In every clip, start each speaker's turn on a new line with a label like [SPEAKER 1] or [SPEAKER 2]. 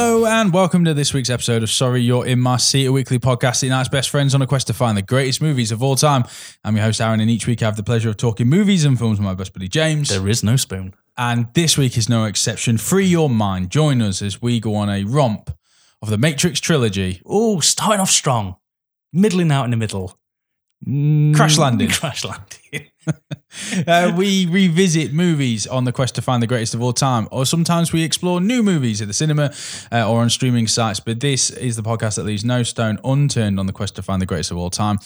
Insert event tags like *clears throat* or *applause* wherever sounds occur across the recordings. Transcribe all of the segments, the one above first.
[SPEAKER 1] Hello and welcome to this week's episode of Sorry You're in My Seat, a weekly podcast that unites best friends on a quest to find the greatest movies of all time. I'm your host Aaron, and each week I have the pleasure of talking movies and films with my best buddy James.
[SPEAKER 2] There is no spoon.
[SPEAKER 1] And this week is no exception. Free your mind. Join us as we go on a romp of the Matrix trilogy.
[SPEAKER 2] Oh, starting off strong, middling out in the middle.
[SPEAKER 1] Crash landing. *laughs*
[SPEAKER 2] Crash landing. *laughs*
[SPEAKER 1] Uh, we revisit movies on the quest to find the greatest of all time, or sometimes we explore new movies at the cinema uh, or on streaming sites. But this is the podcast that leaves no stone unturned on the quest to find the greatest of all time.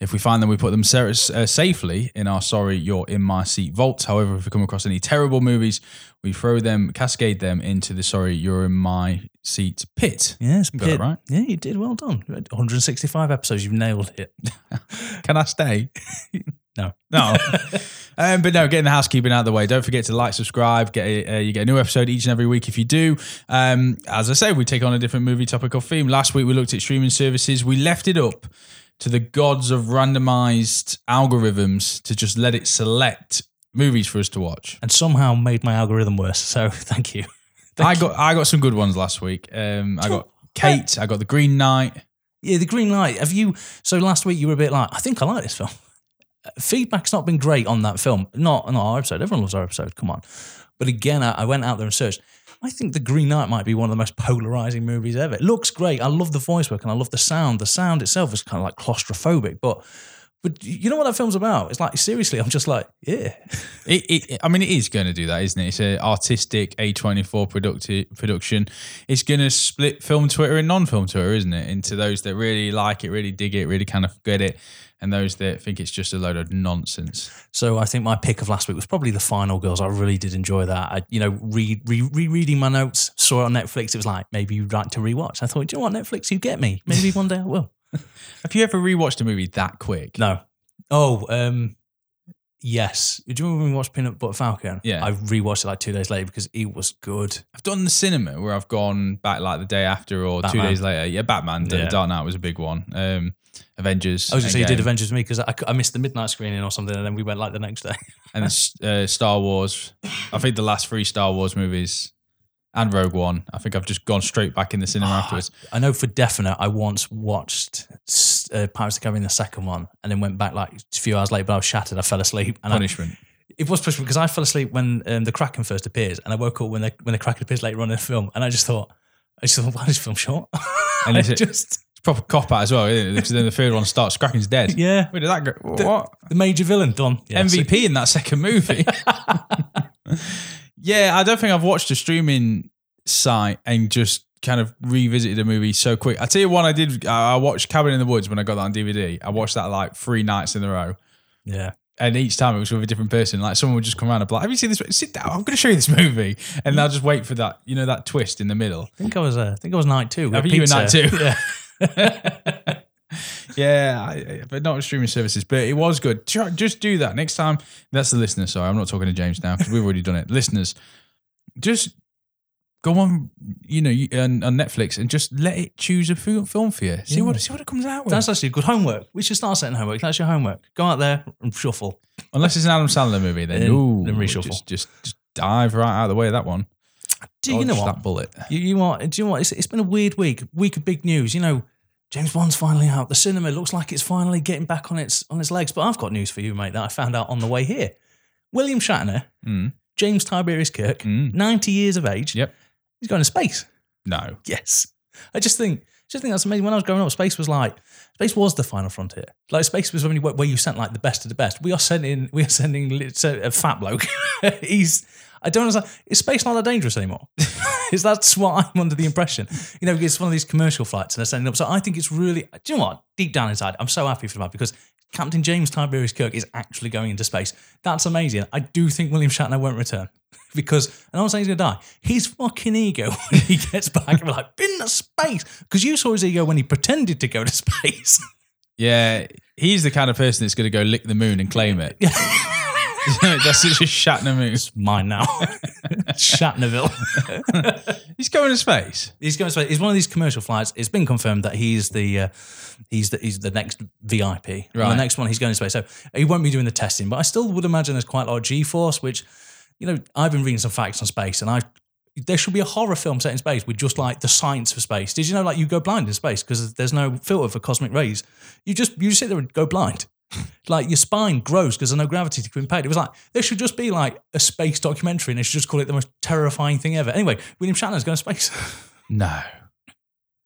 [SPEAKER 1] If we find them, we put them sa- uh, safely in our sorry, you're in my seat vault. However, if we come across any terrible movies, we throw them, cascade them into the sorry, you're in my seat pit.
[SPEAKER 2] Yes,
[SPEAKER 1] Got it right.
[SPEAKER 2] Yeah, you did well done. 165 episodes, you've nailed it. *laughs*
[SPEAKER 1] Can I stay? *laughs*
[SPEAKER 2] No. *laughs*
[SPEAKER 1] No. um, but no, getting the housekeeping out of the way. Don't forget to like, subscribe. Get a, uh, you get a new episode each and every week if you do. Um, as I say, we take on a different movie topic or theme. Last week we looked at streaming services. We left it up to the gods of randomized algorithms to just let it select movies for us to watch.
[SPEAKER 2] And somehow made my algorithm worse. So *laughs* thank you.
[SPEAKER 1] I got I got some good ones last week. Um, I got Kate. I got The Green Knight.
[SPEAKER 2] Yeah, the green light. Have you? So last week you were a bit like, I think I like this film. Uh, Feedback's not been great on that film. Not on our episode. Everyone loves our episode. Come on. But again, I, I went out there and searched. I think The Green Knight might be one of the most polarizing movies ever. It looks great. I love the voice work and I love the sound. The sound itself is kind of like claustrophobic, but but you know what that film's about? It's like seriously, I'm just like, yeah. *laughs*
[SPEAKER 1] It, it, I mean, it is going to do that, isn't it? It's an artistic A24 producti- production. It's going to split film Twitter and non film Twitter, isn't it? Into those that really like it, really dig it, really kind of get it, and those that think it's just a load of nonsense.
[SPEAKER 2] So I think my pick of last week was probably The Final Girls. I really did enjoy that. I, you know, re, re, rereading my notes, saw it on Netflix. It was like, maybe you'd like to rewatch. I thought, do you know what, Netflix, you get me. Maybe one day I will. *laughs*
[SPEAKER 1] Have you ever rewatched a movie that quick?
[SPEAKER 2] No. Oh, um, yes. Do you remember when we watched Peanut Butter Falcon?
[SPEAKER 1] Yeah.
[SPEAKER 2] I rewatched it like two days later because it was good.
[SPEAKER 1] I've done the cinema where I've gone back like the day after or two days later. Yeah, Batman. The
[SPEAKER 2] Yeah.
[SPEAKER 1] Dark Knight was a big one. Um, Avengers.
[SPEAKER 2] I was going to say you did. Avengers with me because I, I missed the midnight screening or something and then we went like the next day. *laughs*
[SPEAKER 1] and uh, Star Wars. I think the last three Star Wars movies and Rogue One. I think I've just gone straight back in the cinema afterwards.
[SPEAKER 2] I know for definite, I once watched uh, Pirates of the Caribbean, the second one, and then went back like a few hours later, but I was shattered. I fell asleep. And I,
[SPEAKER 1] Punishment.
[SPEAKER 2] it was punishment because I fell asleep when um, the Kraken first appears, and I woke up when the when the Kraken appears later on in the film, and I just thought, I just thought, why is this film short? *laughs*
[SPEAKER 1] And
[SPEAKER 2] and
[SPEAKER 1] is
[SPEAKER 2] it
[SPEAKER 1] it-
[SPEAKER 2] just
[SPEAKER 1] proper cop out as well, isn't it? Because then the third one starts. Kraken's dead. *laughs*
[SPEAKER 2] yeah,
[SPEAKER 1] Where did that go? What?
[SPEAKER 2] the major villain done. Yeah, so-
[SPEAKER 1] MVP in that second movie. *laughs* *laughs* yeah, I don't think I've watched a streaming site and just kind of revisited a movie so quick. I tell you one I did. I watched Cabin in the Woods when I got that on DVD. I watched that like three nights in a row.
[SPEAKER 2] yeah.
[SPEAKER 1] And each time it was with a different person. Like someone would just come around and be like, "Have you seen this? Sit down. I'm going to show you this movie." And I'll just wait for that, you know, that twist in the middle.
[SPEAKER 2] I think I was. Uh, I think I was night two. We
[SPEAKER 1] I
[SPEAKER 2] had
[SPEAKER 1] think you were night two.
[SPEAKER 2] Yeah. *laughs*
[SPEAKER 1] Yeah, I, but not with streaming services. But it was good. Just do that next time. That's the listener. Sorry, I'm not talking to James now because we've already done it. Listeners, just go on, you know, on, on Netflix and just let it choose a film for you. See
[SPEAKER 2] Yeah.
[SPEAKER 1] what see what it comes out with.
[SPEAKER 2] That's actually good homework. We should start setting homework. That's your homework. Go out there and shuffle.
[SPEAKER 1] Unless it's an Adam Sandler movie, then
[SPEAKER 2] Then-
[SPEAKER 1] ooh,
[SPEAKER 2] then reshuffle.
[SPEAKER 1] Just, just just dive right out of the way of that one.
[SPEAKER 2] Do you know what?
[SPEAKER 1] That bullet.
[SPEAKER 2] You, you want? Do you know what? It's, it's been a weird week. Week of big news. You know, James Bond's finally out. The cinema looks like it's finally getting back on its on its legs. But I've got news for you, mate. That I found out on the way here. William Shatner,
[SPEAKER 1] Mm.
[SPEAKER 2] James Tiberius Kirk,
[SPEAKER 1] Mm.
[SPEAKER 2] ninety years of age.
[SPEAKER 1] Yep.
[SPEAKER 2] He's going to space.
[SPEAKER 1] No.
[SPEAKER 2] Yes. I just think, just think that's amazing. When I was growing up, space was like, space was the final frontier. Like space was you, where you sent like the best of the best. We are sending, we are sending a fat bloke. *laughs* He's, I don't understand. Is space not that dangerous anymore? *laughs* is that's what I'm under the impression? You know, it's one of these commercial flights and they're sending up. So I think it's really, do you know what? Deep down inside, I'm so happy for that because Captain James Tiberius Kirk is actually going into space. That's amazing. I do think William Shatner won't return *laughs* because, and I'm not saying he's going to die, his fucking ego *laughs* when he gets back and be like, been to space. Because you saw his ego when he pretended to go to space.
[SPEAKER 1] Yeah, he's the kind of person that's going to go lick the moon and claim it. *laughs* that's such a Shatner move.
[SPEAKER 2] Mine now. *laughs* Shatnerville. *laughs*
[SPEAKER 1] He's going to space.
[SPEAKER 2] He's going to space. He's one of these commercial flights. It's been confirmed that he's the uh, he's the he's the next VIP. And the next one he's going to space. So he won't be doing the testing, but I still would imagine there's quite a lot of G force, which you know I've been reading some facts on space, and I there should be a horror film set in space with just like the science for space. Did you know like you go blind in space because there's no filter for cosmic rays? You just you just sit there and go blind. Like your spine grows because there's no gravity to impact. It was like this should just be like a space documentary and they should just call it the most terrifying thing ever. Anyway, William Shatner's going to space. *laughs*
[SPEAKER 1] No,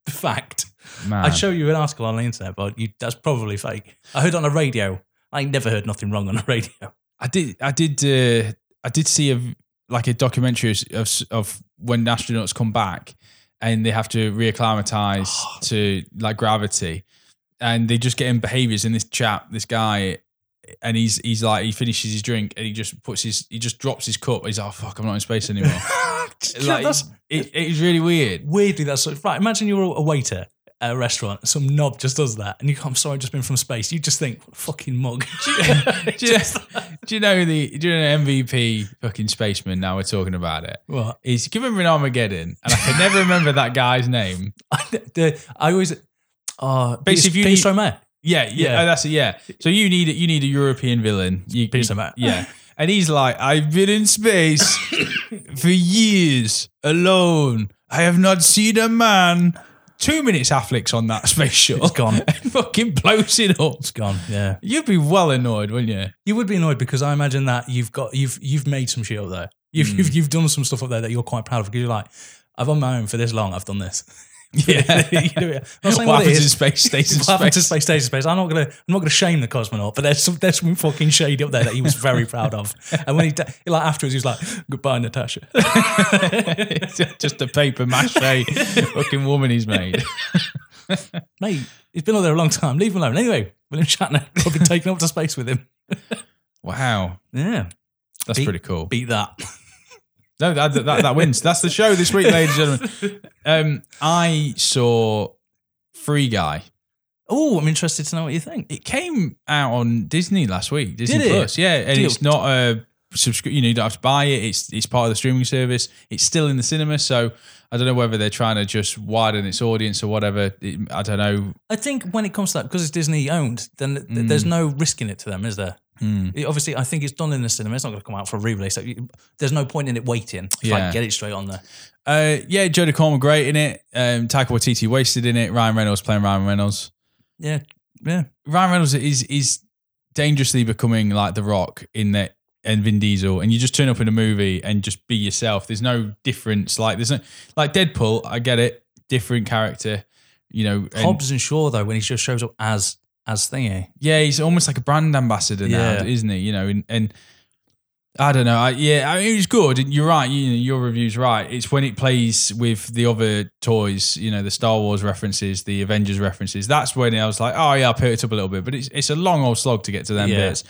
[SPEAKER 2] Fact.
[SPEAKER 1] man.
[SPEAKER 2] I'd show you an article on the internet, but you, that's probably fake. I heard on a radio. I never heard nothing wrong on a radio.
[SPEAKER 1] I did. I did. Uh, I did see a like a documentary of, of of when astronauts come back and they have to reacclimatize to like gravity, and they just get in behaviors. And this chap, this guy, and he's he's like he finishes his drink and he just puts his he just drops his cup. He's like, oh, fuck, I'm not in space anymore. *laughs* like,
[SPEAKER 2] that's,
[SPEAKER 1] it, it was really weird.
[SPEAKER 2] weirdly, that's of- right. Imagine you're a waiter at a restaurant, some knob just does that, and you go, I'm sorry, I've just been from space. You just think, what a fucking mug. *laughs* *laughs*
[SPEAKER 1] do, you, do you know the do you know the MVP fucking spaceman? Now we're talking about it.
[SPEAKER 2] what?
[SPEAKER 1] He's given an Armageddon, and I can never remember that guy's name.
[SPEAKER 2] the, I always. Oh,
[SPEAKER 1] Basically,
[SPEAKER 2] Peter,
[SPEAKER 1] if you
[SPEAKER 2] Peter
[SPEAKER 1] need-. Yeah, yeah,
[SPEAKER 2] Yeah.
[SPEAKER 1] oh, that's it. Yeah. So you need you need a European villain. You,
[SPEAKER 2] Peter
[SPEAKER 1] you-. Yeah, *laughs* and he's like, I've been in space *coughs* for years alone. I have not seen a man. Two minutes Affleck's on that space shuttle.
[SPEAKER 2] It's gone. *laughs*
[SPEAKER 1] and fucking blows it up.
[SPEAKER 2] It's gone. Yeah,
[SPEAKER 1] You'd be well annoyed, wouldn't you?
[SPEAKER 2] you would be annoyed because I imagine that you've got you've you've made some shit up there. You've
[SPEAKER 1] Hmm.
[SPEAKER 2] you've, you've done some stuff up there that you're quite proud of because you're like, I've on my own for this long. I've done this. *laughs* *laughs*
[SPEAKER 1] Yeah. *laughs*
[SPEAKER 2] you do it. I'm not saying
[SPEAKER 1] what
[SPEAKER 2] what,
[SPEAKER 1] happens in space stays in
[SPEAKER 2] What happened to
[SPEAKER 1] space.
[SPEAKER 2] space stays in space? I'm not gonna I'm not gonna shame the cosmonaut, but there's some there's some fucking shade up there that he was very *laughs* proud of. And when he like afterwards, he was like, "Goodbye, Natasha."
[SPEAKER 1] Just a paper mache fucking woman he's made.
[SPEAKER 2] Mate, he's been up there a long time. Leave him alone. Anyway, William Shatner probably taken up to space with him.
[SPEAKER 1] Wow,
[SPEAKER 2] Yeah,
[SPEAKER 1] that's
[SPEAKER 2] Beat-
[SPEAKER 1] pretty cool.
[SPEAKER 2] beat that.
[SPEAKER 1] No, that, that, that wins. That's the show this week, ladies and gentlemen. Um, I saw Free Guy.
[SPEAKER 2] Oh, I'm interested to know what you think.
[SPEAKER 1] It came out on Disney last week. Disney
[SPEAKER 2] Did it?
[SPEAKER 1] Plus, yeah, and
[SPEAKER 2] Deal.
[SPEAKER 1] it's not a subscription. You know, you don't have to buy it. It's it's part of the streaming service. It's still in the cinema, so I don't know whether they're trying to just widen its audience or whatever. It- I don't know.
[SPEAKER 2] I think when it comes to that, because it's Disney owned, then th- there's no risk in it to them, is there?
[SPEAKER 1] Hmm.
[SPEAKER 2] It- obviously, I think it's done in the cinema. It's not going to come out for a re-release. So you- there's no point in it waiting. If
[SPEAKER 1] Yeah.
[SPEAKER 2] I get it straight on there.
[SPEAKER 1] Uh, yeah, Jodie Comer great in it. Um, Taika Waititi wasted in it. Ryan Reynolds playing Ryan Reynolds.
[SPEAKER 2] Yeah, yeah.
[SPEAKER 1] Ryan Reynolds is is dangerously becoming like The Rock in that and Vin Diesel, and you just turn up in a movie and just be yourself. There's no difference. Like there's no like Deadpool. I get it, different character. You know, and-
[SPEAKER 2] Hobbs and Shaw though, when he just shows up as as thingy.
[SPEAKER 1] yeah, he's almost like a brand ambassador now,
[SPEAKER 2] Yeah.
[SPEAKER 1] isn't he? You know, and, and I don't know. I, yeah, I mean, it's good. And You're right. You know, your review's right. It's when it plays with the other toys. You know, the Star Wars references, the Avengers references. That's when I was like, oh yeah, I'll put it up a little bit. But it's it's a long old slog to get to them
[SPEAKER 2] Yeah.
[SPEAKER 1] bits.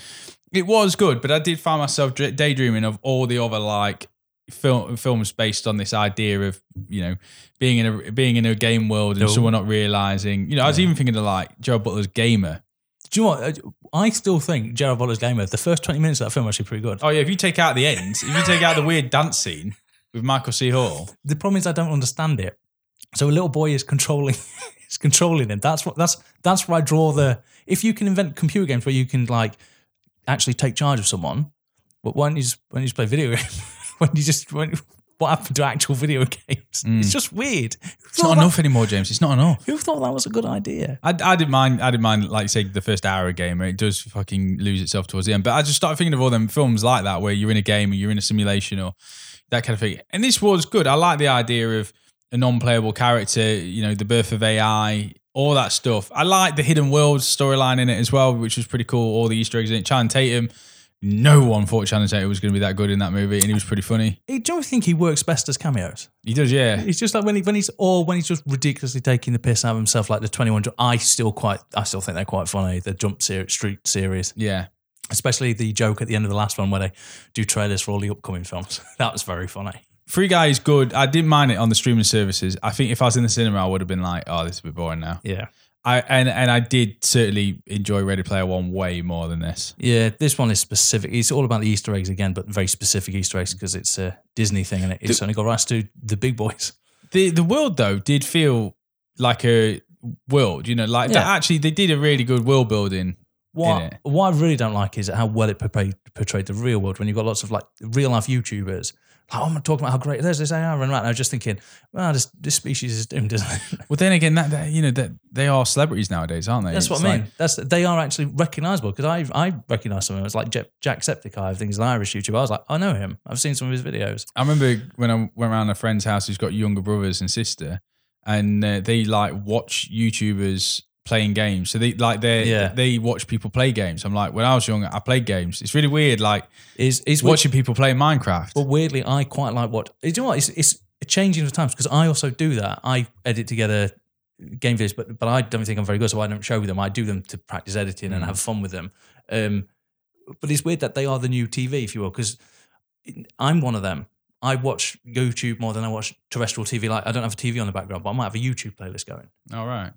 [SPEAKER 1] It was good, but I did find myself dr- daydreaming of all the other like film films based on this idea of you know being in a being in a game world and
[SPEAKER 2] No.
[SPEAKER 1] someone not realizing. You know, I was even thinking of like Joe Butler's Gamer.
[SPEAKER 2] Do you know what? I still think Gerard Butler's Gamer, the first 20 minutes of that film, are actually pretty good.
[SPEAKER 1] Oh yeah, if you take out the end, if you take out the weird dance scene with Michael C. Hall,
[SPEAKER 2] The problem is I don't understand it. So a little boy is controlling *laughs* is controlling him. That's what that's that's where I draw the if you can invent computer games where you can like actually take charge of someone, but why don't you just why don't you just play video *laughs* games? *laughs* when you just when, what happened to actual video games? Hmm. It's just weird. Who
[SPEAKER 1] it's not
[SPEAKER 2] thought,
[SPEAKER 1] enough anymore, James. It's not enough.
[SPEAKER 2] that, who thought that was a good idea?
[SPEAKER 1] I, I didn't mind. I didn't mind, like say, the first hour of game. It does fucking lose itself towards the end. But I just started thinking of all them films like that, where you're in a game or you're in a simulation or that kind of thing. And this was good. I like the idea of a non-playable character. You know, the birth of AI, all that stuff. I like the hidden world storyline in it as well, which was pretty cool. All the Easter eggs in it. Channing Tatum. No one thought Channing Tatum was going to be that good in that movie, and he was pretty funny.
[SPEAKER 2] Hey, Do you think he works best as cameos?
[SPEAKER 1] He does, yeah.
[SPEAKER 2] It's just like when he when he's or when he's just ridiculously taking the piss out of himself, like the Twenty One. I still quite, I still think they're quite funny. The Jump ser- Street series,
[SPEAKER 1] Yeah.
[SPEAKER 2] especially the joke at the end of the last one where they do trailers for all the upcoming films. *laughs* That was very funny.
[SPEAKER 1] Free Guy is good. I didn't mind it on the streaming services. I think if I was in the cinema, I would have been like, "Oh, this is a bit boring now."
[SPEAKER 2] Yeah,
[SPEAKER 1] I and and I did certainly enjoy Ready Player One way more than this.
[SPEAKER 2] yeah. This one is specific. It's all about the Easter eggs again, but very specific Easter eggs because it's a Disney thing and it. It's only got rights to the big boys.
[SPEAKER 1] the The world though did feel like a world. You know, like that.
[SPEAKER 2] Yeah.
[SPEAKER 1] Actually, they did a really good world building.
[SPEAKER 2] What what I really don't like is how well it portrayed, portrayed the real world when you've got lots of like real life YouTubers oh, I'm talking about how great there's this around. And I was just thinking, well, this, this species is doomed, isn't it? *laughs*
[SPEAKER 1] Well, then again, that, that you know that they are celebrities nowadays, aren't they?
[SPEAKER 2] That's what
[SPEAKER 1] It's
[SPEAKER 2] I mean.
[SPEAKER 1] like-
[SPEAKER 2] That's they are actually recognisable because I I recognise someone. It's like Jack, Jacksepticeye. I think he's an Irish YouTuber. I was like, I know him. I've seen some of his videos.
[SPEAKER 1] I remember when I went around a friend's house who's got younger brothers and sister, and uh, they like watch YouTubers playing games. So they like they
[SPEAKER 2] Yeah.
[SPEAKER 1] they watch people play games. I'm like, when I was younger, I played games. It's really weird, like
[SPEAKER 2] Is is
[SPEAKER 1] watching people play Minecraft.
[SPEAKER 2] But weirdly, I quite like what. You know what? It's, it's changing with times because I also do that. I edit together game videos, but but I don't think I'm very good, so I don't show them. I do them to practice editing
[SPEAKER 1] Mm.
[SPEAKER 2] and have fun with them. Um, but it's weird that they are the new TV, if you will, because I'm one of them. I watch YouTube more than I watch terrestrial TV. Like I don't have a TV on the background, but I might have a YouTube playlist going.
[SPEAKER 1] All right.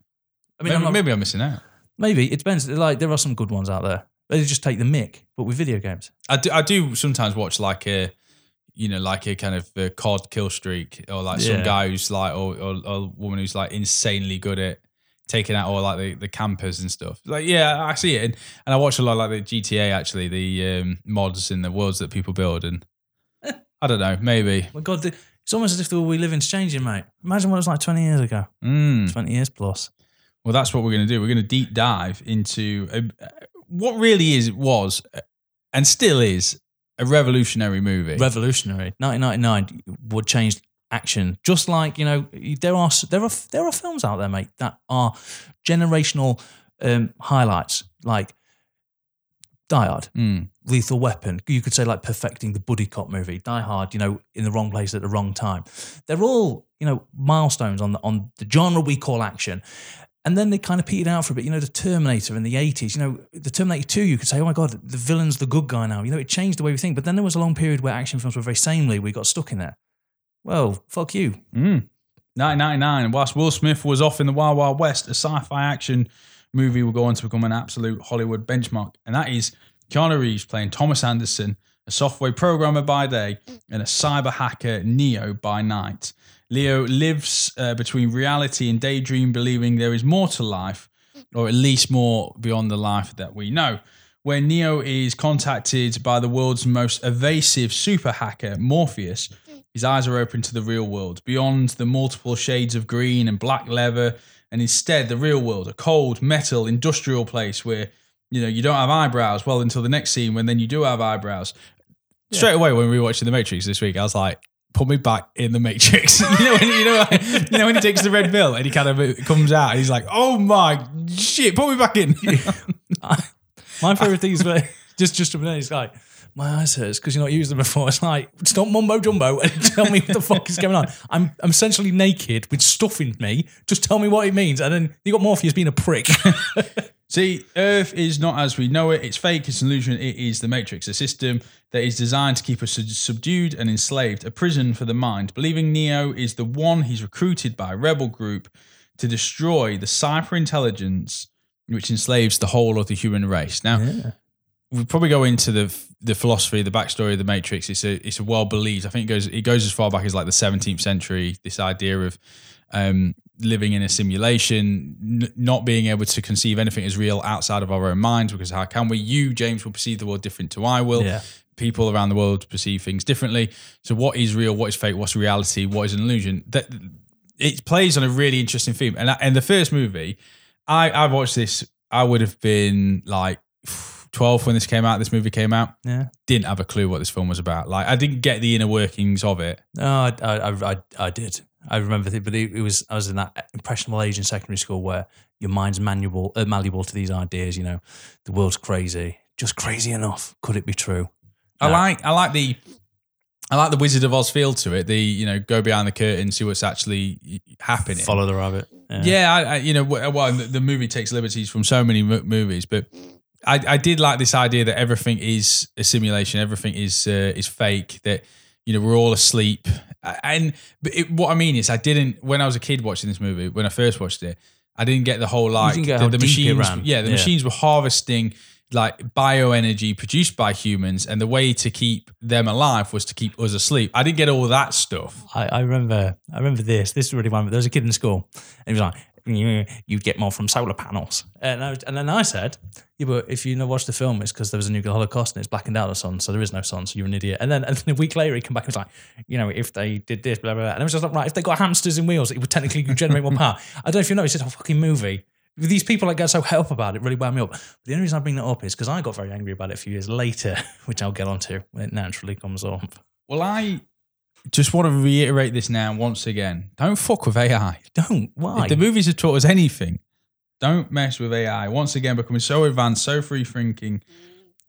[SPEAKER 2] I mean,
[SPEAKER 1] maybe,
[SPEAKER 2] I'm not-
[SPEAKER 1] maybe I'm missing out.
[SPEAKER 2] maybe it depends. Like there are some good ones out there. They just take the mick, but with video games.
[SPEAKER 1] I do, I do sometimes watch like a, you know, like a kind of a COD kill streak or like some guy who's like, or, or, or a woman who's like insanely good at taking out all like the, the campers and stuff. Like, yeah, I see it. And, and I watch a lot like the GTA actually, the um, mods and the worlds that people build. And *laughs* I don't know, maybe.
[SPEAKER 2] My God, the- it's almost as if the world we live in's changing, mate. Imagine what it was like 20 years ago.
[SPEAKER 1] Mm.
[SPEAKER 2] 20 years plus.
[SPEAKER 1] Well, that's what we're going to do. We're going to deep dive into uh what really is, was, uh, and still is a revolutionary movie.
[SPEAKER 2] revolutionary. 1999 would change action. Just like you know, there are there are there are films out there, mate, that are generational um, highlights, like Die Hard,
[SPEAKER 1] Mm.
[SPEAKER 2] Lethal Weapon. You could say like perfecting the buddy cop movie. Die Hard, you know, in the wrong place at the wrong time. They're all you know milestones on the on the genre we call action. And then they kind of petered out for a bit. You know, the Terminator in the 80s, you know, the Terminator 2, you could say, oh my God, the villain's the good guy now. You know, it changed the way we think. But then there was a long period where action films were very samely. We got stuck in there. Well, fuck you.
[SPEAKER 1] Mm. 1999, whilst Will Smith was off in the Wild Wild West, a sci-fi action movie will go on to become an absolute Hollywood benchmark, and that is Keanu Reeves playing Thomas Anderson, a software programmer by day and a cyber hacker Neo by night. Neo lives uh, between reality and daydream, believing there is more to life, or at least more beyond the life that we know. Where Neo is contacted by the world's most evasive super hacker, Morpheus, his eyes are open to the real world, beyond the multiple shades of green and black leather, and instead the real world, a cold, metal, industrial place where you know you don't have eyebrows. Well, until the next scene when then you do have eyebrows. Straight away when we were watching The Matrix this week, I was like, "Put me back in The Matrix." *laughs* you know, when, you know, you know when he takes the red pill and he kind of uh, comes out, and he's like, "Oh my shit, put me back in." *laughs* *laughs*
[SPEAKER 2] My favorite thing is where just just a minute, it's like, my eyes hurts because you're not using them before. It's like, stop mumbo jumbo and tell me what the fuck is going on. I'm I'm essentially naked with stuff in me. Just tell me what it means. And then you got Morpheus being a prick.
[SPEAKER 1] See, Earth is not as we know it. It's fake. It's an illusion. It is the Matrix, a system that is designed to keep us subdued and enslaved, a prison for the mind. Believing Neo is the one he's recruited by a rebel group to destroy the cipher intelligence which enslaves the whole of the human race. Now, we probably go into the the philosophy, the backstory of the Matrix. It's a it's a well believed. I think it goes it goes as far back as like the 17th century. This idea of um, living in a simulation, n- not being able to conceive anything as real outside of our own minds. Because how can we? You, James, will perceive the world different to I will.
[SPEAKER 2] Yeah.
[SPEAKER 1] People around the world perceive things differently. So, what is real? What is fake? What's reality? What is an illusion? That it plays on a really interesting theme. And and the first movie, I I watched this. I would have been like 12 when this came out. This movie came out.
[SPEAKER 2] yeah.
[SPEAKER 1] Didn't have a clue what this film was about. Like I didn't get the inner workings of it.
[SPEAKER 2] No, I, I, I, I did. I remember it, but it, it was I was in that impressionable age in secondary school where your mind's malleable, uh, malleable to these ideas. You know, the world's crazy, just crazy enough. Could it be true?
[SPEAKER 1] I like I like the I like the Wizard of Oz feel to it. The you know go behind the curtain, see what's actually happening.
[SPEAKER 2] Follow the rabbit. Yeah.
[SPEAKER 1] Yeah, I, I, you know, wh- well, the, the movie takes liberties from so many mo- movies, but I, I did like this idea that everything is a simulation, everything is uh, is fake. That you know we're all asleep, and it, what I mean is, I didn't when I was a kid watching this movie when I first watched it, I didn't get the whole like the, the machines. Yeah, the
[SPEAKER 2] Yeah.
[SPEAKER 1] machines were harvesting like bioenergy produced by humans, and the way to keep them alive was to keep us asleep. I didn't get all that stuff.
[SPEAKER 2] I, I remember I remember this. This is really one. There was a kid in school, and he was like, you'd get more from solar panels. And, I, and then I said, yeah, but if you never watched the film, it's because there was a nuclear holocaust and it's blackened out the sun, so there is no sun, so you're an idiot. And then, and then a week later, he came back and was like, you know, if they did this, blah, blah, blah. And I was just like, right, if they got hamsters and wheels, it would technically generate more power. *laughs* I don't know if you know, it's just a fucking movie. These people that get so help about it really wound me up. But the only reason I bring that up is because I got very angry about it a few years later, *laughs* which I'll get onto when it naturally comes up.
[SPEAKER 1] Well, I just want to reiterate this now once again. Don't fuck with AI.
[SPEAKER 2] Don't. Why?
[SPEAKER 1] If the movies have taught us anything, don't mess with AI. Once again, becoming so advanced, so free thinking.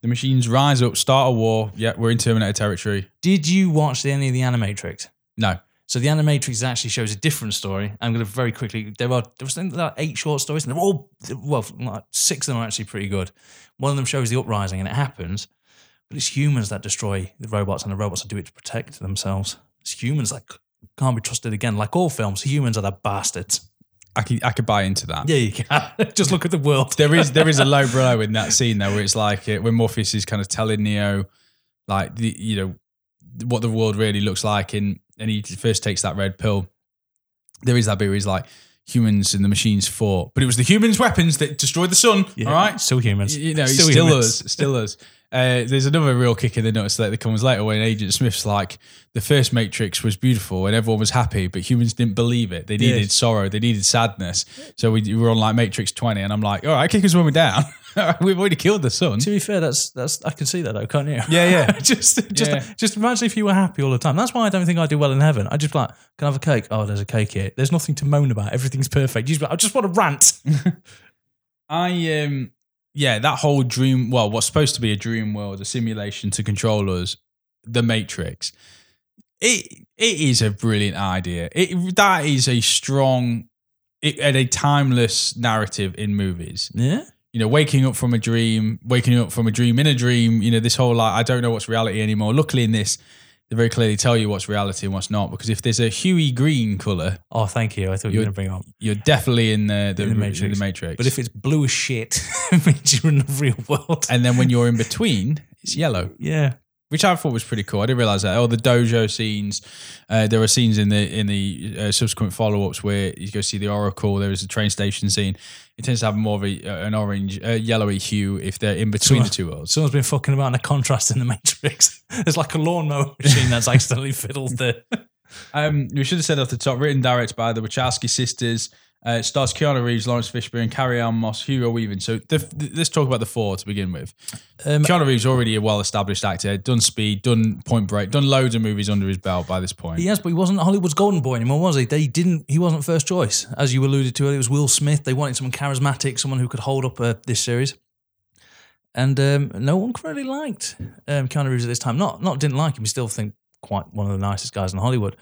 [SPEAKER 1] The machines rise up, start a war. Yeah, we're in Terminator territory.
[SPEAKER 2] Did you watch any of the Animatrix?
[SPEAKER 1] No.
[SPEAKER 2] So the Animatrix actually shows a different story. I'm going to very quickly. There are there was something like eight short stories, and they're all well, like six of them are actually pretty good. One of them shows the uprising, and it happens, but it's humans that destroy the robots, and the robots that do it to protect themselves. It's humans that can't be trusted again. Like all films, humans are the bastards.
[SPEAKER 1] I could, I could buy into that.
[SPEAKER 2] Yeah, you can. *laughs* Just look at the world.
[SPEAKER 1] There is there is a low blow in that *laughs* scene though, where it's like uh, when Morpheus is kind of telling Neo, like the you know what the world really looks like, and and he first takes that red pill. There is that bit where he's like, humans and the machines fought, but it was the humans' weapons that destroyed the sun.
[SPEAKER 2] Yeah,
[SPEAKER 1] All right,
[SPEAKER 2] still humans.
[SPEAKER 1] you know,
[SPEAKER 2] still,
[SPEAKER 1] still, us, still us. *laughs* Uh, there's another real kick in the nuts that comes later when Agent Smith's like, the first Matrix was beautiful and everyone was happy, but humans didn't believe it. They needed
[SPEAKER 2] Yes.
[SPEAKER 1] sorrow, they needed sadness. So we, we were on like Matrix 20, and I'm like, all right, kick us when we're down. *laughs* We've already killed the sun.
[SPEAKER 2] To be fair, that's that's I can see that though, can't you?
[SPEAKER 1] Yeah, yeah. *laughs*
[SPEAKER 2] just just
[SPEAKER 1] Yeah.
[SPEAKER 2] just imagine if you were happy all the time. That's why I don't think I do well in heaven. I just be like, can I have a cake? Oh, there's a cake here. There's nothing to moan about. Everything's perfect. You just like, I just want to rant. *laughs*
[SPEAKER 1] I um yeah, that whole dream well, what's supposed to be a dream world, a simulation to control us, the Matrix. It it is a brilliant idea. It that is a strong it, and a timeless narrative in movies.
[SPEAKER 2] Yeah.
[SPEAKER 1] You know, waking up from a dream, waking up from a dream in a dream, you know, this whole like I don't know what's reality anymore. Luckily in this, they very clearly tell you what's reality and what's not. Because if there's a huey green colour,
[SPEAKER 2] Oh, thank you. I thought you were going to bring up.
[SPEAKER 1] you're definitely in the the,
[SPEAKER 2] In the Matrix.
[SPEAKER 1] the Matrix.
[SPEAKER 2] But if it's blue as shit, *laughs* it means you're in the real world.
[SPEAKER 1] and then when you're in between, it's yellow,
[SPEAKER 2] yeah.
[SPEAKER 1] Which I thought was pretty cool. I didn't realize that. Oh, the dojo scenes. Uh, there are scenes in the in the uh, subsequent follow ups where you go see the Oracle. There is a train station scene. It tends to have more of a, uh, an orange, uh, yellowy hue if they're in between the two worlds.
[SPEAKER 2] Someone's been fucking about in a contrast in the Matrix. *laughs* There's like a lawnmower *laughs* machine that's accidentally fiddled there.
[SPEAKER 1] Um, we should have said off the top, written direct by the Wachowski sisters. Uh, it stars Keanu Reeves, Laurence Fishburne, Carrie-Anne Moss, Hugo Weaving. So the, the- let's talk about the four to begin with.
[SPEAKER 2] Um,
[SPEAKER 1] Keanu Reeves already a well-established actor, done Speed, done Point Break, done loads of movies under his belt by this point.
[SPEAKER 2] He has, but he wasn't Hollywood's golden boy anymore, was he? They didn't. He wasn't first choice, as you alluded to. earlier. It was Will Smith. They wanted someone charismatic, someone who could hold up uh, this series. And um, no one really liked um, Keanu Reeves at this time. Not not didn't like him. He still think quite one of the nicest guys in Hollywood.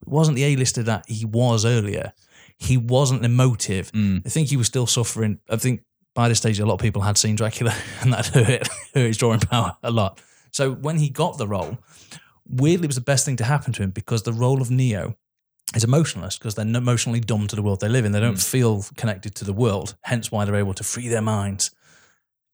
[SPEAKER 2] It wasn't the A-lister that he was earlier. He wasn't emotive.
[SPEAKER 1] Mm.
[SPEAKER 2] I think he was still suffering. I think by this stage, a lot of people had seen Dracula, *laughs* and that hurt, *laughs* hurt his drawing power a lot. So when he got the role, weirdly, it was the best thing to happen to him because the role of Neo is emotionless because they're emotionally dumb to the world they live in. They don't feel connected to the world, hence why they're able to free their minds.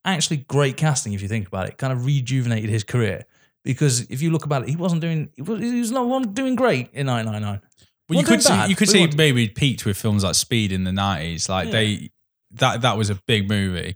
[SPEAKER 2] Actually, great casting if you think about it. Kind of rejuvenated his career because if you look about it, he wasn't doing. He was, he was not one doing great in 999.
[SPEAKER 1] Well, you could see,
[SPEAKER 2] bad,
[SPEAKER 1] you could see maybe peaked with films like Speed in the nineties. Like
[SPEAKER 2] Yeah.
[SPEAKER 1] they that that was a big movie.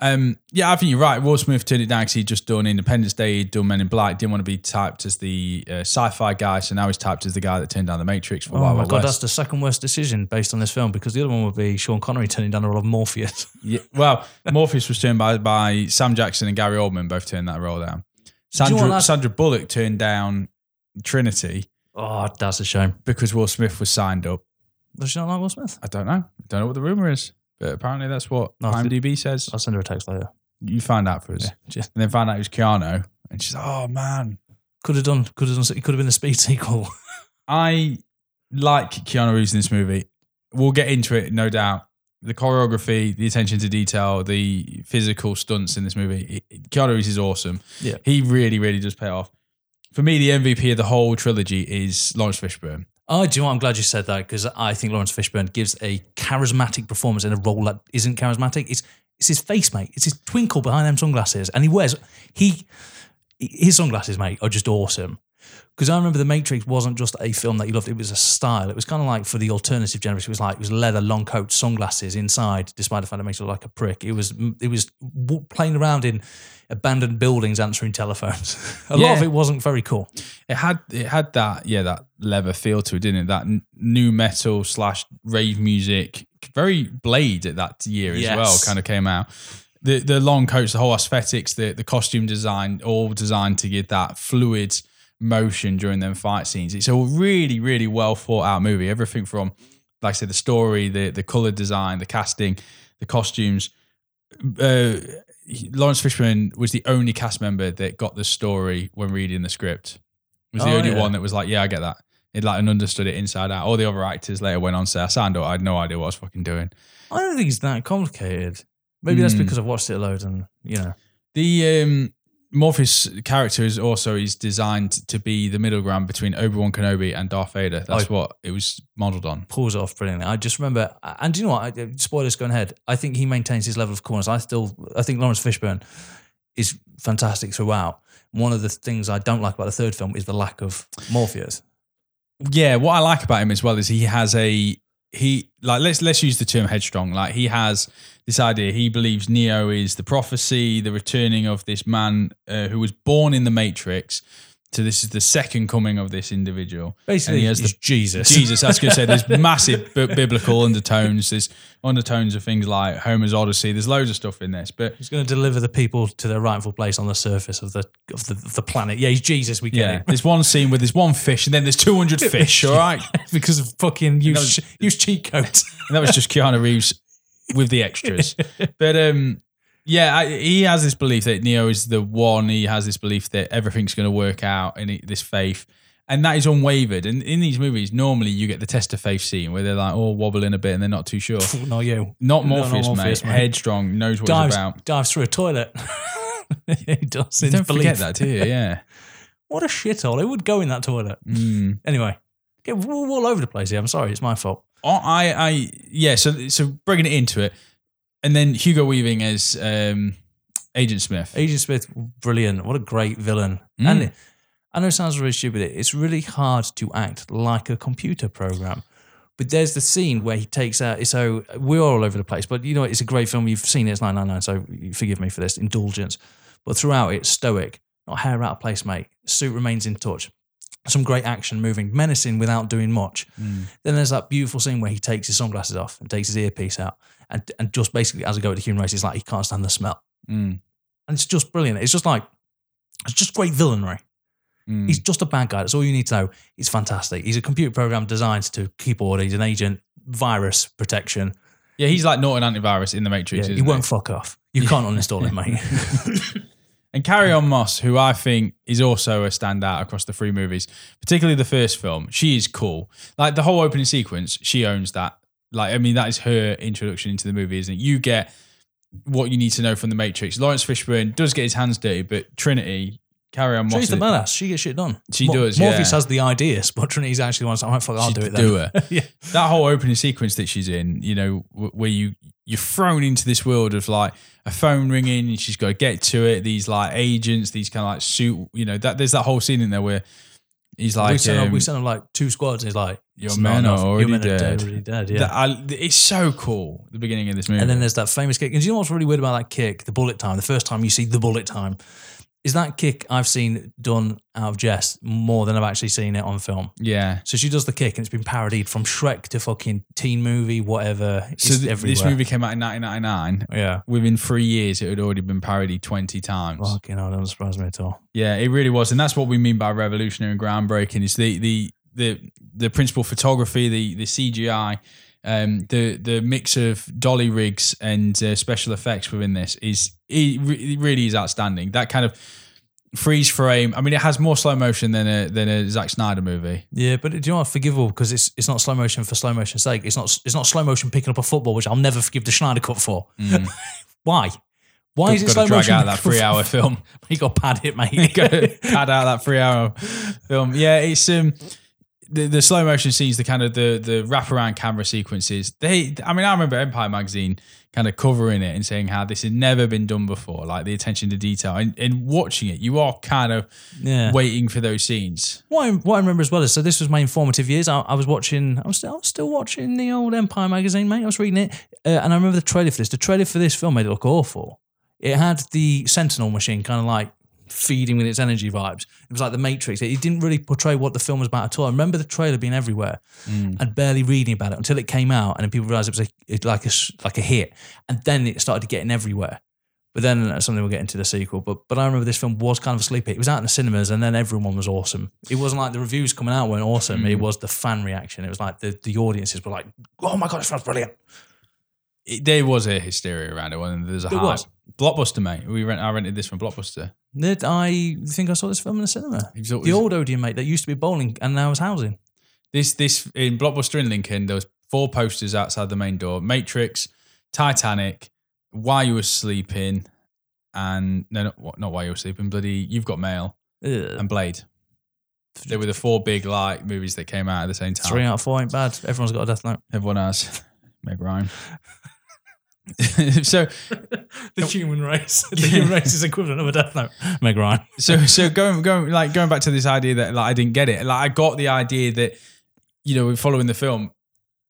[SPEAKER 1] Um, yeah, I think you're right. Will Smith turned it down because he'd just done Independence Day, he'd done Men in Black, didn't want to be typed as the uh, sci-fi guy, so now he's typed as the guy that turned down the Matrix for
[SPEAKER 2] Oh
[SPEAKER 1] Wild
[SPEAKER 2] my
[SPEAKER 1] Wild
[SPEAKER 2] god,
[SPEAKER 1] West.
[SPEAKER 2] that's the second worst decision based on this film because the other one would be Sean Connery turning down the role of Morpheus. *laughs*
[SPEAKER 1] Yeah, well, Morpheus was turned by by Sam Jackson and Gary Oldman both turned that role down. Sandra,
[SPEAKER 2] that's-
[SPEAKER 1] Sandra Bullock turned down Trinity
[SPEAKER 2] oh, that's a shame.
[SPEAKER 1] because Will Smith was signed up.
[SPEAKER 2] Does she not like Will Smith?
[SPEAKER 1] I don't know. I don't know what the rumor is, but apparently that's what
[SPEAKER 2] No,
[SPEAKER 1] IMDb says.
[SPEAKER 2] I'll send her a text later.
[SPEAKER 1] You find out for us,
[SPEAKER 2] Yeah,
[SPEAKER 1] and then find out it was Keanu, and she's like, "Oh man,
[SPEAKER 2] could have done. Could have done. It could have been the Speed sequel. *laughs*
[SPEAKER 1] I like Keanu Reeves in this movie. We'll get into it, no doubt. The choreography, the attention to detail, the physical stunts in this movie. Keanu Reeves is awesome.
[SPEAKER 2] Yeah.
[SPEAKER 1] He really, really does pay off. For me, the MVP of the whole trilogy is Laurence Fishburne.
[SPEAKER 2] Oh, do you know what? I'm glad you said that because I think Laurence Fishburne gives a charismatic performance in a role that isn't charismatic. It's it's his face, mate. It's his twinkle behind them sunglasses, and he wears he his sunglasses, mate, are just awesome. Because I remember The Matrix wasn't just a film that you loved; it was a style. It was kind of like for the alternative generation. It was like it was leather, long coat, sunglasses inside, despite the fact it makes you look like a prick. It was it was playing around in abandoned buildings, answering telephones. *laughs* a lot of it wasn't very cool.
[SPEAKER 1] It had it had that yeah that leather feel to it, didn't it? That n- nu metal slash rave music, very Blade at that year as well. Kind of came out. The the long coats, the whole aesthetics, the the costume design, all designed to give that fluid motion during them fight scenes. It's a really really well thought out movie. Everything from like I said, the story, the the color design, the casting, the costumes. Uh, Laurence Fishburne was the only cast member that got the story when reading the script. Was the
[SPEAKER 2] Oh,
[SPEAKER 1] only
[SPEAKER 2] yeah.
[SPEAKER 1] one that was like, "Yeah, I get that." It like and understood it inside out. All the other actors later went on to say, "I signed up. I had no idea what I was fucking doing."
[SPEAKER 2] I don't think it's that complicated. Maybe that's
[SPEAKER 1] Hmm.
[SPEAKER 2] because I've watched it a load, and you know,
[SPEAKER 1] The um, Morpheus character is also is designed to be the middle ground between Obi Wan Kenobi and Darth Vader. That's
[SPEAKER 2] Oh.
[SPEAKER 1] what it was modelled on.
[SPEAKER 2] pulls off brilliantly. I just remember, and do you know what? I, uh, spoilers going ahead. I think he maintains his level of coolness. I still, I think Laurence Fishburne is fantastic throughout. One of the things I don't like about the third film is the lack of Morpheus.
[SPEAKER 1] Yeah, what I like about him as well is he has a he like let's let's use the term headstrong. Like he has this idea. He believes Neo is the prophecy, the returning of this man uh, who was born in the Matrix. So this is the second coming of this individual.
[SPEAKER 2] Basically,
[SPEAKER 1] And he has
[SPEAKER 2] he's
[SPEAKER 1] the
[SPEAKER 2] Jesus.
[SPEAKER 1] Jesus, I was going to say, there's *laughs* massive b- biblical undertones. There's undertones of things like Homer's Odyssey. There's loads of stuff in this, but
[SPEAKER 2] He's going to deliver the people to their rightful place on the surface of the of the, of the planet. Yeah, he's Jesus. We get
[SPEAKER 1] yeah,
[SPEAKER 2] it.
[SPEAKER 1] there's one scene where there's one fish, and then there's 200 *laughs* fish. All right, *laughs*
[SPEAKER 2] because of fucking use use cheat codes.
[SPEAKER 1] And that was just Keanu Reeves with the extras. But um, yeah, I, he has this belief that Neo is the one. He has this belief that everything's going to work out, and he, this faith, and that is unwavered. And in these movies, normally you get the test of faith scene where they're like, oh, wobbling a bit, and they're not too sure.
[SPEAKER 2] not you.
[SPEAKER 1] Not
[SPEAKER 2] No, not
[SPEAKER 1] Morpheus,
[SPEAKER 2] Morpheus,
[SPEAKER 1] mate.
[SPEAKER 2] mate.
[SPEAKER 1] Headstrong, knows what
[SPEAKER 2] Dives
[SPEAKER 1] he's about.
[SPEAKER 2] dives through a toilet. *laughs* he does. in
[SPEAKER 1] Don't
[SPEAKER 2] belief.
[SPEAKER 1] forget that, do you? *laughs* Yeah.
[SPEAKER 2] What a shithole! It would go in that toilet.
[SPEAKER 1] Mm.
[SPEAKER 2] Anyway, get all over the place here. I'm sorry, it's my fault.
[SPEAKER 1] Oh, I, I, yeah. So, so bringing it into it, and then Hugo Weaving as um, Agent Smith.
[SPEAKER 2] Agent Smith, brilliant. What a great villain.
[SPEAKER 1] Mm.
[SPEAKER 2] And I know it sounds really stupid. It's really hard to act like a computer program. But there's the scene where he takes out. So we're all over the place, but you know it's a great film. You've seen it. It's 999, so forgive me for this indulgence. But throughout, it's stoic, not hair out of place, mate. Suit remains in touch. Some great action, moving, menacing without doing much.
[SPEAKER 1] Mm.
[SPEAKER 2] Then there's that beautiful scene where he takes his sunglasses off and takes his earpiece out, and and just basically as I go to the human race, he's like he can't stand the smell,
[SPEAKER 1] Mm.
[SPEAKER 2] and it's just brilliant. It's just like it's just great villainry.
[SPEAKER 1] Mm.
[SPEAKER 2] He's just a bad guy. That's all you need to know. He's fantastic. He's a computer program designed to keep order. He's an agent, virus protection.
[SPEAKER 1] yeah, he's like not an antivirus in the Matrix.
[SPEAKER 2] Yeah, he won't fuck off. You can't uninstall it, mate. *laughs*
[SPEAKER 1] And Carrie-Anne Moss, who I think is also a standout across the three movies, particularly the first film, she is cool. Like the whole opening sequence, she owns that. Like, I mean, that is her introduction into the movie, isn't it? You get what you need to know from the Matrix. Laurence Fishburne does get his hands dirty, but Trinity, Carrie-Anne
[SPEAKER 2] She's the badass. She gets shit done.
[SPEAKER 1] She does,
[SPEAKER 2] Morpheus
[SPEAKER 1] yeah.
[SPEAKER 2] has the ideas, but Trinity's actually the one. that's like, "Oh, fuck, I'll
[SPEAKER 1] she's
[SPEAKER 2] do it
[SPEAKER 1] the
[SPEAKER 2] then.
[SPEAKER 1] doer. *laughs*
[SPEAKER 2] yeah.
[SPEAKER 1] that whole opening sequence that she's in, you know, where you you're thrown into this world of like a phone ringing, and she's got to get to it. These like agents, these kind of like suit, you know, that there's that whole scene in there where he's like,
[SPEAKER 2] we, sent him,
[SPEAKER 1] um,
[SPEAKER 2] we sent him like two squads, and he's like,
[SPEAKER 1] Your
[SPEAKER 2] "It's
[SPEAKER 1] men are already
[SPEAKER 2] Your men are
[SPEAKER 1] dead."
[SPEAKER 2] already dead. Yeah.
[SPEAKER 1] that I, it's so cool. The beginning of this movie,
[SPEAKER 2] And then there's that famous kick. And do you know what's really weird about that kick? The bullet time. The first time you see the bullet time is that kick I've seen done out of jest more than I've actually seen it on film.
[SPEAKER 1] yeah.
[SPEAKER 2] So she does the kick, and it's been parodied from Shrek to fucking teen movie, whatever. It's
[SPEAKER 1] So th- this movie came out in 1999.
[SPEAKER 2] yeah.
[SPEAKER 1] Within three years, it had already been parodied 20 times.
[SPEAKER 2] Fucking hell, doesn't surprise me at all.
[SPEAKER 1] Yeah, it really was, and that's what we mean by revolutionary and groundbreaking. Is the the the the principal photography, the the CGI, um, the the mix of dolly rigs and uh, special effects within this is it, re- it really is outstanding. That kind of freeze frame. I mean, it has more slow motion than a than a Zack Snyder movie.
[SPEAKER 2] Yeah, but do you know what? Forgivable because it's it's not slow motion for slow motion's sake. It's not it's not slow motion picking up a football, which I'll never forgive the Snyder Cut for. *laughs* Why? Why is it
[SPEAKER 1] Got
[SPEAKER 2] slow
[SPEAKER 1] drag
[SPEAKER 2] motion?
[SPEAKER 1] out that *laughs* three hour film. *laughs*
[SPEAKER 2] you got pad it, mate.
[SPEAKER 1] Got to pad out that three hour film. Yeah, it's um the, the slow motion scenes, the kind of the the wraparound camera sequences. They, I mean, I remember Empire magazine kind of covering it and saying how this had never been done before, like the attention to detail. And, and watching it, you are kind of
[SPEAKER 2] Yeah.
[SPEAKER 1] waiting for those scenes.
[SPEAKER 2] What I, what I remember as well is so this was my informative years. I, I was watching, I was, still, I was still watching the old Empire magazine, mate. I was reading it, uh, and I remember the trailer for this. The trailer for this film made it look awful. It had the Sentinel machine kind of like feeding with its energy vibes. It was like the Matrix. It didn't really portray what the film was about at all. I remember the trailer being everywhere mm. and barely reading about it until it came out, and then people realized it was a, like a like a hit, and then it started getting everywhere. But then that's something we'll get into the sequel. But but I remember this film was kind of a sleeper. It was out in the cinemas, and then everyone was awesome. It wasn't like the reviews coming out weren't awesome. Mm. It was the fan reaction. It was like the the audiences were like, "Oh my god, this film's brilliant!"
[SPEAKER 1] It, there was a hysteria around it, and there's a
[SPEAKER 2] There
[SPEAKER 1] hype.
[SPEAKER 2] was.
[SPEAKER 1] Blockbuster, mate. We rent. I rented this from Blockbuster.
[SPEAKER 2] Did I think I saw this film in the cinema?
[SPEAKER 1] It
[SPEAKER 2] The
[SPEAKER 1] was-
[SPEAKER 2] old Odeon, mate, that used to be bowling and now is housing.
[SPEAKER 1] This this in Blockbuster in Lincoln, there was four posters outside the main door: Matrix, Titanic, While You Were Sleeping, and no, not, not While You Were Sleeping. Bloody, You've Got Mail
[SPEAKER 2] Ugh.
[SPEAKER 1] and Blade. They were the four big like movies that came out at the same time.
[SPEAKER 2] Three out of four ain't bad. Everyone's got a death note.
[SPEAKER 1] Everyone has. *laughs* Meg Ryan. *laughs* so *laughs* *laughs*
[SPEAKER 2] The human race. The human race is equivalent of a death note. Meg Ryan.
[SPEAKER 1] so so going going like going back to this idea that like I didn't get it. Like I got the idea that you know following the film,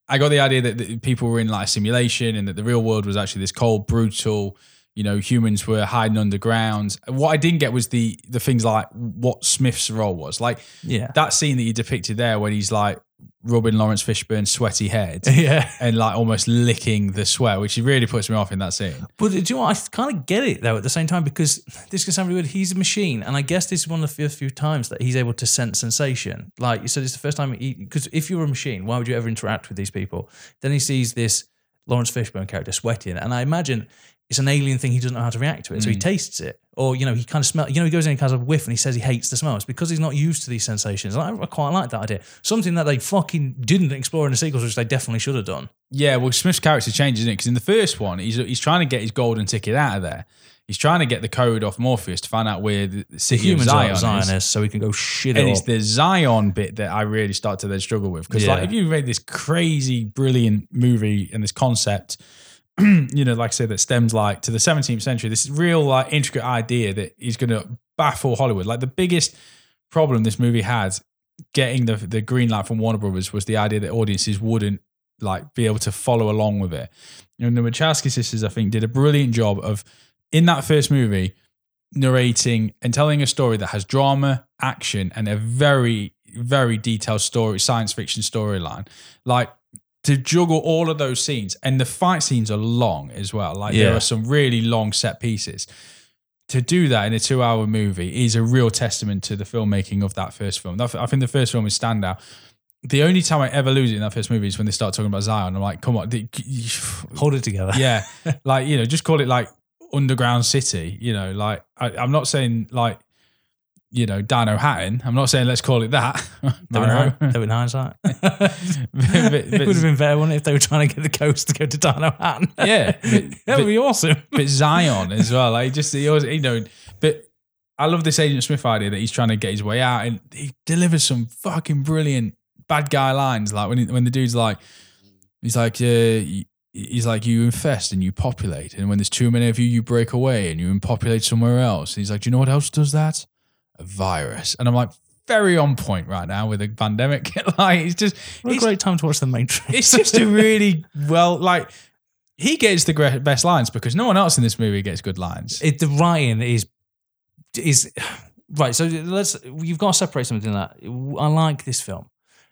[SPEAKER 1] I got the idea that, that people were in like a simulation and that the real world was actually this cold, brutal. You know, humans were hiding underground. What I didn't get was the the things like what Smith's role was. Like
[SPEAKER 2] Yeah.
[SPEAKER 1] that scene that you depicted there when he's like rubbing Laurence Fishburne's sweaty head *laughs*
[SPEAKER 2] Yeah.
[SPEAKER 1] and like almost licking the sweat, which really puts me off in that scene.
[SPEAKER 2] But do you know what? I kind of get it though at the same time because this can sound really weird. He's a machine, and I guess this is one of the few, few times that he's able to sense sensation. Like you said, it's the first time because if you were a machine, why would you ever interact with these people? Then he sees this Laurence Fishburne character sweating, and I imagine it's an alien thing. He doesn't know how to react to it, so he mm. tastes it, or you know, he kind of smell. You know, he goes in and kind of a whiff, and he says he hates the smell. It's because he's not used to these sensations. And I, I quite like that idea. Something that they fucking didn't explore in the sequels, which they definitely should have done.
[SPEAKER 1] Yeah, well, Smith's character changes it because in the first one, he's he's trying to get his golden ticket out of there. He's trying to get the code off Morpheus to find out where the city
[SPEAKER 2] Humans
[SPEAKER 1] of Zion
[SPEAKER 2] are
[SPEAKER 1] is.
[SPEAKER 2] So he can go shit
[SPEAKER 1] And
[SPEAKER 2] it
[SPEAKER 1] it's
[SPEAKER 2] up.
[SPEAKER 1] the Zion bit that I really start to then struggle with because, like, if you read this crazy, brilliant movie and this concept, *clears throat* you know, like I said, that stems like to the 17th century, this real like intricate idea that is going to baffle Hollywood. Like the biggest problem this movie had getting the the green light from Warner Brothers was the idea that audiences wouldn't like be able to follow along with it. And the Wachowski sisters, I think, did a brilliant job of in that first movie narrating and telling a story that has drama, action, and a very, very detailed story, science fiction storyline. Like to juggle all of those scenes, and the fight scenes are long as well. Like there are some really long set pieces. To do that in a two-hour movie is a real testament to the filmmaking of that first film. I think the first film is standout. The only time I ever lose it in that first movie is when they start talking about Zion. I'm like, come on, *sighs*
[SPEAKER 2] Hold it together.
[SPEAKER 1] yeah, *laughs* like you know, just call it like underground city. You know, like I, I'm not saying like you know Dino Hatton. I'm not saying let's call it that. Dino.
[SPEAKER 2] they in hindsight.
[SPEAKER 1] but-
[SPEAKER 2] it would have been better, wouldn't it, if they were trying to get the coast to go to Dino Hatton? *laughs*
[SPEAKER 1] Yeah, *laughs* but-
[SPEAKER 2] that
[SPEAKER 1] but-
[SPEAKER 2] would be awesome. *laughs*
[SPEAKER 1] but Zion as well. Like just he always, you know, but I love this Agent Smith idea that he's trying to get his way out, and he delivers some fucking brilliant bad guy lines. Like when he, when the dude's like, he's like, uh, he's like, you infest and you populate, and when there's too many of you, you break away and you populate somewhere else. And he's like, do you know what else does that? A virus. And I'm like, very on point right now with the pandemic. *laughs* like it's just,
[SPEAKER 2] What a
[SPEAKER 1] it's
[SPEAKER 2] great time to watch The Matrix.
[SPEAKER 1] it's just a *laughs* really well like he gets the best lines because no one else in this movie gets good lines.
[SPEAKER 2] it, the writing is is right. So let's you've got to separate something that I like this film.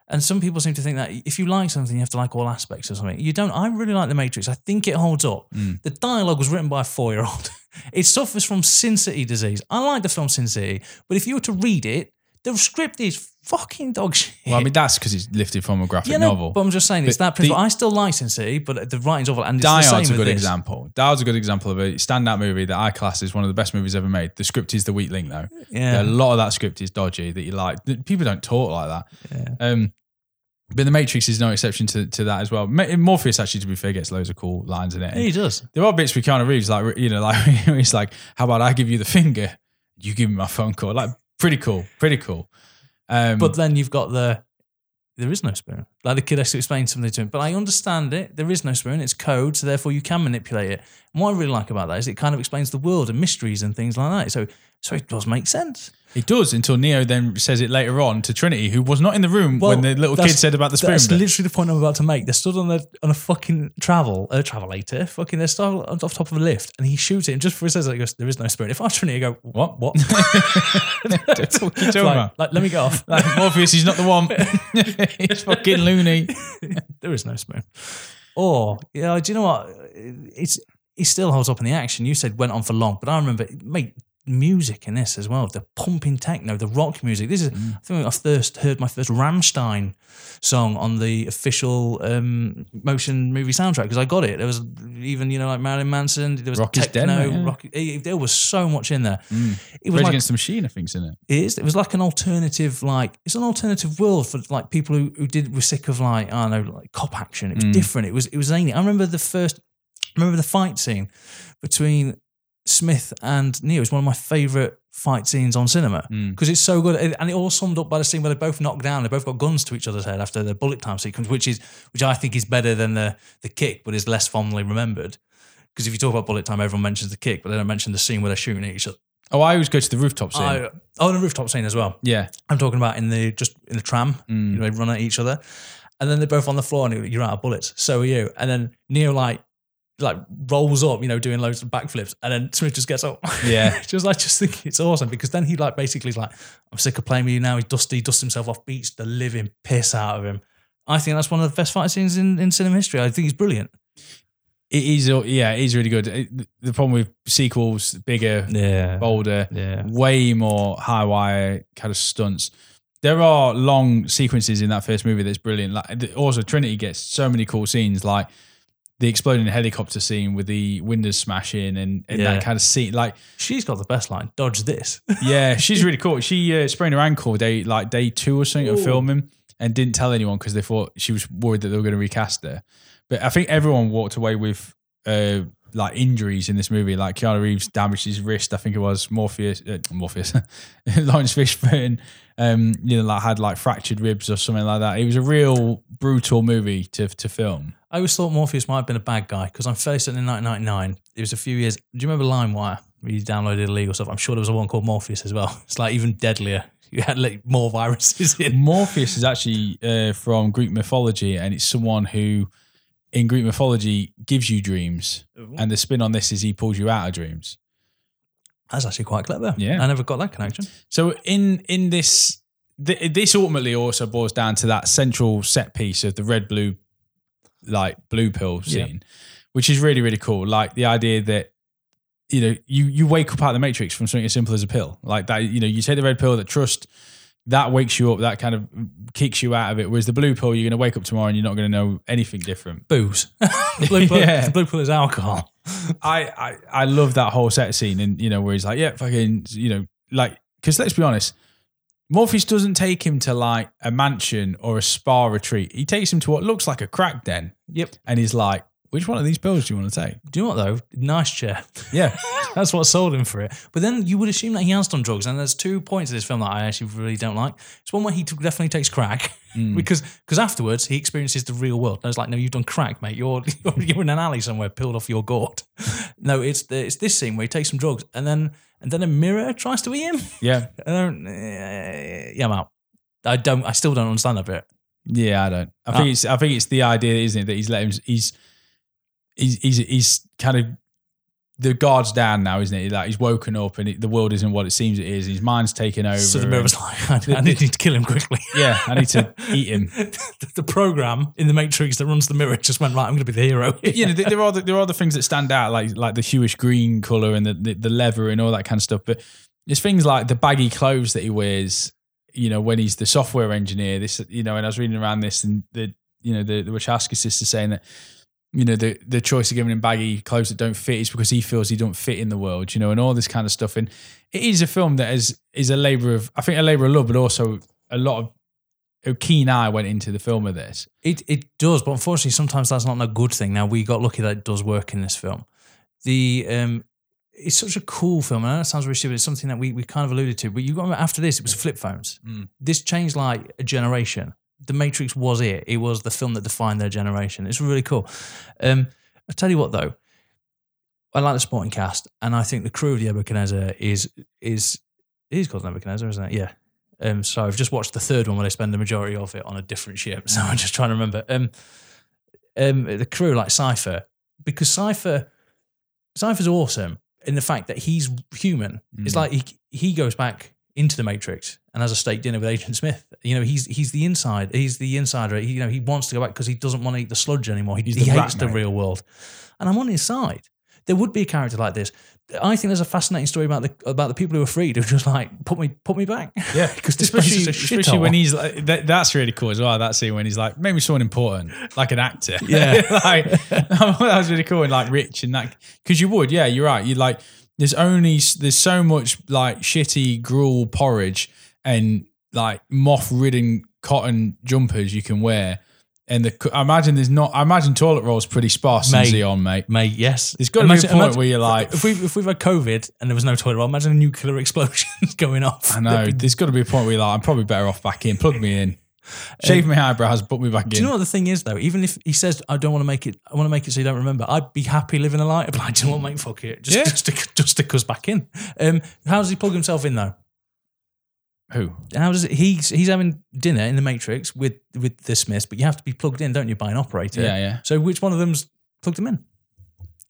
[SPEAKER 2] And some people seem to think that if you like something, you have to like all aspects of something. You don't. I really like The Matrix. I think it holds up.
[SPEAKER 1] Mm.
[SPEAKER 2] The dialogue was written by a four year old. It suffers from Sin City disease. I like the film Sin City, but if you were to read it, the script is fucking dog shit.
[SPEAKER 1] well, I mean that's because it's lifted from a graphic
[SPEAKER 2] yeah, no,
[SPEAKER 1] novel.
[SPEAKER 2] but I'm just saying it's
[SPEAKER 1] But
[SPEAKER 2] that principle.
[SPEAKER 1] the-
[SPEAKER 2] I still like Sin City, but the writing's awful. And it's the
[SPEAKER 1] Die Hard's a good
[SPEAKER 2] this.
[SPEAKER 1] example. Die Hard's a good example of a standout movie that I class as one of the best movies ever made. The script is the weak link, though.
[SPEAKER 2] Yeah.
[SPEAKER 1] A lot of that script is dodgy. That you like. People don't talk like that.
[SPEAKER 2] Yeah.
[SPEAKER 1] Um, but the Matrix is no exception to, to that as well. Morpheus actually, to be fair, gets loads of cool lines in it. And
[SPEAKER 2] He does.
[SPEAKER 1] there are bits with Keanu Reeves, like you know, *laughs* like he's like, "How about I give you the finger, you give me my phone call?" Like, pretty cool, pretty cool. Um,
[SPEAKER 2] But then you've got the there is no spoon. Like the kid has to explain something to him. But I understand it. There is no spoon. It's code, so therefore you can manipulate it. And what I really like about that is it kind of explains the world and mysteries and things like that. So so it does make sense.
[SPEAKER 1] It does until Neo then says it later on to Trinity, who was not in the room
[SPEAKER 2] Well,
[SPEAKER 1] when the little kid said about the spoon.
[SPEAKER 2] That's
[SPEAKER 1] bit.
[SPEAKER 2] literally the point I'm about to make. They're stood on a on a fucking travel, a travelator, fucking they're on off top of a lift, and he shoots it. And just before he says that, he goes, "There is no spoon." If I was Trinity, I go, "What? What?"
[SPEAKER 1] What are you talking
[SPEAKER 2] like, like, let me get off. *laughs*
[SPEAKER 1] Like, Morpheus, he's not the one. *laughs* he's fucking loony. *laughs*
[SPEAKER 2] there is no spoon. Or yeah, do you know what? It's he still holds up in the action. You said went on for long, but I remember mate music in this as well. The pumping techno, the rock music. This is I think I first heard my first Rammstein song on the official um, motion movie soundtrack because I got it. There was even you know like Marilyn Manson. There was
[SPEAKER 1] Rock is
[SPEAKER 2] techno.
[SPEAKER 1] Dead, yeah.
[SPEAKER 2] rock, eh, there was so much in there. It was
[SPEAKER 1] Rage
[SPEAKER 2] like
[SPEAKER 1] Against the Machine, I think's in it.
[SPEAKER 2] it is. It was like an alternative, like it's an alternative world for like people who, who did were sick of like I don't know, like cop action. It was different. It was it was zany. I remember the first. I remember the fight scene between Smith and Neo. is one of my favorite fight scenes on cinema mm. because it's so good, and it all summed up by the scene where they both knocked down. They both got guns to each other's head after the bullet time sequence, which is which I think is better than the the kick, but is less fondly remembered. Because if you talk about bullet time, everyone mentions the kick, but they don't mention the scene where they're shooting at each other.
[SPEAKER 1] Oh, I always go to the rooftop scene.
[SPEAKER 2] I, oh, the rooftop scene as well.
[SPEAKER 1] yeah.
[SPEAKER 2] I'm talking about in the just in the tram, mm. you know, they run at each other, and then they're both on the floor, and you're out of bullets. So are you. And then Neo like like rolls up, you know, doing loads of backflips, and then Smith just gets up.
[SPEAKER 1] Yeah. *laughs*
[SPEAKER 2] just like just think it's awesome because then he like basically is like, I'm sick of playing with you now. He's dusty, dusts himself off, beats the living piss out of him. I think that's one of the best fight scenes in, in cinema history. I think he's brilliant.
[SPEAKER 1] It is, uh, yeah, it is really good. It- the problem with sequels, bigger,
[SPEAKER 2] Yeah.
[SPEAKER 1] bolder,
[SPEAKER 2] Yeah.
[SPEAKER 1] way more high wire kind of stunts. There are long sequences in that first movie that's brilliant. Like also, Trinity gets so many cool scenes, like the exploding helicopter scene with the windows smashing and, and
[SPEAKER 2] Yeah.
[SPEAKER 1] that kind of scene. Like,
[SPEAKER 2] She's got the best line. Dodge this. *laughs*
[SPEAKER 1] yeah, she's really cool. She uh, sprained her ankle day like day two or something of filming and didn't tell anyone because they thought she was worried that they were going to recast her. But I think everyone walked away with uh, like injuries in this movie. Like Keanu Reeves damaged his wrist. I think it was Morpheus. Uh, Morpheus. *laughs* Laurence Fishburne. Um, you know, like had like fractured ribs or something like that. It was a real brutal movie to to film.
[SPEAKER 2] I always thought Morpheus might have been a bad guy because I'm fairly certain in 1999, it was a few years. Do you remember LimeWire? Where you downloaded illegal stuff. I'm sure there was a one called Morpheus as well. *laughs* It's like even deadlier. *laughs* You had like more viruses in.
[SPEAKER 1] Morpheus is actually uh, from Greek mythology, and it's someone who, in Greek mythology, gives you dreams. And the spin on this is he pulls you out of dreams.
[SPEAKER 2] That's actually quite clever.
[SPEAKER 1] Yeah.
[SPEAKER 2] I never got that connection.
[SPEAKER 1] So in in this, th- this ultimately also boils down to that central set piece of the red blue, like blue pill
[SPEAKER 2] Yeah.
[SPEAKER 1] scene, which is really really cool. Like the idea that. You know, you you wake up out of the matrix from something as simple as a pill, like that. You know, you take the red pill that trust, that wakes you up, that kind of kicks you out of it. Whereas the blue pill, you're going to wake up tomorrow and you're not going to know anything different.
[SPEAKER 2] Booze. *laughs* blue pill,
[SPEAKER 1] Yeah.
[SPEAKER 2] the blue pill is alcohol.
[SPEAKER 1] I, I I love that whole set scene, and you know where he's like, yeah, fucking, you know, like, because let's be honest, Morpheus doesn't take him to like a mansion or a spa retreat. He takes him to what looks like a crack den,
[SPEAKER 2] Yep.
[SPEAKER 1] and he's like, which one of these pills do you want to take?
[SPEAKER 2] Do you know what though? Nice chair.
[SPEAKER 1] Yeah, *laughs*
[SPEAKER 2] That's what sold him for it. But then you would assume that he has done drugs. And there's two points in this film that I actually really don't like. It's one where he definitely takes crack mm. *laughs* because because afterwards he experiences the real world. And it's like, no, you've done crack, mate. You're *laughs* you're, you're in an alley somewhere, peeled off your gourd. no, it's the, it's this scene where he takes some drugs and then and then a mirror tries to eat him.
[SPEAKER 1] yeah,
[SPEAKER 2] I don't. Uh, yeah, I'm out. I don't. I still don't understand that bit.
[SPEAKER 1] yeah. I don't. I think
[SPEAKER 2] Ah.
[SPEAKER 1] it's I think it's the idea, isn't it, that he's let him. He's he's he's, he's kind of. The guard's down now, isn't it? Like he's woken up, and it, the world isn't what it seems it is. His mind's taken over.
[SPEAKER 2] So the mirror's like, *laughs* I, I need to kill him quickly. *laughs*
[SPEAKER 1] yeah, I need to *laughs* eat him.
[SPEAKER 2] the, the program in the Matrix that runs the mirror just went right. I'm going to be the hero.
[SPEAKER 1] you know, there there are the, there are the things that stand out, like like the Hewish green color and the, the the leather and all that kind of stuff. But there's things like the baggy clothes that he wears. You know, when he's the software engineer. This, you know, and I was reading around this, and the you know the the Wachowski sisters saying that you know the the choice of giving him baggy clothes that don't fit is because he feels he don't fit in the world. You know, and all this kind of stuff. And it is a film that is is a labor of I think a labor of love, but also a lot of a keen eye went into the film of this.
[SPEAKER 2] It it does, but unfortunately, sometimes that's not a good thing. Now we got lucky that it does work in this film. The um, it's such a cool film. I know it sounds really stupid. It's something that we, we kind of alluded to, but you got after this, it was flip phones.
[SPEAKER 1] Mm.
[SPEAKER 2] This changed like a generation. The Matrix was it. It was the film that defined their generation. It's really cool. Um, I tell you what though, I like the supporting cast, and I think the crew of the Nebuchadnezzar is is is called Nebuchadnezzar, isn't it? Yeah. Um, so I've just watched the third one where they spend the majority of it on a different ship. *laughs* So I'm just trying to remember. Um, um, the crew like Cypher because Cypher Cypher's awesome in the fact that he's human. It's
[SPEAKER 1] Mm.
[SPEAKER 2] like he he goes back into the Matrix and has a steak dinner with Agent Smith. You know, he's he's the inside. He's the insider. He, you know, he wants to go back because he doesn't want to eat the sludge anymore. He, he
[SPEAKER 1] the
[SPEAKER 2] hates the real world. And I'm on his side. There would be a character like this. I think there's a fascinating story about the about the people who are freed who are just like put me put me back.
[SPEAKER 1] Yeah, *laughs*
[SPEAKER 2] because
[SPEAKER 1] especially,
[SPEAKER 2] is a shit
[SPEAKER 1] especially when he's like, that, that's really cool as well. That scene when he's like, maybe someone important, like an actor. *laughs*
[SPEAKER 2] Yeah. *laughs*
[SPEAKER 1] like that was really cool and like rich and that because you would, yeah, you're right. You like there's only there's so much like shitty gruel porridge and like moth ridden cotton jumpers you can wear. And the I imagine there's not. I imagine toilet rolls pretty sparse in
[SPEAKER 2] Mate.
[SPEAKER 1] Zion, mate.
[SPEAKER 2] Mate, yes.
[SPEAKER 1] There's got to be a point where you're like,
[SPEAKER 2] if we if we've had COVID and there was no toilet roll, imagine a nuclear *laughs* explosion *laughs* going off.
[SPEAKER 1] I know. *laughs* There's got to be a point where you're like, I'm probably better off back in. Plug me in. Shave my eyebrows, put me back in.
[SPEAKER 2] Do
[SPEAKER 1] in.
[SPEAKER 2] you know what the thing is though? Even if he says I don't want to make it, I want to make it so you don't remember. I'd be happy living a be like, do you know what, mate? Fuck it. Just
[SPEAKER 1] Yeah.
[SPEAKER 2] just stick just stick us back in. Um, how does he plug himself in though?
[SPEAKER 1] Who?
[SPEAKER 2] How does it? He's he's having dinner in the Matrix with with the Smiths, but you have to be plugged in, don't you, by an operator?
[SPEAKER 1] Yeah, yeah.
[SPEAKER 2] So which one of them's plugged him in?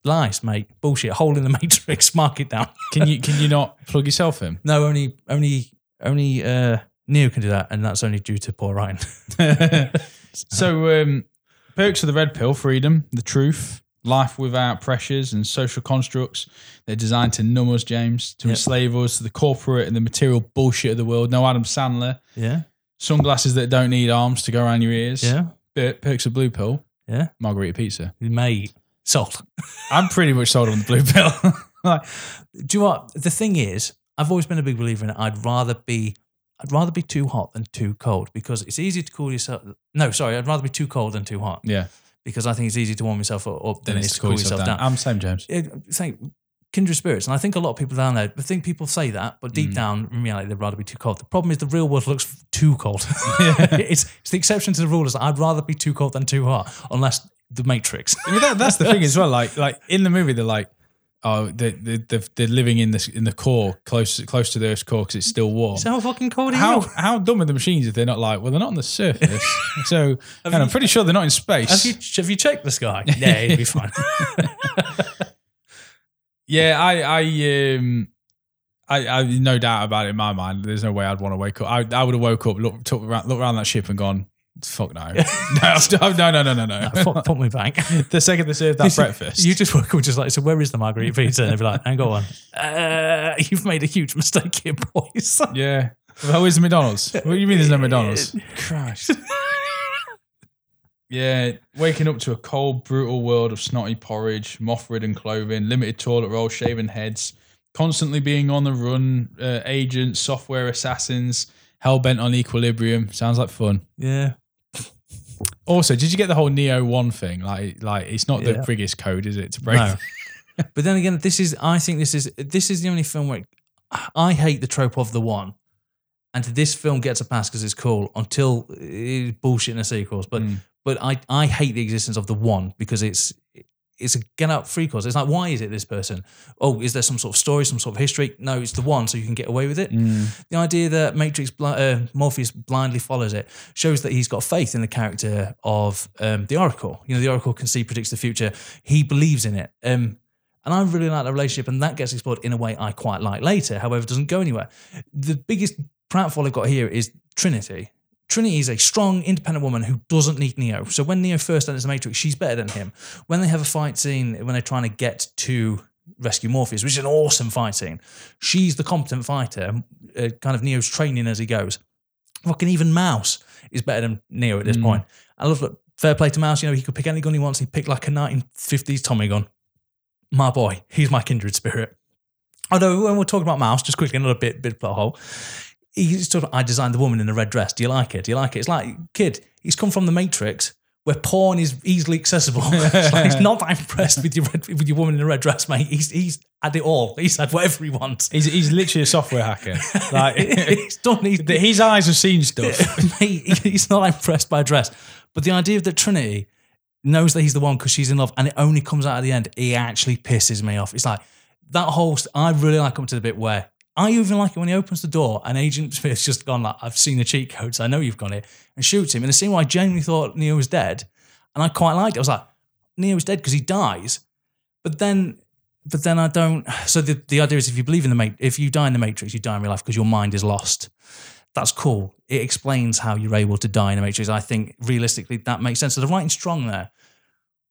[SPEAKER 2] Lies, mate. Bullshit. Hole in the *laughs* Matrix. Mark it down.
[SPEAKER 1] Can you *laughs* can you not plug yourself in?
[SPEAKER 2] No, only only only uh, Neo can do that, and that's only due to poor Ryan. *laughs*
[SPEAKER 1] so um, perks of the red pill: freedom, the truth, life without pressures and social constructs. They're designed to numb us, James, to
[SPEAKER 2] Yep.
[SPEAKER 1] enslave us to the corporate and the material bullshit of the world. No Adam Sandler.
[SPEAKER 2] yeah,
[SPEAKER 1] Sunglasses that don't need arms to go around your ears.
[SPEAKER 2] yeah,
[SPEAKER 1] Per- perks of blue pill:
[SPEAKER 2] yeah.
[SPEAKER 1] margarita pizza.
[SPEAKER 2] Mate, sold. *laughs*
[SPEAKER 1] I'm pretty much sold on the blue pill. *laughs* like,
[SPEAKER 2] Do you know what? The thing is, I've always been a big believer in it. I'd rather be, I'd rather be too hot than too cold because it's easy to cool yourself. No, sorry, I'd rather be too cold than too hot
[SPEAKER 1] yeah,
[SPEAKER 2] because I think it's easy to warm yourself up, than it is to cool yourself down.
[SPEAKER 1] I'm same, James.
[SPEAKER 2] It- like kindred spirits, and I think a lot of people down there. I think people say that, but deep mm. down, in reality, they'd rather be too cold. The problem is the real world looks too cold. *laughs* *laughs* it's it's the exception to the rule. Is I'd rather be too cold than too hot, unless the Matrix.
[SPEAKER 1] I mean, that, that's the thing as well. Like, like in the movie, they're like, oh, they they they're, they're living in this in the core, close close to the Earth's core because it's still warm.
[SPEAKER 2] so how fucking cold are
[SPEAKER 1] how
[SPEAKER 2] you?
[SPEAKER 1] how dumb are the machines if they're not like, well, they're not on the surface, *laughs* so and I'm pretty sure they're not in space.
[SPEAKER 2] Have you have you checked the sky? *laughs* Yeah, it'd be fine. *laughs*
[SPEAKER 1] yeah, I I um. I, I no doubt about it in my mind. There's no way I'd want to wake up. I, I would have woke up, looked, took, around, looked around that ship and gone, "Fuck *laughs* no, no, no, no, no, no, no."
[SPEAKER 2] put, put me back. *laughs*
[SPEAKER 1] the second they served that breakfast,
[SPEAKER 2] You just woke up just like, so where is the margarita pizza? And they'd be like, hang on. Uh, you've made a huge mistake here, boys. *laughs*
[SPEAKER 1] yeah. Well, where's the McDonald's? What do you mean there's no McDonald's? Christ. Yeah, waking up to a cold, brutal world of snotty porridge, moth-ridden clothing, limited toilet roll, shaven heads, constantly being on the run, uh, agents, software assassins, hell bent on equilibrium. Sounds like fun.
[SPEAKER 2] yeah.
[SPEAKER 1] Also, did you get the whole Neo One thing? Like, like it's not the
[SPEAKER 2] Yeah.
[SPEAKER 1] biggest code, is it? To break.
[SPEAKER 2] No. *laughs* but then again, this is I think this is this is the only film where I hate the trope of the one. And this film gets a pass because it's cool until it's bullshit in the sequels. But
[SPEAKER 1] Mm.
[SPEAKER 2] but I, I hate the existence of the one because it's it's a get out free cause. It's like why is it this person? Oh, is there some sort of story, some sort of history? No, it's the one, so you can get away with it.
[SPEAKER 1] Mm.
[SPEAKER 2] The idea that Matrix uh, Morpheus blindly follows it shows that he's got faith in the character of um, the Oracle. You know, the Oracle can see, predicts the future. He believes in it. Um, and I really like that relationship, and that gets explored in a way I quite like later. However, it doesn't go anywhere. The biggest pratfall I've got here is Trinity. Trinity is a strong, independent woman who doesn't need Neo. So when Neo first enters the Matrix, she's better than him. When they have a fight scene, when they're trying to get to rescue Morpheus, which is an awesome fight scene, she's the competent fighter, uh, kind of Neo's training as he goes. Fucking even Mouse is better than Neo at this
[SPEAKER 1] Mm.
[SPEAKER 2] point. I love that. Fair play to Mouse. You know, he could pick any gun he wants. He picked like a 1950s Tommy gun. My boy, he's my kindred spirit. Although when we're talking about Mouse, just quickly another bit bit plot hole. He's talking. I designed the woman in the red dress. Do you like it? Do you like it? It's like kid. He's come from the Matrix where porn is easily accessible. *laughs* It's like, he's *laughs* not that impressed with your red, with your woman in a red dress, mate. He's he's had it all. He's had whatever he wants.
[SPEAKER 1] He's, he's literally a software hacker. *laughs* Like
[SPEAKER 2] he's done. He's,
[SPEAKER 1] his eyes have seen stuff.
[SPEAKER 2] mate, he's not impressed by a dress. But the idea that Trinity knows that he's the one because she's in love, and it only comes out at the end, he actually pisses me off. It's like that whole. I really like up to the bit where I even like it when he opens the door and Agent *laughs* Smith's just gone like, "I've seen the cheat codes. I know you've gone it, and shoots him in a scene where I genuinely thought Neo was dead, and I quite liked it. I was like, Neo's dead because he dies, but then. But then I don't. So the, the idea is, if you believe in the Matrix, if you die in the Matrix, you die in real life because your mind is lost that's cool. It explains how you're able to die in the Matrix. I think realistically that makes sense. So the writing's strong there.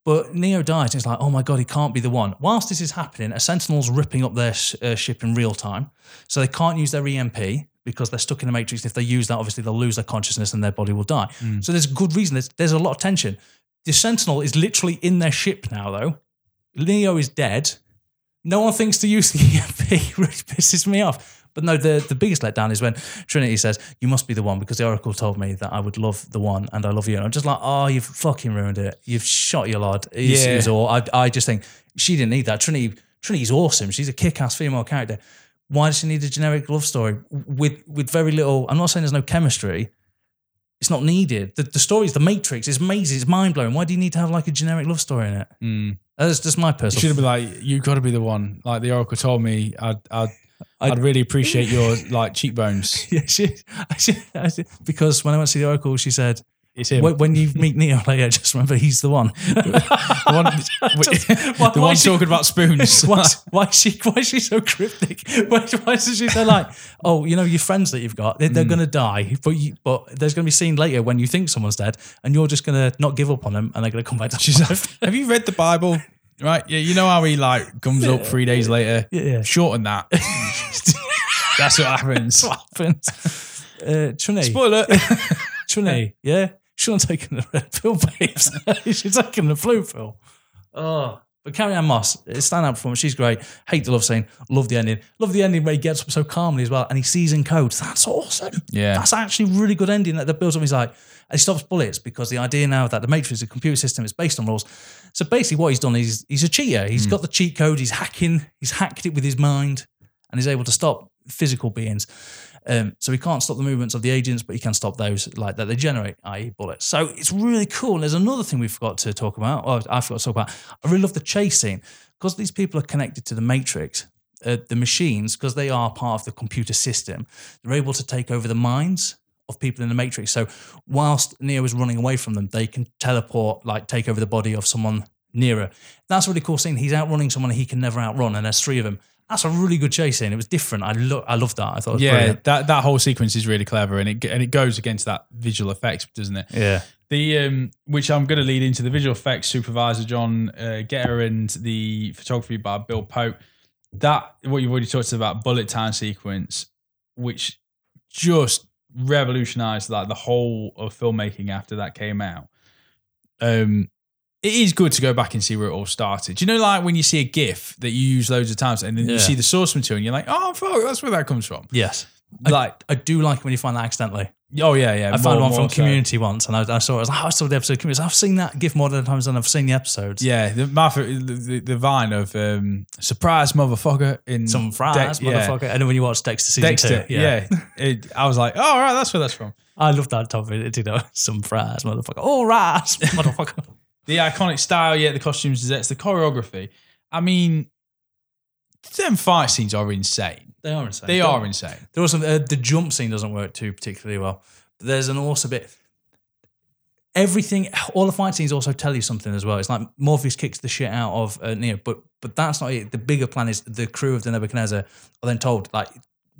[SPEAKER 2] But Neo dies, and it's like, oh my god, he can't be the one. Whilst this is happening, a Sentinel's ripping up their sh- uh, ship in real time, so they can't use their EMP because they're stuck in the Matrix. If they use that, obviously they'll lose their consciousness and their body will die. So there's good reason. There's, there's a lot of tension. The Sentinel is literally in their ship now, though. Neo is dead. No one thinks to use the EMP. It really pisses me off. But no, the, the biggest letdown is when Trinity says, You must be the one because the Oracle told me that I would love the one and I love you. And I'm just like, Oh, you've fucking ruined it. You've shot your lad.
[SPEAKER 1] Yeah.
[SPEAKER 2] all. I, I just think she didn't need that. Trinity Trinity's awesome. She's a kick ass female character. Why does she need a generic love story with with very little? I'm not saying there's no chemistry. It's not needed. The, the story is the Matrix. It's amazing. It's mind blowing. Why do you need to have like a generic love story in it? Hmm. That's just my personal.
[SPEAKER 1] Should
[SPEAKER 2] personal.
[SPEAKER 1] have been like, You've got to be the one. Like the Oracle told me, I'd, I'd, I'd really appreciate your like cheekbones. *laughs*
[SPEAKER 2] Yeah, she, she, she- because when I went to see the Oracle, she said, when, when you meet Neo later, just remember he's the one. *laughs* *laughs*
[SPEAKER 1] the one,
[SPEAKER 2] why-
[SPEAKER 1] the one
[SPEAKER 2] she-
[SPEAKER 1] talking about spoons.
[SPEAKER 2] why, why is she why is she so cryptic? Why, why is she so like, oh, you know, your friends that you've got, they're,
[SPEAKER 1] Hmm.
[SPEAKER 2] they're gonna die, but you, but there's gonna be seen later when you think someone's dead, and you're just gonna not give up on them, and they're gonna come back to
[SPEAKER 1] She's like, have you read the Bible? Right? Yeah, you know how he like comes up three days later.
[SPEAKER 2] Yeah, yeah.
[SPEAKER 1] Shorten that. That's what happens. *laughs*
[SPEAKER 2] what happens? Uh,
[SPEAKER 1] Spoiler. *laughs*
[SPEAKER 2] Trinity, yeah, she's not taking the red pill, babes. *laughs* she's taking the blue pill. Oh. But Carrie-Anne Moss, stand up performance. She's great. Hate the love scene. Love the ending. Love the ending where he gets up so calmly as well, and he sees in code. That's awesome.
[SPEAKER 1] Yeah.
[SPEAKER 2] that's actually really good ending that, that builds up. He's like, and he stops bullets because the idea now that the Matrix is a computer system is based on rules. So basically, what he's done is he's a cheater. He's got the cheat code. He's hacking. He's hacked it with his mind, and he's able to stop physical beings. Um, so he can't stop the movements of the agents, but he can stop those like that they generate, i.e., bullets. So it's really cool. And there's another thing we forgot to talk about, or I forgot to talk about. I really love the chase scene because these people are connected to the Matrix. Uh, the machines, because they are part of the computer system, they're able to take over the minds of people in the Matrix. So whilst Neo is running away from them, they can teleport, like take over the body of someone nearer. That's a really cool scene. He's outrunning someone he can never outrun, and there's three of them. That's a really good chase scene. It was different. I lo- I loved that. I thought it was
[SPEAKER 1] yeah,
[SPEAKER 2] brilliant.
[SPEAKER 1] that that whole sequence is really clever, and it and it goes against that visual effects, doesn't it?
[SPEAKER 2] Yeah.
[SPEAKER 1] The um, which I'm going to lead into the visual effects supervisor John uh, Gaeta and the photography by Bill Pope. That what you've already talked about bullet time sequence, which just revolutionized like the whole of filmmaking after that came out. Um, it is good to go back and see where it all started. You know, like when you see a GIF that you use loads of times, and then
[SPEAKER 2] Yeah.
[SPEAKER 1] you see the source material, and you're like, "Oh, fuck, that's where that comes from."
[SPEAKER 2] Yes.
[SPEAKER 1] Like,
[SPEAKER 2] I do like when you find that accidentally.
[SPEAKER 1] oh yeah, yeah.
[SPEAKER 2] I found one from
[SPEAKER 1] more so.
[SPEAKER 2] Community once, and I, I saw it. I was like, oh, I saw the episode of Community. I've seen that GIF more than times than I've seen the episodes.
[SPEAKER 1] Yeah, the, the, the, the vine of um, surprise motherfucker in
[SPEAKER 2] Some fries,
[SPEAKER 1] yeah.
[SPEAKER 2] motherfucker. And then when you watch Dexter season
[SPEAKER 1] Dexter,
[SPEAKER 2] two,
[SPEAKER 1] yeah, It- I was like, oh, all right, that's where that's from.
[SPEAKER 2] I love that topic. You know, *laughs* some fries, motherfucker. Oh, rice, *laughs* motherfucker.
[SPEAKER 1] The iconic style, yeah, the costumes, the the choreography. I mean, them fight scenes are insane.
[SPEAKER 2] They are insane.
[SPEAKER 1] They are insane.
[SPEAKER 2] There was some, uh, the jump scene doesn't work too particularly well. But there's an also bit. Everything, all the fight scenes also tell you something as well. It's like Morpheus kicks the shit out of uh, Neo, but but that's not it. The bigger plan is the crew of the Nebuchadnezzar are then told like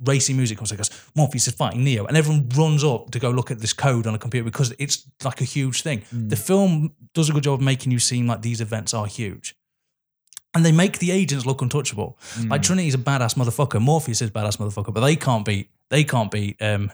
[SPEAKER 2] racy music comes and goes, Morpheus is fighting Neo, and everyone runs up to go look at this code on a computer because it's like a huge thing. The film does a good job of making you seem like these events are huge. And they make the agents look untouchable. Like Trinity's a badass motherfucker. Morpheus is a badass motherfucker, but they can't beat they can't beat um,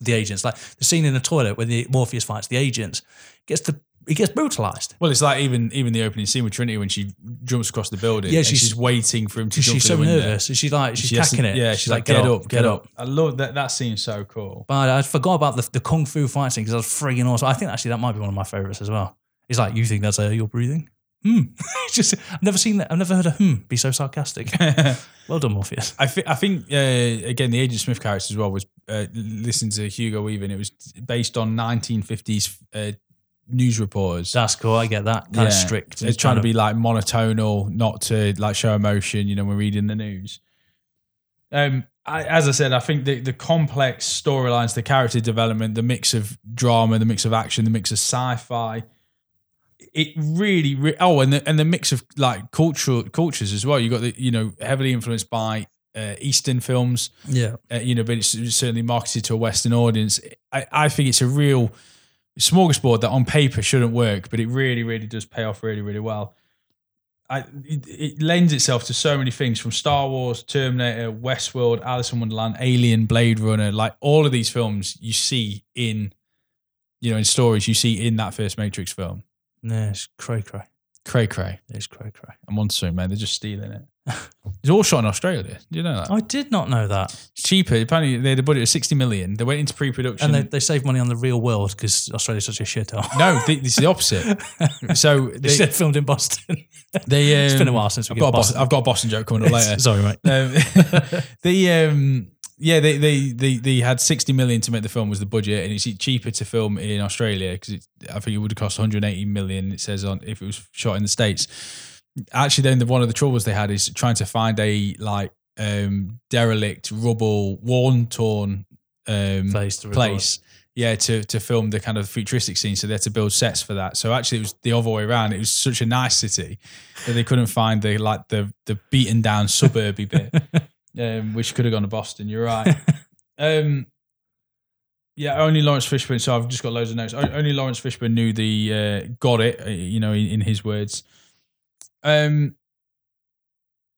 [SPEAKER 2] the agents. Like the scene in the toilet when the Morpheus fights the agents gets the he gets brutalized.
[SPEAKER 1] Well, it's like even even the opening scene with Trinity when she jumps across the building.
[SPEAKER 2] Yeah,
[SPEAKER 1] and
[SPEAKER 2] she's-
[SPEAKER 1] she's, waiting for him to jump
[SPEAKER 2] She's so nervous. She's like she's
[SPEAKER 1] She
[SPEAKER 2] tacking it.
[SPEAKER 1] Yeah, she's, like, get, up, get up. I love that. That scene's so cool.
[SPEAKER 2] But I forgot about the, the kung fu fighting scene because that was frigging awesome. I think actually that might be one of my favorites as well. It's like you think that's uh, you're breathing. Hmm. *laughs* Just I've never seen that. I've never heard a hmm be so sarcastic. *laughs* well done, Morpheus.
[SPEAKER 1] I, thi- I think uh, again the Agent Smith character as well was uh, listening to Hugo Weaving. It was based on 1950s uh, news reporters.
[SPEAKER 2] That's cool. I get that. Kind of strict.
[SPEAKER 1] It's trying to be like monotonal, not to like show emotion. You know, when reading the news. Um, I, as I said, I think the the complex storylines, the character development, the mix of drama, the mix of action, the mix of sci-fi. It really, re- oh, and the and the mix of like cultural cultures as well. You got the you know heavily influenced by uh, Eastern films
[SPEAKER 2] yeah.
[SPEAKER 1] uh, you know, but it's certainly marketed to a Western audience. I, I think it's a real smorgasbord that on paper shouldn't work, but it really, really does pay off really, really well. I, it, it lends itself to so many things from Star Wars, Terminator, Westworld, Alice in Wonderland, Alien, Blade Runner. Like all of these films you see in, you know, in stories you see in that first Matrix film.
[SPEAKER 2] Yeah, it's cray cray.
[SPEAKER 1] Cray cray.
[SPEAKER 2] It's cray cray.
[SPEAKER 1] I'm on soon, man. They're just stealing it. It's all shot in Australia. Do you know that?
[SPEAKER 2] I did not know that.
[SPEAKER 1] It's cheaper. Apparently, they had a budget of 60 million. They went into pre production.
[SPEAKER 2] And they, they save money on the real world because Australia's such a shithole.
[SPEAKER 1] No, th- this is the opposite. *laughs* So
[SPEAKER 2] They
[SPEAKER 1] they,
[SPEAKER 2] filmed in Boston.
[SPEAKER 1] they um, *laughs*
[SPEAKER 2] it's been a while since we
[SPEAKER 1] I've got, a
[SPEAKER 2] Boston.
[SPEAKER 1] Boston, I've got a Boston joke coming up later.
[SPEAKER 2] Sorry, mate.
[SPEAKER 1] Um, *laughs* the um, yeah, they, they they they had sixty million to make the film was the budget, and it's cheaper to film in Australia because I think it would have cost one hundred eighty million. It says on if it was shot in the states. Actually, then the, one of the troubles they had is trying to find a like um, derelict, rubble, worn, torn um,
[SPEAKER 2] Place to
[SPEAKER 1] place. Yeah, to to film the kind of futuristic scene, so they had to build sets for that. So actually, it was the other way around. It was such a nice city that they couldn't find the like the the beaten down suburby *laughs* bit, um, which could have gone to Boston. You're right. *laughs* Um, yeah, only Laurence Fishburne. So I've just got loads of notes. Only Laurence Fishburne knew the uh, got it. uh, You know, in, in his words. Um,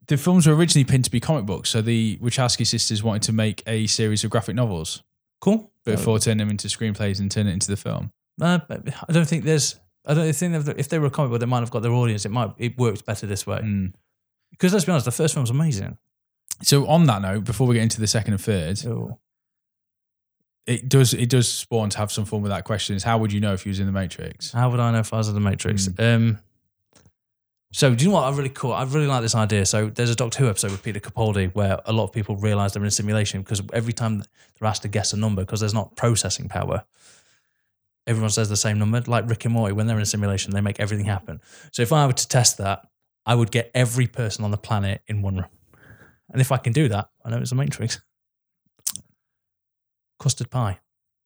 [SPEAKER 1] the films were originally pinned to be comic books, so the Wachowski sisters wanted to make a series of graphic novels
[SPEAKER 2] Cool.
[SPEAKER 1] before turning them into screenplays and turn it into the film.
[SPEAKER 2] Uh, I don't think there's. I don't think if they were a comic book, they might have got their audience. It might. It worked better this way.
[SPEAKER 1] Mm.
[SPEAKER 2] Because let's be honest, the first film was amazing.
[SPEAKER 1] So on that note, before we get into the second and third,
[SPEAKER 2] Oh.
[SPEAKER 1] it does it does spawn to have some form with that question. Is how would you know if you was in the Matrix?
[SPEAKER 2] How would I know if I was in the Matrix? Um, so do you know what I really cool? I really like this idea. So there's a Doctor Who episode with Peter Capaldi where a lot of people realize they're in a simulation because every time they're asked to guess a number because there's not processing power, everyone says the same number. Like Rick and Morty, when they're in a simulation, they make everything happen. So if I were to test that, I would get every person on the planet in one room. And if I can do that, I know it's a Matrix. Custard pie.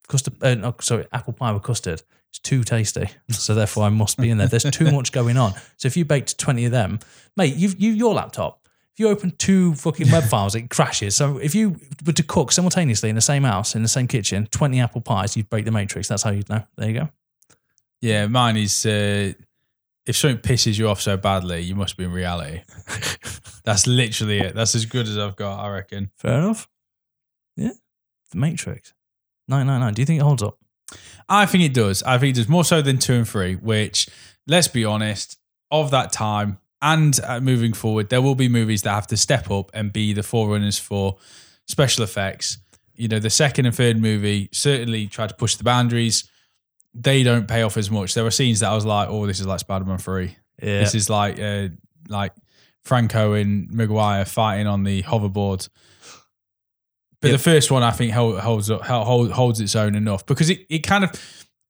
[SPEAKER 2] Custard, uh, no, sorry, apple pie with custard. It's too tasty. So therefore, I must be in there. There's too much going on. So if you baked 20 of them, mate, you've, you, your laptop, if you open two fucking web files, it crashes. So if you were to cook simultaneously in the same house, in the same kitchen, 20 apple pies, you'd break the matrix. That's how you'd know. There you go.
[SPEAKER 1] Yeah, mine is uh, if something pisses you off so badly, you must be in reality. *laughs* That's literally it. That's as good as I've got, I reckon.
[SPEAKER 2] Fair enough. Yeah. The Matrix. 999. Do you think it holds up?
[SPEAKER 1] I think it does. I think it does more so than two and three, which, let's be honest, of that time and uh, moving forward, there will be movies that have to step up and be the forerunners for special effects. You know, the second and third movie certainly tried to push the boundaries. They don't pay off as much. There were scenes that I was like, "Oh, this is like Spider-Man Three.
[SPEAKER 2] Yeah.
[SPEAKER 1] This is like uh, like Franco and Maguire fighting on the hoverboard." But
[SPEAKER 2] Yep.
[SPEAKER 1] the first one, I think, held, holds up, holds its own enough because it, it kind of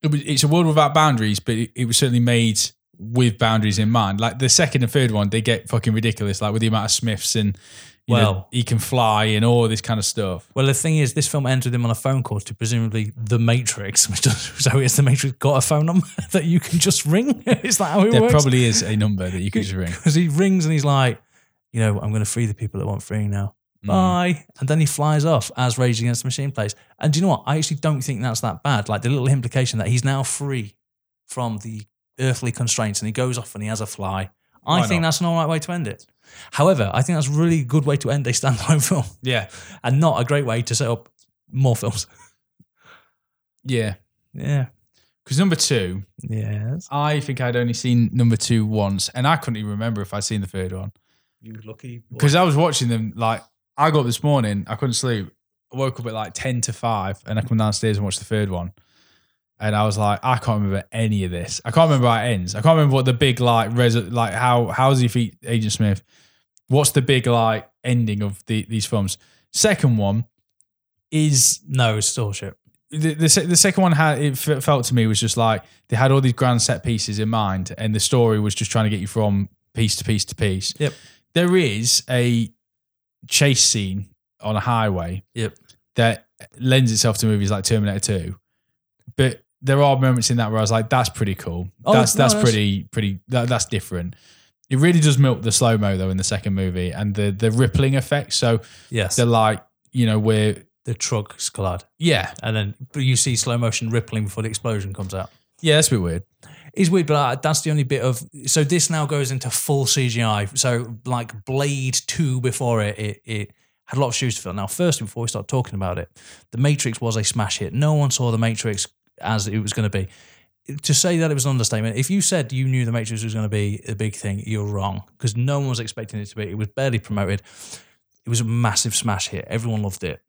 [SPEAKER 1] it was, it's a world without boundaries, but it, it was certainly made with boundaries in mind. Like the second and third one, they get fucking ridiculous, like with the amount of Smiths and you know,
[SPEAKER 2] Well-
[SPEAKER 1] he can fly and all this kind of stuff.
[SPEAKER 2] Well, the thing is, this film ends with him on a phone call to presumably the Matrix, *laughs* which does, so is the Matrix got a phone number *laughs* that you can just ring? *laughs* is that how it
[SPEAKER 1] There
[SPEAKER 2] works?
[SPEAKER 1] probably is a number that you can just ring.
[SPEAKER 2] Because he rings and he's like, you know, I'm going to free the people that want freeing now.
[SPEAKER 1] Mm.
[SPEAKER 2] Bye. And then he flies off as Rage Against the Machine plays. And do you know what? I actually don't think that's that bad. Like the little implication that he's now free from the earthly constraints and he goes off and he has a fly. I
[SPEAKER 1] Why
[SPEAKER 2] think
[SPEAKER 1] not?
[SPEAKER 2] that's an all right way to end it. However, I think that's a really good way to end a standalone *laughs* film
[SPEAKER 1] Yeah,
[SPEAKER 2] and not a great way to set up more films.
[SPEAKER 1] yeah.
[SPEAKER 2] Yeah.
[SPEAKER 1] Because number two,
[SPEAKER 2] Yes.
[SPEAKER 1] I think I'd only seen number two once, and I couldn't even remember if I'd seen the third one
[SPEAKER 2] You lucky.
[SPEAKER 1] because I was watching them. Like I got up this morning, I couldn't sleep. I woke up at like ten to five, and I come downstairs and watched the third one. And I was like, I can't remember any of this. I can't remember how it ends. I can't remember what the big like res like how how does he defeat Agent Smith? What's the big like ending of the, these films? Second one is
[SPEAKER 2] no, it's still shit.
[SPEAKER 1] the, the, the second one had it felt to me was just like they had all these grand set pieces in mind and the story was just trying to get you from piece to piece to piece
[SPEAKER 2] Yep.
[SPEAKER 1] there is a chase scene on a highway
[SPEAKER 2] Yep.
[SPEAKER 1] that lends itself to movies like terminator 2 but there are moments in that where i was like that's pretty cool.
[SPEAKER 2] Oh,
[SPEAKER 1] that's
[SPEAKER 2] no,
[SPEAKER 1] that's
[SPEAKER 2] that's-
[SPEAKER 1] pretty pretty that, that's different. It really does milk the slow mo though in the second movie and the the rippling effect. So
[SPEAKER 2] Yes.
[SPEAKER 1] they're like you know where
[SPEAKER 2] the trucks collide,
[SPEAKER 1] yeah.
[SPEAKER 2] And then you see slow motion rippling before the explosion comes out.
[SPEAKER 1] yeah that's a bit weird
[SPEAKER 2] It's weird, but uh, that's the only bit of. So this now goes into full CGI. So like Blade Two before it, it it had a lot of shoes to fill. Now, first, before we start talking about it, The Matrix was a smash hit. No one saw The Matrix as it was going to be. To say that it was an understatement. If you said you knew The Matrix was going to be a big thing, you're wrong because no one was expecting it to be. It was barely promoted. It was a massive smash hit. Everyone loved it.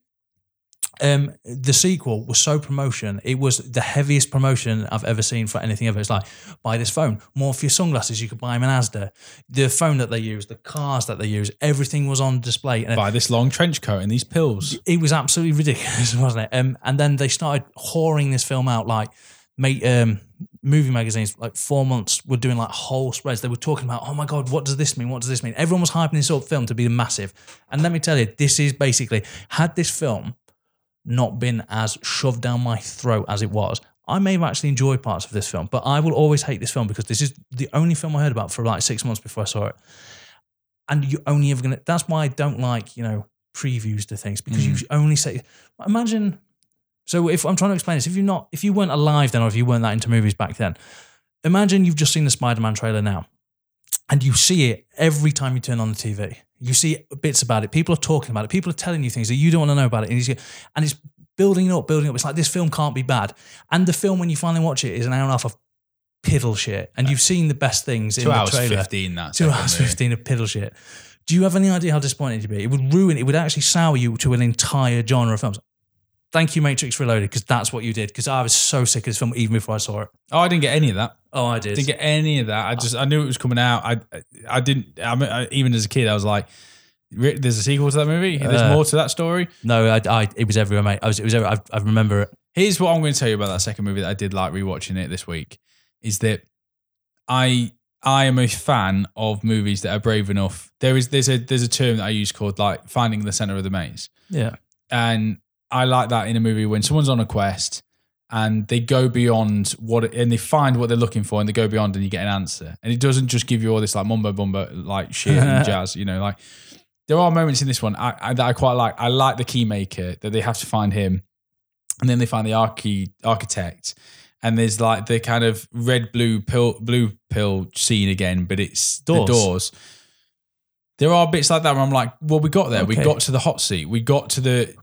[SPEAKER 2] Um, the sequel was so promotion. It was the heaviest promotion I've ever seen for anything ever. It's like buy this phone, more for your sunglasses. You could buy them in Asda. The phone that they use, the cars that they use, everything was on display. And
[SPEAKER 1] buy this long trench coat and these pills.
[SPEAKER 2] it was absolutely ridiculous, *laughs* wasn't it? Um, and then they started whoring this film out like mate um movie magazines like four months were doing like whole spreads they were talking about oh my god what does this mean what does this mean everyone was hyping this up film to be massive and let me tell you this is basically had this film not been as shoved down my throat as it was I may have actually enjoyed parts of this film, but I will always hate this film because this is the only film I heard about for like six months before I saw it. And you only ever gonna. That's why I don't like you know previews to things because you mm. only say. Imagine. So if I'm trying to explain this, if you're not, if you weren't alive then, or if you weren't that into movies back then, imagine you've just seen the Spider-Man trailer now, and you see it every time you turn on the TV. You see bits about it. People are talking about it. People are telling you things that you don't want to know about it, and, you see- and it's building up, building up. It's like this film can't be bad, and the film when you finally watch it is an hour and a half of piddle shit, and you've seen the best things in
[SPEAKER 1] Two
[SPEAKER 2] the
[SPEAKER 1] hours
[SPEAKER 2] trailer.
[SPEAKER 1] fifteen. That
[SPEAKER 2] Two hours fifteen of piddle shit. Do you have any idea how disappointed you'd be? It would ruin. It would actually sour you to an entire genre of films. Thank you, Matrix Reloaded, because that's what you did. Because I was so sick of this film even before I saw it.
[SPEAKER 1] Oh, I didn't get any of that.
[SPEAKER 2] Oh, I did.
[SPEAKER 1] Didn't get any of that. I just I knew it was coming out. I I didn't. I, mean, I even as a kid, I was like, "There's a sequel to that movie. There's
[SPEAKER 2] Uh,
[SPEAKER 1] more to that story."
[SPEAKER 2] no, I, I, it was everywhere, mate. I was, it was. Everywhere. I, I remember it.
[SPEAKER 1] Here's what I'm going to tell you about that second movie that I did like rewatching it this week. Is that I I am a fan of movies that are brave enough. There is there's a there's a term that I use called like finding the center of the maze.
[SPEAKER 2] Yeah,
[SPEAKER 1] and I like that in a movie when someone's on a quest and they go beyond what and they find what they're looking for and they go beyond and you get an answer and it doesn't just give you all this like mumbo bumbo like shit and *laughs* jazz you know like there are moments in this one I, I, that I quite like I like the key maker that they have to find him and then they find the archi, architect and there's like the kind of red blue pill blue pill scene again but it's
[SPEAKER 2] Doors.
[SPEAKER 1] the doors there are bits like that where I'm like, well, we got there. We got to the hot seat. We got to the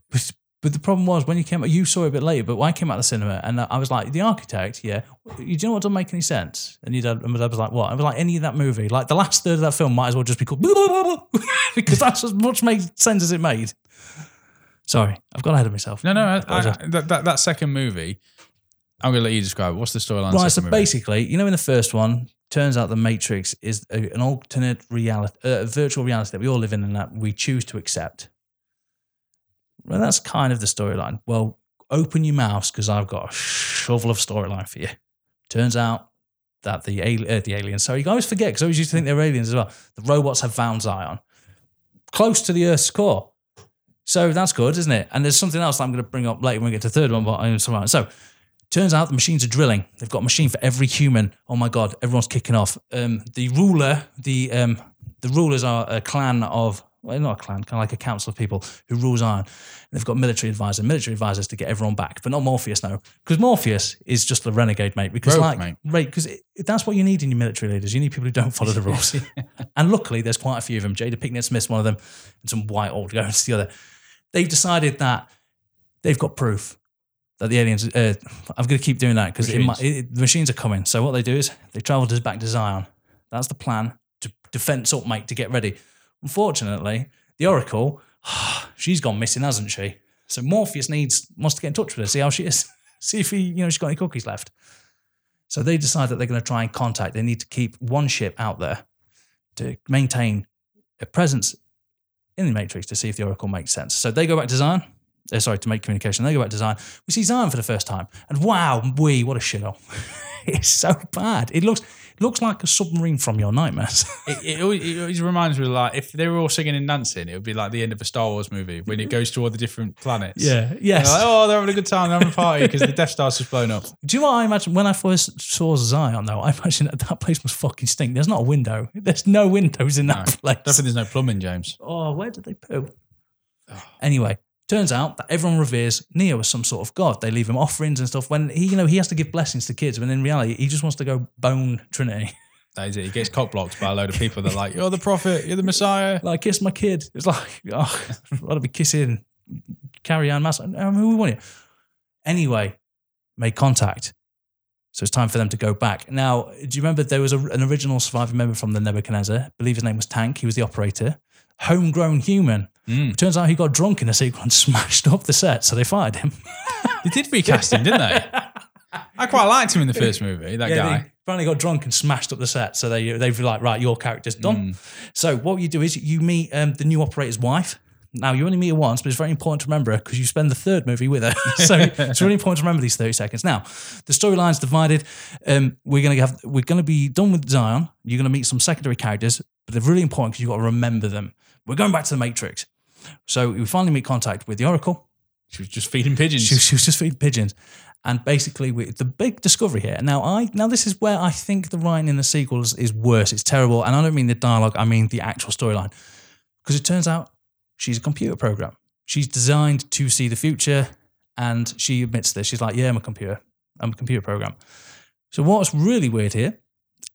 [SPEAKER 2] but, the problem was when you came, out, you saw it a bit later. But when I came out of the cinema and I was like, the architect, yeah, you do you know what doesn't make any sense? And your dad, and my dad was like, what? I was like, any of that movie, like the last third of that film, might as well just be called *laughs* because that's as much made sense as it made. Sorry, I've got ahead of myself.
[SPEAKER 1] No, no, I, I, that, that that second movie. I'm gonna let you describe. it. What's the storyline?
[SPEAKER 2] Right, so
[SPEAKER 1] movie?
[SPEAKER 2] basically, you know, in the first one, turns out the Matrix is a, an alternate reality, uh, virtual reality that we all live in and that we choose to accept. Well, that's kind of the storyline. Well, open your mouths because I've got a shovel of storyline for you. Turns out that the, uh, the aliens, sorry, you always forget because I always used to think they were aliens as well. The robots have found Zion close to the Earth's core. So that's good, isn't it? And there's something else I'm going to bring up later when we get to the third one. But I'm sorry. So Turns out the machines are drilling. They've got a machine for every human. Oh my god, everyone's kicking off. Um, the ruler, the um, the rulers are a clan of well, not a clan, kind of like a council of people who rules Zion. And they've got military advisor, military advisors to get everyone back, but not Morpheus now, because Morpheus is just a renegade mate. Because
[SPEAKER 1] Rogue
[SPEAKER 2] like,
[SPEAKER 1] mate.
[SPEAKER 2] right, because that's what you need in your military leaders. You need people who don't follow the rules. *laughs* *laughs* and luckily, there's quite a few of them. Jada Pinkett Smith's one of them, and some white old *laughs* guys the other. They've decided that they've got proof that the aliens. Uh, I'm going to keep doing that because the machines are coming. So what they do is they travel to back to Zion. That's the plan to defense up, mate, to get ready. Unfortunately, the Oracle, *sighs* she's gone missing, hasn't she? So Morpheus needs wants to get in touch with her, see how she is, *laughs* see if he, you know, she's got any cookies left. So they decide that they're going to try and contact. They need to keep one ship out there to maintain a presence in the Matrix to see if the Oracle makes sense. So they go back to Zion. Uh, sorry, to make communication. They go back to Zion. We see Zion for the first time, and wow, we what a shithole! *laughs* it's so bad. It looks looks like a submarine from your nightmares. *laughs*
[SPEAKER 1] It, it, always, it always reminds me of like if they were all singing and dancing, it would be like the end of a Star Wars movie when it goes to all the different planets.
[SPEAKER 2] yeah. Yes.
[SPEAKER 1] they're like, oh, they're having a good time, they're having a party because the Death Star's just blown up.
[SPEAKER 2] Do you know what I imagine when I first saw Zion though? I imagine that that place must fucking stink. There's not a window. There's no windows in that *laughs* place.
[SPEAKER 1] Don't there's no plumbing, James.
[SPEAKER 2] Oh, where did they poo? Anyway, turns out that everyone reveres Neo as some sort of god. They leave him offerings and stuff. When he, you know, he has to give blessings to kids, when in reality, he just wants to go bone Trinity. *laughs*
[SPEAKER 1] That is it. He gets cock blocked by a load of people that are like, you're the prophet, you're the Messiah.
[SPEAKER 2] like, kiss my kid. It's like, *laughs* oh, I'd rather be kissing Carrie-Anne Moss. Um, who we want you? Anyway, made contact. So it's time for them to go back. Now, do you remember there was a, an original surviving member from the Nebuchadnezzar? I believe his name was Tank. He was the operator. Homegrown human.
[SPEAKER 1] Mm.
[SPEAKER 2] Turns out he got drunk in a sequel *laughs* and smashed up the set, so they fired him.
[SPEAKER 1] They did recast him, didn't they? I quite liked him in the first movie, that
[SPEAKER 2] Yeah,
[SPEAKER 1] guy.
[SPEAKER 2] finally got drunk and smashed up the set. So they they were like, right, your character's done. So what you do is you meet um, the new operator's wife. Now you only meet her once, but it's very important to remember her because you spend the third movie with her. *laughs* so it's really important to remember these thirty seconds. Now the storyline's divided. Um, we're gonna have we're gonna be done with Zion. You're gonna meet some secondary characters, but they're really important because you've got to remember them. We're going back to the Matrix. So we finally make contact with the Oracle.
[SPEAKER 1] She was just feeding pigeons.
[SPEAKER 2] She, she was just feeding pigeons. And basically, we, the big discovery here. Now, I now this is where I think the writing in the sequels is worse. It's terrible, and I don't mean the dialogue. I mean the actual storyline, because it turns out she's a computer program. She's designed to see the future, and she admits this. She's like, "Yeah, I'm a computer. I'm a computer program." So what's really weird here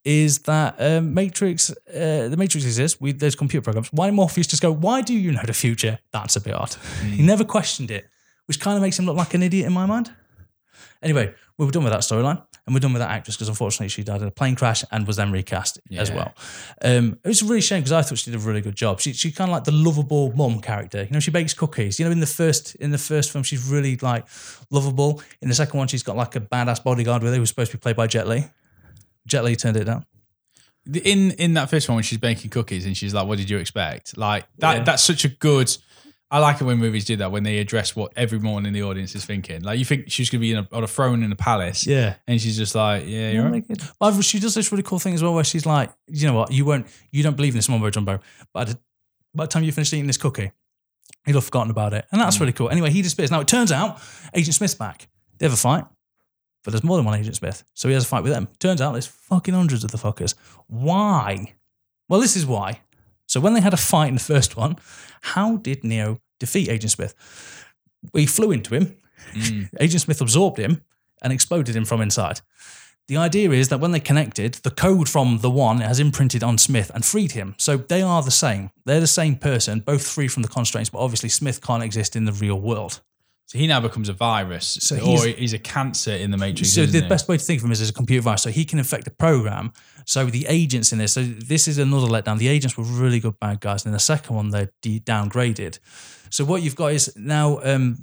[SPEAKER 2] is that um, Matrix, uh, the Matrix exists. We, there's computer programs. Why Morpheus just go? Why do you know the future? That's a bit odd. He never questioned it, which kind of makes him look like an idiot in my mind. Anyway, we were done with that storyline and we're done with that actress because unfortunately she died in a plane crash and was then recast as well. Um, it was a really shame because I thought she did a really good job. She she kind of like the lovable mum character. You know, she bakes cookies. You know, in the first in the first film, she's really like lovable. In the second one, she's got like a badass bodyguard with her who's supposed to be played by Jet Li. Jet Li turned it down.
[SPEAKER 1] in in that first one when she's baking cookies and she's like, "What did you expect?" Like that.
[SPEAKER 2] Yeah.
[SPEAKER 1] That's such a good. I like it when movies do that when they address what everyone in the audience is thinking. Like you think she's going to be in a, on a throne in a palace,
[SPEAKER 2] Yeah.
[SPEAKER 1] and she's just like, "Yeah, you're right."
[SPEAKER 2] Well, she does this really cool thing as well, where she's like, you know what, you won't, you don't believe in this mumbo jumbo, but by the time you finish eating this cookie, you'll have forgotten about it, and that's mm. really cool. Anyway, he disappears. Now it turns out Agent Smith's back. They have a fight, but there's more than one Agent Smith, so he has a fight with them. Turns out there's fucking hundreds of the fuckers. Why? Well, this is why. So when they had a fight in the first one, how did Neo defeat Agent Smith? We flew into him. Hmm. *laughs* Agent Smith absorbed him and exploded him from inside. The idea is that when they connected, the code from the one has imprinted on Smith and freed him. So they are the same. They're the same person, both free from the constraints, but obviously Smith can't exist in the real world.
[SPEAKER 1] So he now becomes a virus,
[SPEAKER 2] So
[SPEAKER 1] or
[SPEAKER 2] he's-
[SPEAKER 1] he's a cancer in the Matrix.
[SPEAKER 2] So the
[SPEAKER 1] he?
[SPEAKER 2] best way to think of him is as a computer virus. So he can infect a program. So the agents in this, so this is another letdown. The agents were really good bad guys. And in the second one, they're de- downgraded. So what you've got is now um,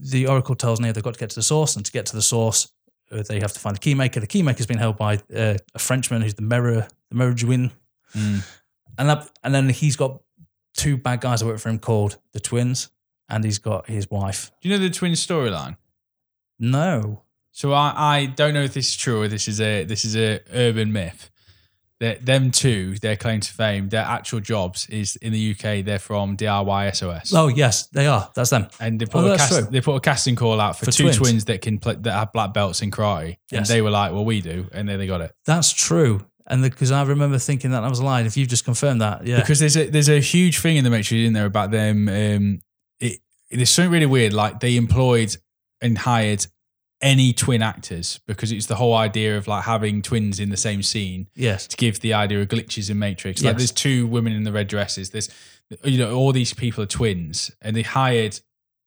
[SPEAKER 2] the Oracle tells Neo they've got to get to the source. And to get to the source, uh, they have to find the keymaker. The keymaker's been held by uh, a Frenchman who's the Mirror, the Merovingian.
[SPEAKER 1] Mm.
[SPEAKER 2] And, that, and then he's got two bad guys that work for him called the Twins. And he's got his wife.
[SPEAKER 1] Do you know the twin storyline?
[SPEAKER 2] No.
[SPEAKER 1] So I, I don't know if this is true or this is a this is a urban myth. That them two, their claim to fame, their actual jobs is in the UK. They're from DIY SOS,
[SPEAKER 2] Oh, yes, they are. That's them.
[SPEAKER 1] and they put
[SPEAKER 2] Oh,
[SPEAKER 1] a cast, they put a casting call out for,
[SPEAKER 2] For
[SPEAKER 1] two
[SPEAKER 2] twins.
[SPEAKER 1] twins. that can play, that have black belts in karate,
[SPEAKER 2] Yes.
[SPEAKER 1] and they were like, "Well, we do," and then they got it
[SPEAKER 2] That's true. And because I remember thinking that I was lying. If you've just confirmed that, yeah.
[SPEAKER 1] because there's a there's a huge thing in the Matrix in there about them. Um, there's something really weird. Like they employed and hired any twin actors because it's the whole idea of like having twins in the same scene
[SPEAKER 2] yes.
[SPEAKER 1] to give the idea of glitches in Matrix. Like
[SPEAKER 2] Yes.
[SPEAKER 1] there's two women in the red dresses. There's you know all these people are twins, and they hired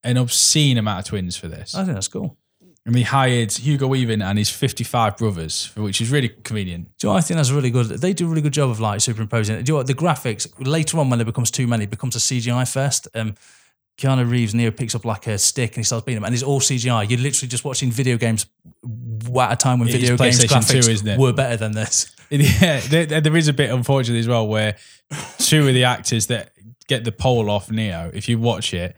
[SPEAKER 1] an obscene amount of twins for this.
[SPEAKER 2] I think that's cool.
[SPEAKER 1] and he hired Hugo Weaving and his 55 brothers, which is really convenient.
[SPEAKER 2] Do you know I think that's really good? They do a really good job of like superimposing it. Do you know what? The graphics later on when it becomes too many, it becomes a CGI fest. Um, Keanu Reeves, Neo picks up like a stick and he starts beating him, and it's all CGI. You're literally just watching video games at a time when
[SPEAKER 1] It
[SPEAKER 2] video games graphics
[SPEAKER 1] 2, isn't it?
[SPEAKER 2] were better than this. *laughs*
[SPEAKER 1] Yeah, there, there is a bit unfortunately as well where two of the actors that get the pole off Neo, if you watch it,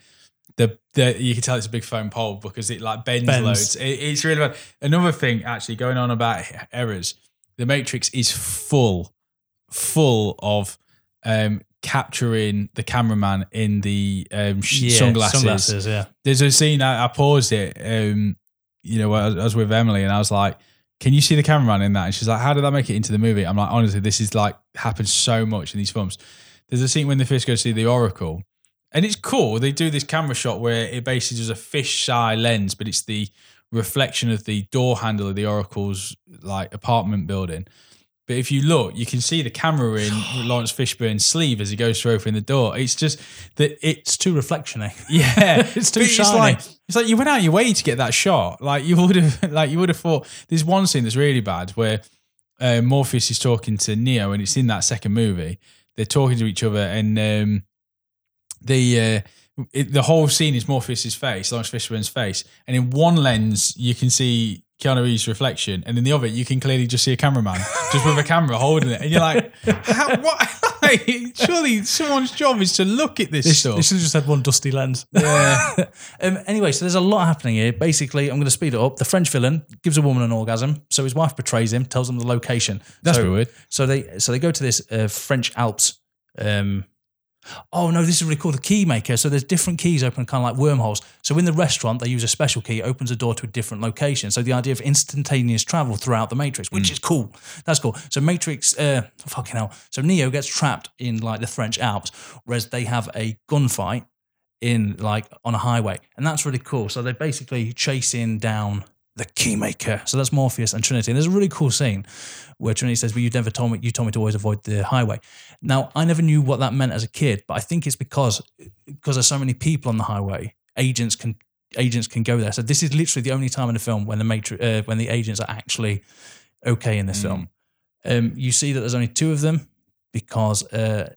[SPEAKER 1] the, the you can tell it's a big foam pole because it like bends,
[SPEAKER 2] Bends.
[SPEAKER 1] loads. It, it's really bad. Another thing actually going on about errors, the Matrix is full, full of um, capturing the cameraman in the um, sh- sunglasses.
[SPEAKER 2] sunglasses, yeah.
[SPEAKER 1] There's a scene I, I paused it. Um, you know, I I was with Emily and I was like, "Can you see the cameraman in that?" And she's like, "How did that make it into the movie?" I'm like, "Honestly, this is like happens so much in these films." There's a scene when the fish go to see the Oracle, and it's cool. They do this camera shot where it basically does a fish eye lens, but it's the reflection of the door handle of the Oracle's like apartment building. But if you look, you can see the camera in *sighs* Laurence Fishburne's sleeve as he goes to open the door. It's just that it's
[SPEAKER 2] It's too reflectiony. *laughs*
[SPEAKER 1] yeah, *laughs*
[SPEAKER 2] It's too shiny.
[SPEAKER 1] like it's like you went out your way to get that shot. Like you would have, *laughs* like you would have thought. There's one scene that's really bad where uh, Morpheus is talking to Neo, and it's in that second movie. They're talking to each other, and um, the uh, it, the whole scene is Morpheus's face, Laurence Fishburne's face, and in one lens you can see Keanu Reeves' reflection, and in the other you can clearly just see a cameraman just with a camera holding it, and you're like, How, what? *laughs* Like, surely someone's job is to look at this
[SPEAKER 2] They
[SPEAKER 1] stuff.
[SPEAKER 2] should have just had one dusty lens. *laughs*
[SPEAKER 1] Yeah. *laughs*
[SPEAKER 2] um, anyway, so there's a lot happening here. Basically, I'm going to speed it up. The French villain gives a woman an orgasm, so his wife betrays him, tells him the location.
[SPEAKER 1] That's
[SPEAKER 2] so,
[SPEAKER 1] weird.
[SPEAKER 2] So they so they go to this uh, French Alps. Um, oh no, this is really cool. The key maker. So there's different keys open, kind of like wormholes. So in the restaurant, they use a special key, it opens a door to a different location. So the idea of instantaneous travel throughout the Matrix, which is cool. That's cool. So Matrix, uh, fucking hell. So Neo gets trapped in like the French Alps, whereas they have a gunfight in like on a highway, and that's really cool. So they're basically chasing down the keymaker. So that's Morpheus and Trinity. And there's a really cool scene where Trinity says, "Well, you never told me. You told me to always avoid the highway." Now, I never knew what that meant as a kid, but I think it's because because there's so many people on the highway, agents can agents can go there. So this is literally the only time in the film when the matrix uh, when the agents are actually okay in this film. Um, you see that there's only two of them because uh,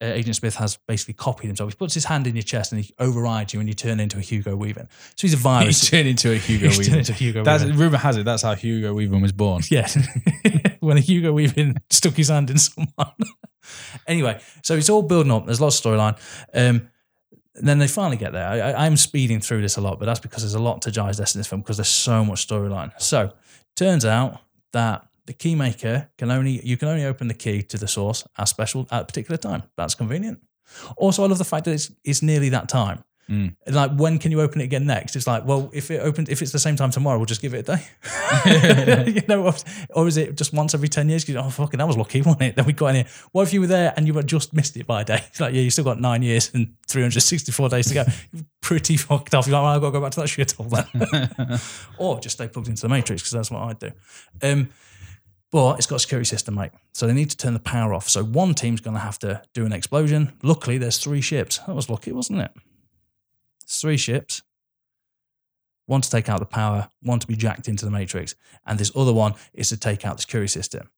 [SPEAKER 2] Agent Smith has basically copied himself. He puts his hand in your chest and he overrides you and you turn into a Hugo Weaving. So he's a virus.
[SPEAKER 1] He's turned into a *laughs* Hugo
[SPEAKER 2] He's
[SPEAKER 1] Weaving.
[SPEAKER 2] into Hugo
[SPEAKER 1] That's,
[SPEAKER 2] Weaving.
[SPEAKER 1] rumor has it that's how Hugo Weaving was born. *laughs*
[SPEAKER 2] Yeah. *laughs* when a Hugo Weaving stuck his hand in someone. anyway, so it's all building up. There's lots of storyline. Um, and then they finally get there. I, I, I'm speeding through this a lot, but that's because there's a lot to in this film because there's so much storyline. So turns out that the key maker can only you can only open the key to the source at special at a particular time. That's convenient. Also, I love the fact that it's it's nearly that time.
[SPEAKER 1] Mm.
[SPEAKER 2] Like, when can you open it again next? It's like, well, if it opens, if it's the same time tomorrow, we'll just give it a day. *laughs* *laughs* you know, or, is it just once every ten years? 'Cause, Oh, fucking, that was lucky, *laughs* wasn't it? Then we got in here. What if you were there and you had just missed it by a day? It's like, yeah, you still got nine years and three hundred sixty-four days to go. Pretty fucked off. You're like, well, I've got to go back to that shithole then, or just stay plugged into the matrix because that's what I'd do. Um, but it's got a security system, mate. So they need to turn the power off. So one team's going to have to do an explosion. Luckily, there's three ships. That was lucky, wasn't it? It's three ships. One to take out the power, one to be jacked into the matrix, and this other one is to take out the security system.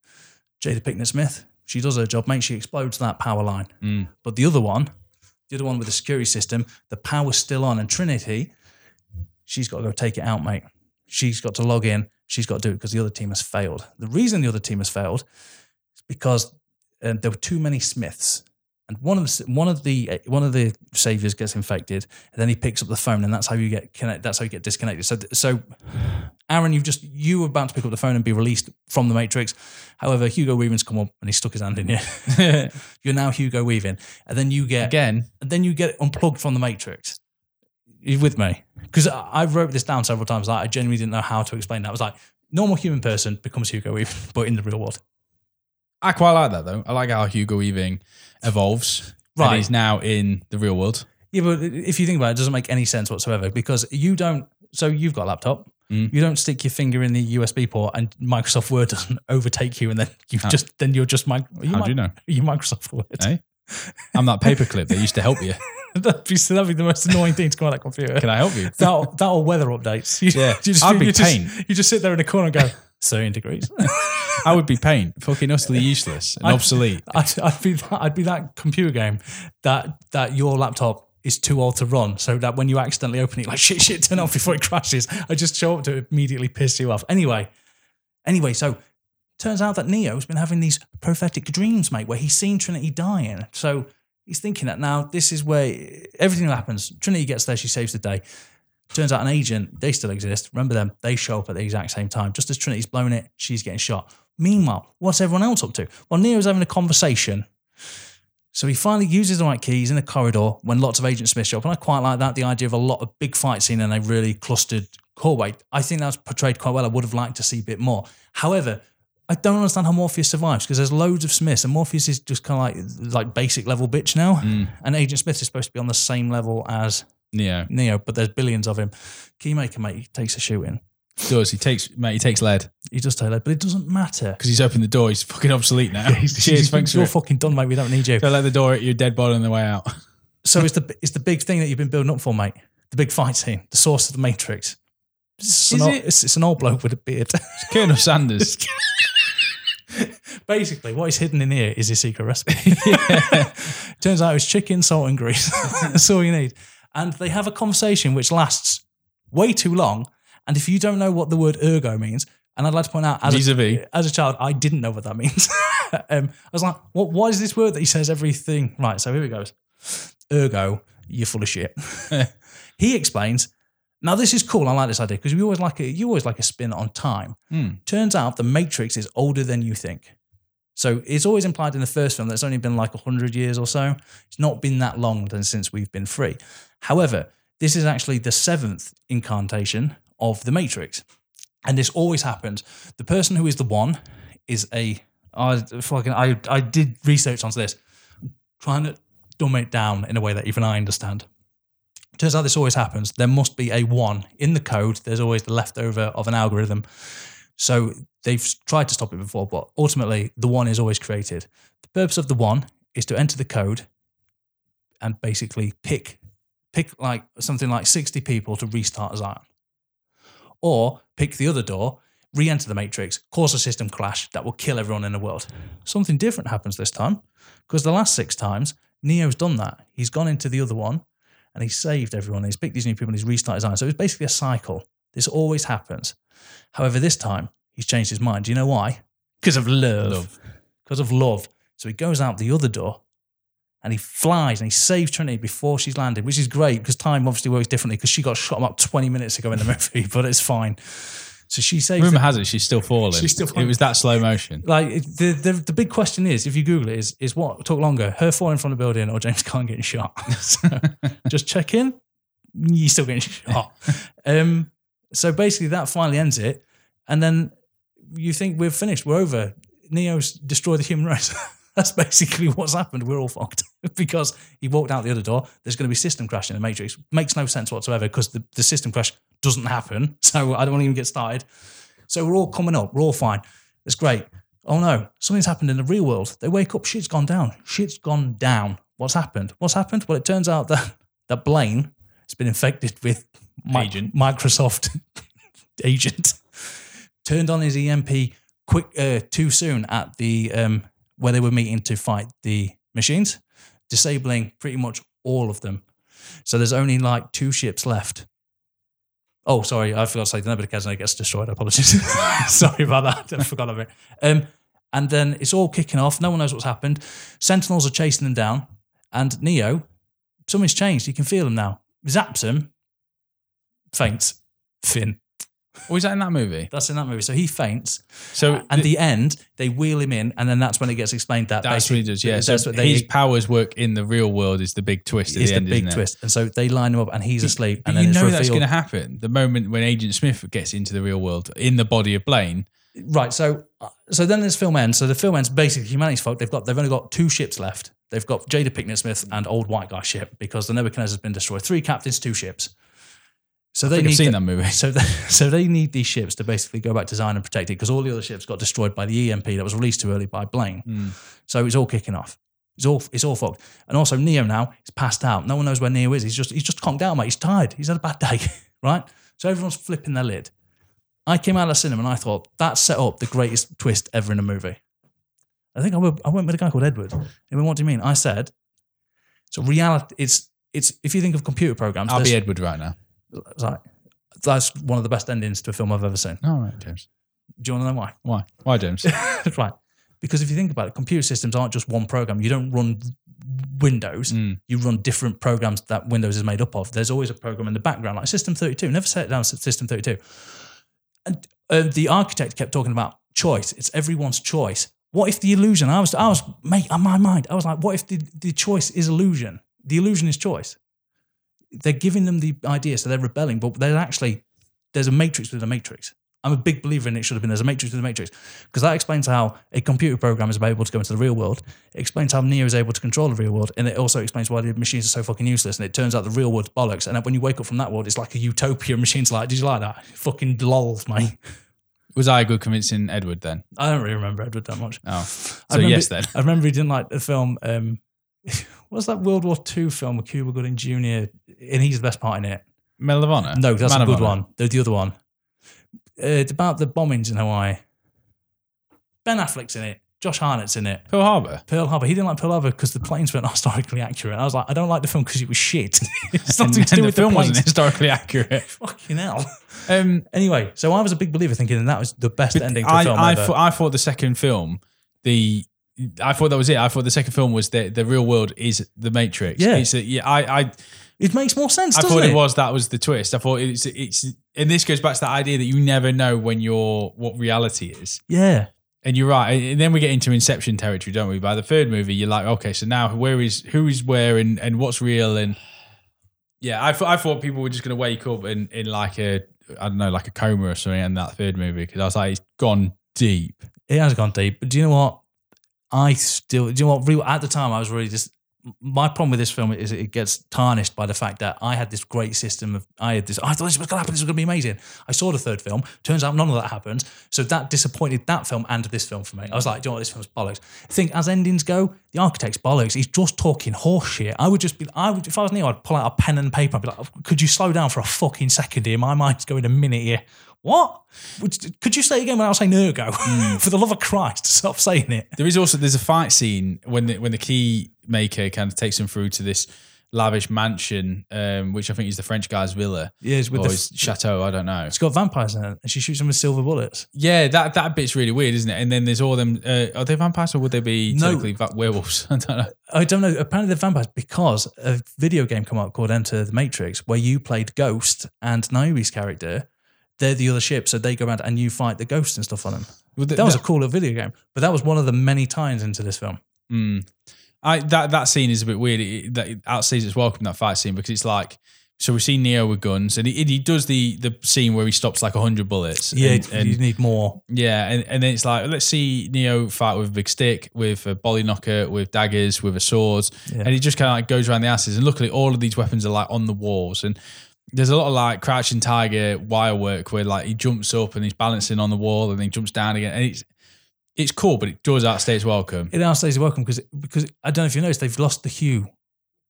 [SPEAKER 2] Jada Pinkett Smith, she does her job, mate. She explodes that power line.
[SPEAKER 1] Mm.
[SPEAKER 2] But the other one, the other one with the security system, the power's still on. And Trinity, she's got to go take it out, mate. She's got to log in. She's got to do it because the other team has failed. The reason the other team has failed is because um, there were too many Smiths. And one of the one of the uh, one of the saviors gets infected, and then he picks up the phone, and that's how you get connect. That's how you get disconnected. So, so Aaron, you've just you were about to pick up the phone and be released from the Matrix. However, Hugo Weaving's come up and he stuck his hand in you. *laughs* *laughs* You're now Hugo Weaving, and then you get
[SPEAKER 1] Again,
[SPEAKER 2] and then you get unplugged from the Matrix. You with me? Because I I wrote this down several times. Like I genuinely didn't know how to explain that. I was like, normal human person becomes Hugo Weaving, *laughs* but in the real world.
[SPEAKER 1] I quite like that though. I like how Hugo Weaving evolves.
[SPEAKER 2] Right.
[SPEAKER 1] And he's now in the real world.
[SPEAKER 2] Yeah, but if you think about it, it doesn't make any sense whatsoever because you don't. So you've got a laptop.
[SPEAKER 1] Mm.
[SPEAKER 2] You don't stick your finger in the USB port, and Microsoft *laughs* Word doesn't overtake you, and then you just then you're just are you
[SPEAKER 1] How do you know?
[SPEAKER 2] you Microsoft Word.
[SPEAKER 1] Eh? I'm that paperclip that used to help you. *laughs* *laughs*
[SPEAKER 2] that'd, be, that'd be the most annoying thing to come of that computer.
[SPEAKER 1] Can I help you?
[SPEAKER 2] that that or weather updates. *laughs* You,
[SPEAKER 1] Yeah.
[SPEAKER 2] you just,
[SPEAKER 1] I'd be
[SPEAKER 2] you just-
[SPEAKER 1] pain.
[SPEAKER 2] you just sit there in a corner and go, 30 degrees. *laughs*
[SPEAKER 1] I would be pain. Fucking utterly useless and
[SPEAKER 2] I'd-
[SPEAKER 1] obsolete.
[SPEAKER 2] I'd, I'd be that, I'd be that computer game that that your laptop is too old to run, so that when you accidentally open it, like shit, shit, turn off before it crashes. I just show up to immediately piss you off. Anyway, anyway, so turns out that Neo's been having these prophetic dreams, mate, where he's seen Trinity dying. So he's thinking that now this is where everything happens. Trinity gets there, she saves the day. Turns out an agent, they still exist. Remember them? They show up at the exact same time. Just as Trinity's blown it, she's getting shot. Meanwhile, what's everyone else up to? Well, Neo's having a conversation. So he finally uses the right keys in the corridor when lots of Agent Smith show up. And I quite like that, the idea of a lot of big fight scene and a really clustered hallway. I think that's portrayed quite well. I would have liked to see a bit more. However, I don't understand how Morpheus survives because there's loads of Smiths and Morpheus is just kind of like like basic level bitch now. Hmm. And Agent Smith is supposed to be on the same level as
[SPEAKER 1] Neo
[SPEAKER 2] Neo, but there's billions of him. Keymaker, mate, he takes a shooting.
[SPEAKER 1] does. He takes mate. He takes lead
[SPEAKER 2] He does take lead, but it doesn't matter.
[SPEAKER 1] because he's opened the door. He's fucking obsolete now. *laughs* *laughs* Cheers. Thanks
[SPEAKER 2] You're fucking done, mate. We don't need you.
[SPEAKER 1] Don't let the door hit your dead body on the way out. *laughs*
[SPEAKER 2] So it's the it's the big thing that you've been building up for, mate. The big fight scene, the source of the Matrix. It's an
[SPEAKER 1] Is
[SPEAKER 2] old,
[SPEAKER 1] it?
[SPEAKER 2] It's, it's an old bloke with a beard.
[SPEAKER 1] It's Colonel Sanders.
[SPEAKER 2] Basically, what is hidden in here is his secret recipe. *laughs* *laughs* Turns out it's chicken, salt, and grease. *laughs* That's all you need. And they have a conversation which lasts way too long. And if you don't know what the word ergo means, and I'd like to point out, as,
[SPEAKER 1] Vis-a-vis.
[SPEAKER 2] a, as a child, I didn't know what that means. um, I was like, what, what is this word that he says everything? Right, so here he goes. Ergo, you're full of shit. he explains, now this is cool. I like this idea because you always like a, you always like a spin on time.
[SPEAKER 1] Hmm.
[SPEAKER 2] Turns out the Matrix is older than you think. So it's always implied in the first film that it's only been like 100 years or so. It's not been that long since we've been free. However, this is actually the seventh incarnation of the Matrix. And this always happens. The person who is the one is a. I fucking I I did research onto this, trying to dumb it down in a way that even I understand. Turns out this always happens. There must be a one in the code. There's always the leftover of an algorithm. So they've tried to stop it before, but ultimately the one is always created. The purpose of the one is to enter the code and basically pick pick like something like 60 people to restart Zion. Or pick the other door, re-enter the matrix, cause a system clash that will kill everyone in the world. Something different happens this time because the last six times Neo's done that. He's gone into the other one and he's saved everyone. He's picked these new people and he's restarted Zion. So it's basically a cycle. This always happens. However, this time he's changed his mind. Do you know why? Because of love. Because of love. So he goes out the other door and he flies and he saves Trinity before she's landed, which is great because time obviously works differently because she got shot about 20 minutes ago in the *laughs* movie, but it's fine. So she saves
[SPEAKER 1] Rumor has it she's still falling.
[SPEAKER 2] She's still
[SPEAKER 1] It was that slow motion.
[SPEAKER 2] like the, the the big question is, if you Google it, is is what took longer, her falling from the building or James *laughs* Caan getting shot? so *laughs* just check in. You're still getting shot. Um, so basically, that finally ends it, and then you think we're finished, we're over. Neo's destroyed the human race. *laughs* That's basically what's happened. We're all fucked *laughs* because he walked out the other door. There's going to be system crash in the Matrix. Makes no sense whatsoever because the, the system crash doesn't happen. *laughs* So I don't want to even get started. So we're all coming up. We're all fine. It's great. Oh no, something's happened in the real world. They wake up, shit's gone down. Shit's gone down. What's happened? What's happened? Well, it turns out that that Blaine has been infected with Mi- Microsoft agent. Turned on his EMP quick uh, too soon at the um, where they were meeting to fight the machines, disabling pretty much all of them. So there's only like two ships left. Oh, sorry, I forgot to say the Nebuchadnezzar gets destroyed. I apologies. *laughs* sorry about that. I forgot of it. Um, and then it's all kicking off. No one knows what's happened. Sentinels are chasing them down. And Neo, something's changed. You can feel him now. Zaps him, faints. Finn.
[SPEAKER 1] Oh, or was that in that movie?
[SPEAKER 2] That's in that movie. So he faints.
[SPEAKER 1] So uh,
[SPEAKER 2] And the end, they wheel him in, and then that's when it gets explained that
[SPEAKER 1] that's what he does. Yeah. So
[SPEAKER 2] that's what they,
[SPEAKER 1] his powers work in the real world is the big twist at
[SPEAKER 2] is
[SPEAKER 1] the
[SPEAKER 2] the big
[SPEAKER 1] isn't it?
[SPEAKER 2] twist. And so they line him up, and he's asleep,
[SPEAKER 1] But
[SPEAKER 2] and then
[SPEAKER 1] you know that's going to happen the moment when Agent Smith gets into the real world in the body of Blaine.
[SPEAKER 2] Right. So, uh, so then this film ends. So the film ends. Basically, humanity's fucked. They've got. They've only got two ships left. They've got Jada Pinkett Smith and Old White Guy ship because the Nebuchadnezzar has been destroyed. Three captains, two ships. So they need
[SPEAKER 1] seen that movie. *laughs*
[SPEAKER 2] So they, so they need these ships to basically go back to Zion and protect it because all the other ships got destroyed by the EMP that was released too early by Blaine.
[SPEAKER 1] Hmm.
[SPEAKER 2] So it's all kicking off. It's all it's all fucked. And also Neo now is passed out. No one knows where Neo is. He's just he's just conked out, mate. He's tired. He's had a bad day, *laughs* right? So everyone's flipping their lid. I came out of the cinema and I thought that set up the greatest twist ever in a movie. I think I went, I went with a guy called Edward. And he went, "What do you mean?" I said, "So reality. It's it's if you think of computer programs,
[SPEAKER 1] I'll be Edward right now.
[SPEAKER 2] It's like, that's one of the best endings to a film I've ever seen.
[SPEAKER 1] All right, James.
[SPEAKER 2] Do you want to know why?
[SPEAKER 1] Why? Why, James?
[SPEAKER 2] That's *laughs* right. Because if you think about it, computer systems aren't just one program. You don't run Windows.
[SPEAKER 1] Mm.
[SPEAKER 2] You run different programs that Windows is made up of. There's always a program in the background, like System 32. Never set it down System 32. And uh, the architect kept talking about choice. It's everyone's choice. What if the illusion? I was, I was, mate, on my mind, I was like, what if the, the choice is illusion? The illusion is choice. They're giving them the idea, so they're rebelling, but they're actually, there's a matrix within a matrix. I'm a big believer in it should have been there's a matrix within a matrix because that explains how a computer program is able to go into the real world. It explains how Neo is able to control the real world, and it also explains why the machines are so fucking useless. And it turns out the real world's bollocks. And when you wake up from that world, it's like a utopia. *laughs* Machines like, did you like that? Fucking lols, mate. *laughs*
[SPEAKER 1] Was I good convincing Edward then?
[SPEAKER 2] I don't really remember Edward that much.
[SPEAKER 1] Oh,
[SPEAKER 2] I
[SPEAKER 1] so
[SPEAKER 2] remember-
[SPEAKER 1] yes then.
[SPEAKER 2] I remember he didn't like the film. Um, *laughs* what's that World War II film with Cuba Gooding Jr. and he's the best part in it?
[SPEAKER 1] Medal of Honor.
[SPEAKER 2] No, that's
[SPEAKER 1] Man
[SPEAKER 2] a good one. The, the other one. Uh, it's about the bombings in Hawaii. Ben Affleck's in it. Josh Hartnett's in it.
[SPEAKER 1] Pearl Harbor.
[SPEAKER 2] Pearl Harbor. He didn't like Pearl Harbor because the planes weren't *laughs* historically accurate. I was like, I don't like the film because it was shit. *laughs* it's nothing to do
[SPEAKER 1] and the
[SPEAKER 2] with
[SPEAKER 1] film
[SPEAKER 2] the
[SPEAKER 1] wasn't historically accurate.
[SPEAKER 2] Fucking hell.
[SPEAKER 1] Um,
[SPEAKER 2] Anyway, so I was a big believer thinking that was the best ending to
[SPEAKER 1] I,
[SPEAKER 2] film
[SPEAKER 1] I,
[SPEAKER 2] ever.
[SPEAKER 1] thought, I thought the second film, the I thought that was it. I thought the second film was that the real world is the Matrix.
[SPEAKER 2] Yeah.
[SPEAKER 1] It's a, yeah. I, I
[SPEAKER 2] it makes more sense,
[SPEAKER 1] I thought
[SPEAKER 2] it?
[SPEAKER 1] it was that was the twist. I thought it's it's and this goes back to that idea that you never know when you're what reality is.
[SPEAKER 2] Yeah.
[SPEAKER 1] And you're right. And then we get into Inception territory, don't we? By the third movie, you're like, okay, so now where is who is where and, and what's real and yeah, I thought I thought people were just gonna wake up in, in like a I don't know, like a coma or something in that third movie because I was like, it's gone deep.
[SPEAKER 2] It has gone deep. But do you know what? I still, do you know what? At the time, I was really just. My problem with this film is it gets tarnished by the fact that I had this great system of. I had this. I thought this was going to happen. This was going to be amazing. I saw the third film. Turns out none of that happened. So that disappointed that film and this film for me. I was like, do you know what? This film's bollocks. I think as endings go, the architect's bollocks. He's just talking horseshit. I would just be. I would if I was Neo, I'd pull out a pen and paper. I'd be like, oh, could you slow down for a fucking second here? My mind's going a minute here. What? Could you say it again without saying ergo? *laughs* For the love of Christ, stop saying it.
[SPEAKER 1] There is also there's a fight scene when the when the key maker kind of takes him through to this lavish mansion, um, which I think is the French guy's villa
[SPEAKER 2] Yeah, it's with the.
[SPEAKER 1] his chateau. I don't know.
[SPEAKER 2] It's got vampires in it, and she shoots them with silver bullets.
[SPEAKER 1] Yeah, that that bit's really weird, isn't it? And then there's all them. Uh, are they vampires or would they be
[SPEAKER 2] No.
[SPEAKER 1] technically va- werewolves? *laughs* I don't know.
[SPEAKER 2] I don't know. Apparently, they're vampires because a video game come out called Enter the Matrix, where you played Ghost and Naomi's character. They're the other ship, so they go around and you fight the ghosts and stuff on them.
[SPEAKER 1] Well, th-
[SPEAKER 2] That was a cool little video game, but that was one of the many times into this film.
[SPEAKER 1] Mm. I that that scene is a bit weird. It, that it outstays its welcome that fight scene because it's like so we see Neo with guns and he, he does the the scene where he stops like hundred bullets.
[SPEAKER 2] Yeah,
[SPEAKER 1] and, and-
[SPEAKER 2] you need more.
[SPEAKER 1] yeah, and, and then it's like let's see Neo fight with a big stick, with a bolly knocker, with daggers, with a sword,
[SPEAKER 2] Yeah.
[SPEAKER 1] and he just kind of like goes around the asses. And luckily, all of these weapons are like on the walls and. There's a lot of like crouching tiger wire work where like he jumps up and he's balancing on the wall and then he jumps down again and it's it's cool but it does outstay its welcome.
[SPEAKER 2] It outstays welcome because because I don't know if you noticed they've lost the hue.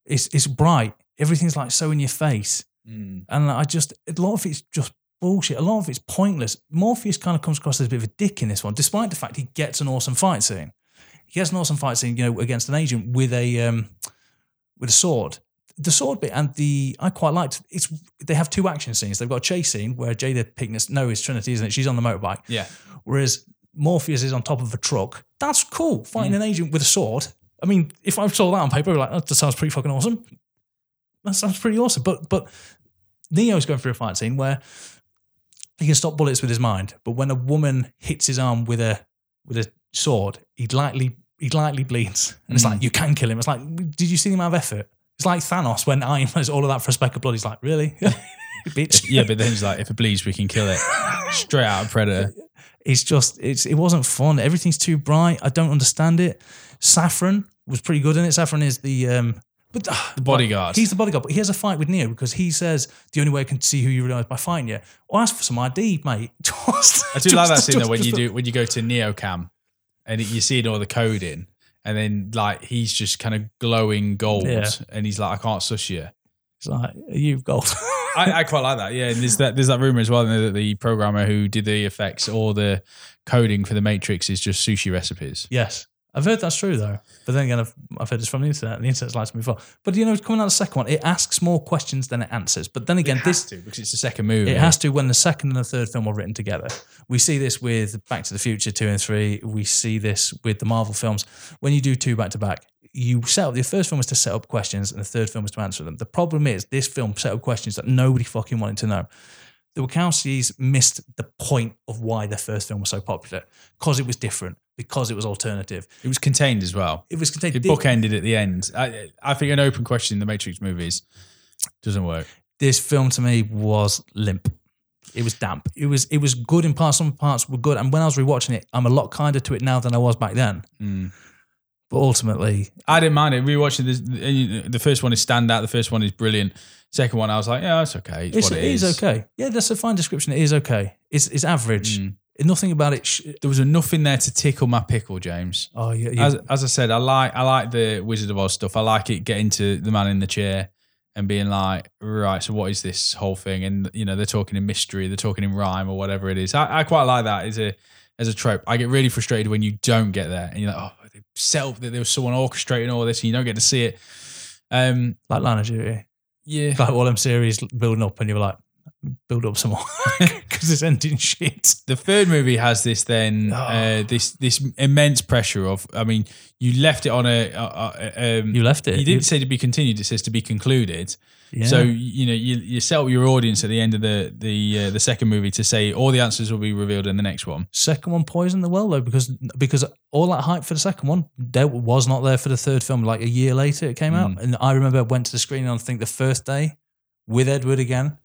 [SPEAKER 2] It's it's bright. Everything's like so in your face.
[SPEAKER 1] Mm.
[SPEAKER 2] And I just, a lot of it's just bullshit. A lot of it's pointless. Morpheus kind of comes across as a bit of a dick in this one, despite the fact he gets an awesome fight scene. He gets an awesome fight scene, you know, against an agent with a um, with a sword. The sword bit and the I quite liked. It's they have two action scenes. They've got a chase scene where Jada Pinkness, no, it's Trinity, isn't it? She's on the motorbike,
[SPEAKER 1] Yeah.
[SPEAKER 2] whereas Morpheus is on top of a truck. That's cool. Fighting an agent with a sword. I mean, if I saw that on paper, I'd be like, "Oh, that sounds pretty fucking awesome. That sounds pretty awesome. But but Neo's going through a fight scene where he can stop bullets with his mind, but when a woman hits his arm with a with a sword, he lightly he lightly bleeds, and it's
[SPEAKER 1] Mm.
[SPEAKER 2] like you can kill him. It's like, did you see the amount of effort? It's like Thanos when Iron Man is all of that for a speck of blood. He's like, really, *laughs* bitch. *laughs*
[SPEAKER 1] Yeah, but then he's like, if it bleeds, we can kill it. Straight out of Predator.
[SPEAKER 2] It's just it's it wasn't fun. Everything's too bright. I don't understand it. Saffron was pretty good in it. Saffron is the um, but
[SPEAKER 1] The bodyguard.
[SPEAKER 2] He's the bodyguard, but he has a fight with Neo because he says the only way I can see who you really are is by fighting you. Or ask for some ID, mate. *laughs* Just,
[SPEAKER 1] I do like that
[SPEAKER 2] just-
[SPEAKER 1] scene though
[SPEAKER 2] just-
[SPEAKER 1] when you do when you go to Neocam and you see all the coding and then like he's just kind of glowing gold,
[SPEAKER 2] Yeah.
[SPEAKER 1] and he's like, I can't suss you.
[SPEAKER 2] It's like you've gold. *laughs*
[SPEAKER 1] I, I quite like that. Yeah, and there's that there's that rumor as well that the programmer who did the effects or the coding for the Matrix is just sushi recipes.
[SPEAKER 2] yes, I've heard that's true though. But then again, I've, I've heard this from the internet. and The internet's lied to me before. But you know, coming out of the second one, it asks more questions than it answers. But then again,
[SPEAKER 1] It
[SPEAKER 2] this
[SPEAKER 1] has to because it's the second movie.
[SPEAKER 2] It has to when the second and the third film were written together. We see this with Back to the Future 2 and 3. We see this with the Marvel films. When you do two back to back, you set up the first film was to set up questions and the third film was to answer them. The problem is this film set up questions that nobody fucking wanted to know. The Wachowskis missed the point of why their first film was so popular because it was different, because it was alternative.
[SPEAKER 1] It was contained as well.
[SPEAKER 2] It was contained.
[SPEAKER 1] It bookended at the end. I, I think an open question in the Matrix movies doesn't work.
[SPEAKER 2] this film to me was limp. It was damp. It was it was good in parts. Some parts were good, and when I was rewatching it, I'm a lot kinder to it now than I was back then.
[SPEAKER 1] Mm.
[SPEAKER 2] But ultimately,
[SPEAKER 1] I didn't mind it. Rewatching this, the first one is standout. The first one is brilliant. Second one, I was like, yeah, it's okay. It's,
[SPEAKER 2] it's,
[SPEAKER 1] what
[SPEAKER 2] it is okay. Yeah, that's a fine description. It is okay. It's it's average.
[SPEAKER 1] Mm.
[SPEAKER 2] Nothing about it. Sh-
[SPEAKER 1] There was enough in there to tickle my pickle, James.
[SPEAKER 2] oh yeah, yeah.
[SPEAKER 1] As, as I said, I like I like the Wizard of Oz stuff. I like it getting to the man in the chair and being like, right, so what is this whole thing? And you know, they're talking in mystery, they're talking in rhyme or whatever it is. I, I quite like that as a as a trope. I get really frustrated when you don't get there and you're like, oh, set up that there was someone orchestrating all this and you don't get to see it. Um,
[SPEAKER 2] like of Duty,
[SPEAKER 1] yeah,
[SPEAKER 2] like all them series building up, and you're like, build up some more *laughs* because it's ending shit.
[SPEAKER 1] the third movie has this then
[SPEAKER 2] Oh. *sighs*
[SPEAKER 1] uh, this this immense pressure of. I mean, you left it on a. a, a um,
[SPEAKER 2] You left it.
[SPEAKER 1] you didn't say to be continued; it says to be concluded.
[SPEAKER 2] Yeah.
[SPEAKER 1] So you know you, you set up your audience at the end of the the uh, the second movie to say all the answers will be revealed in the next one.
[SPEAKER 2] second one poisoned the well though because because all that hype for the second one there was not there for the third film like a year later it came out
[SPEAKER 1] Mm.
[SPEAKER 2] and i remember I went to the screening on I think the first day with edward again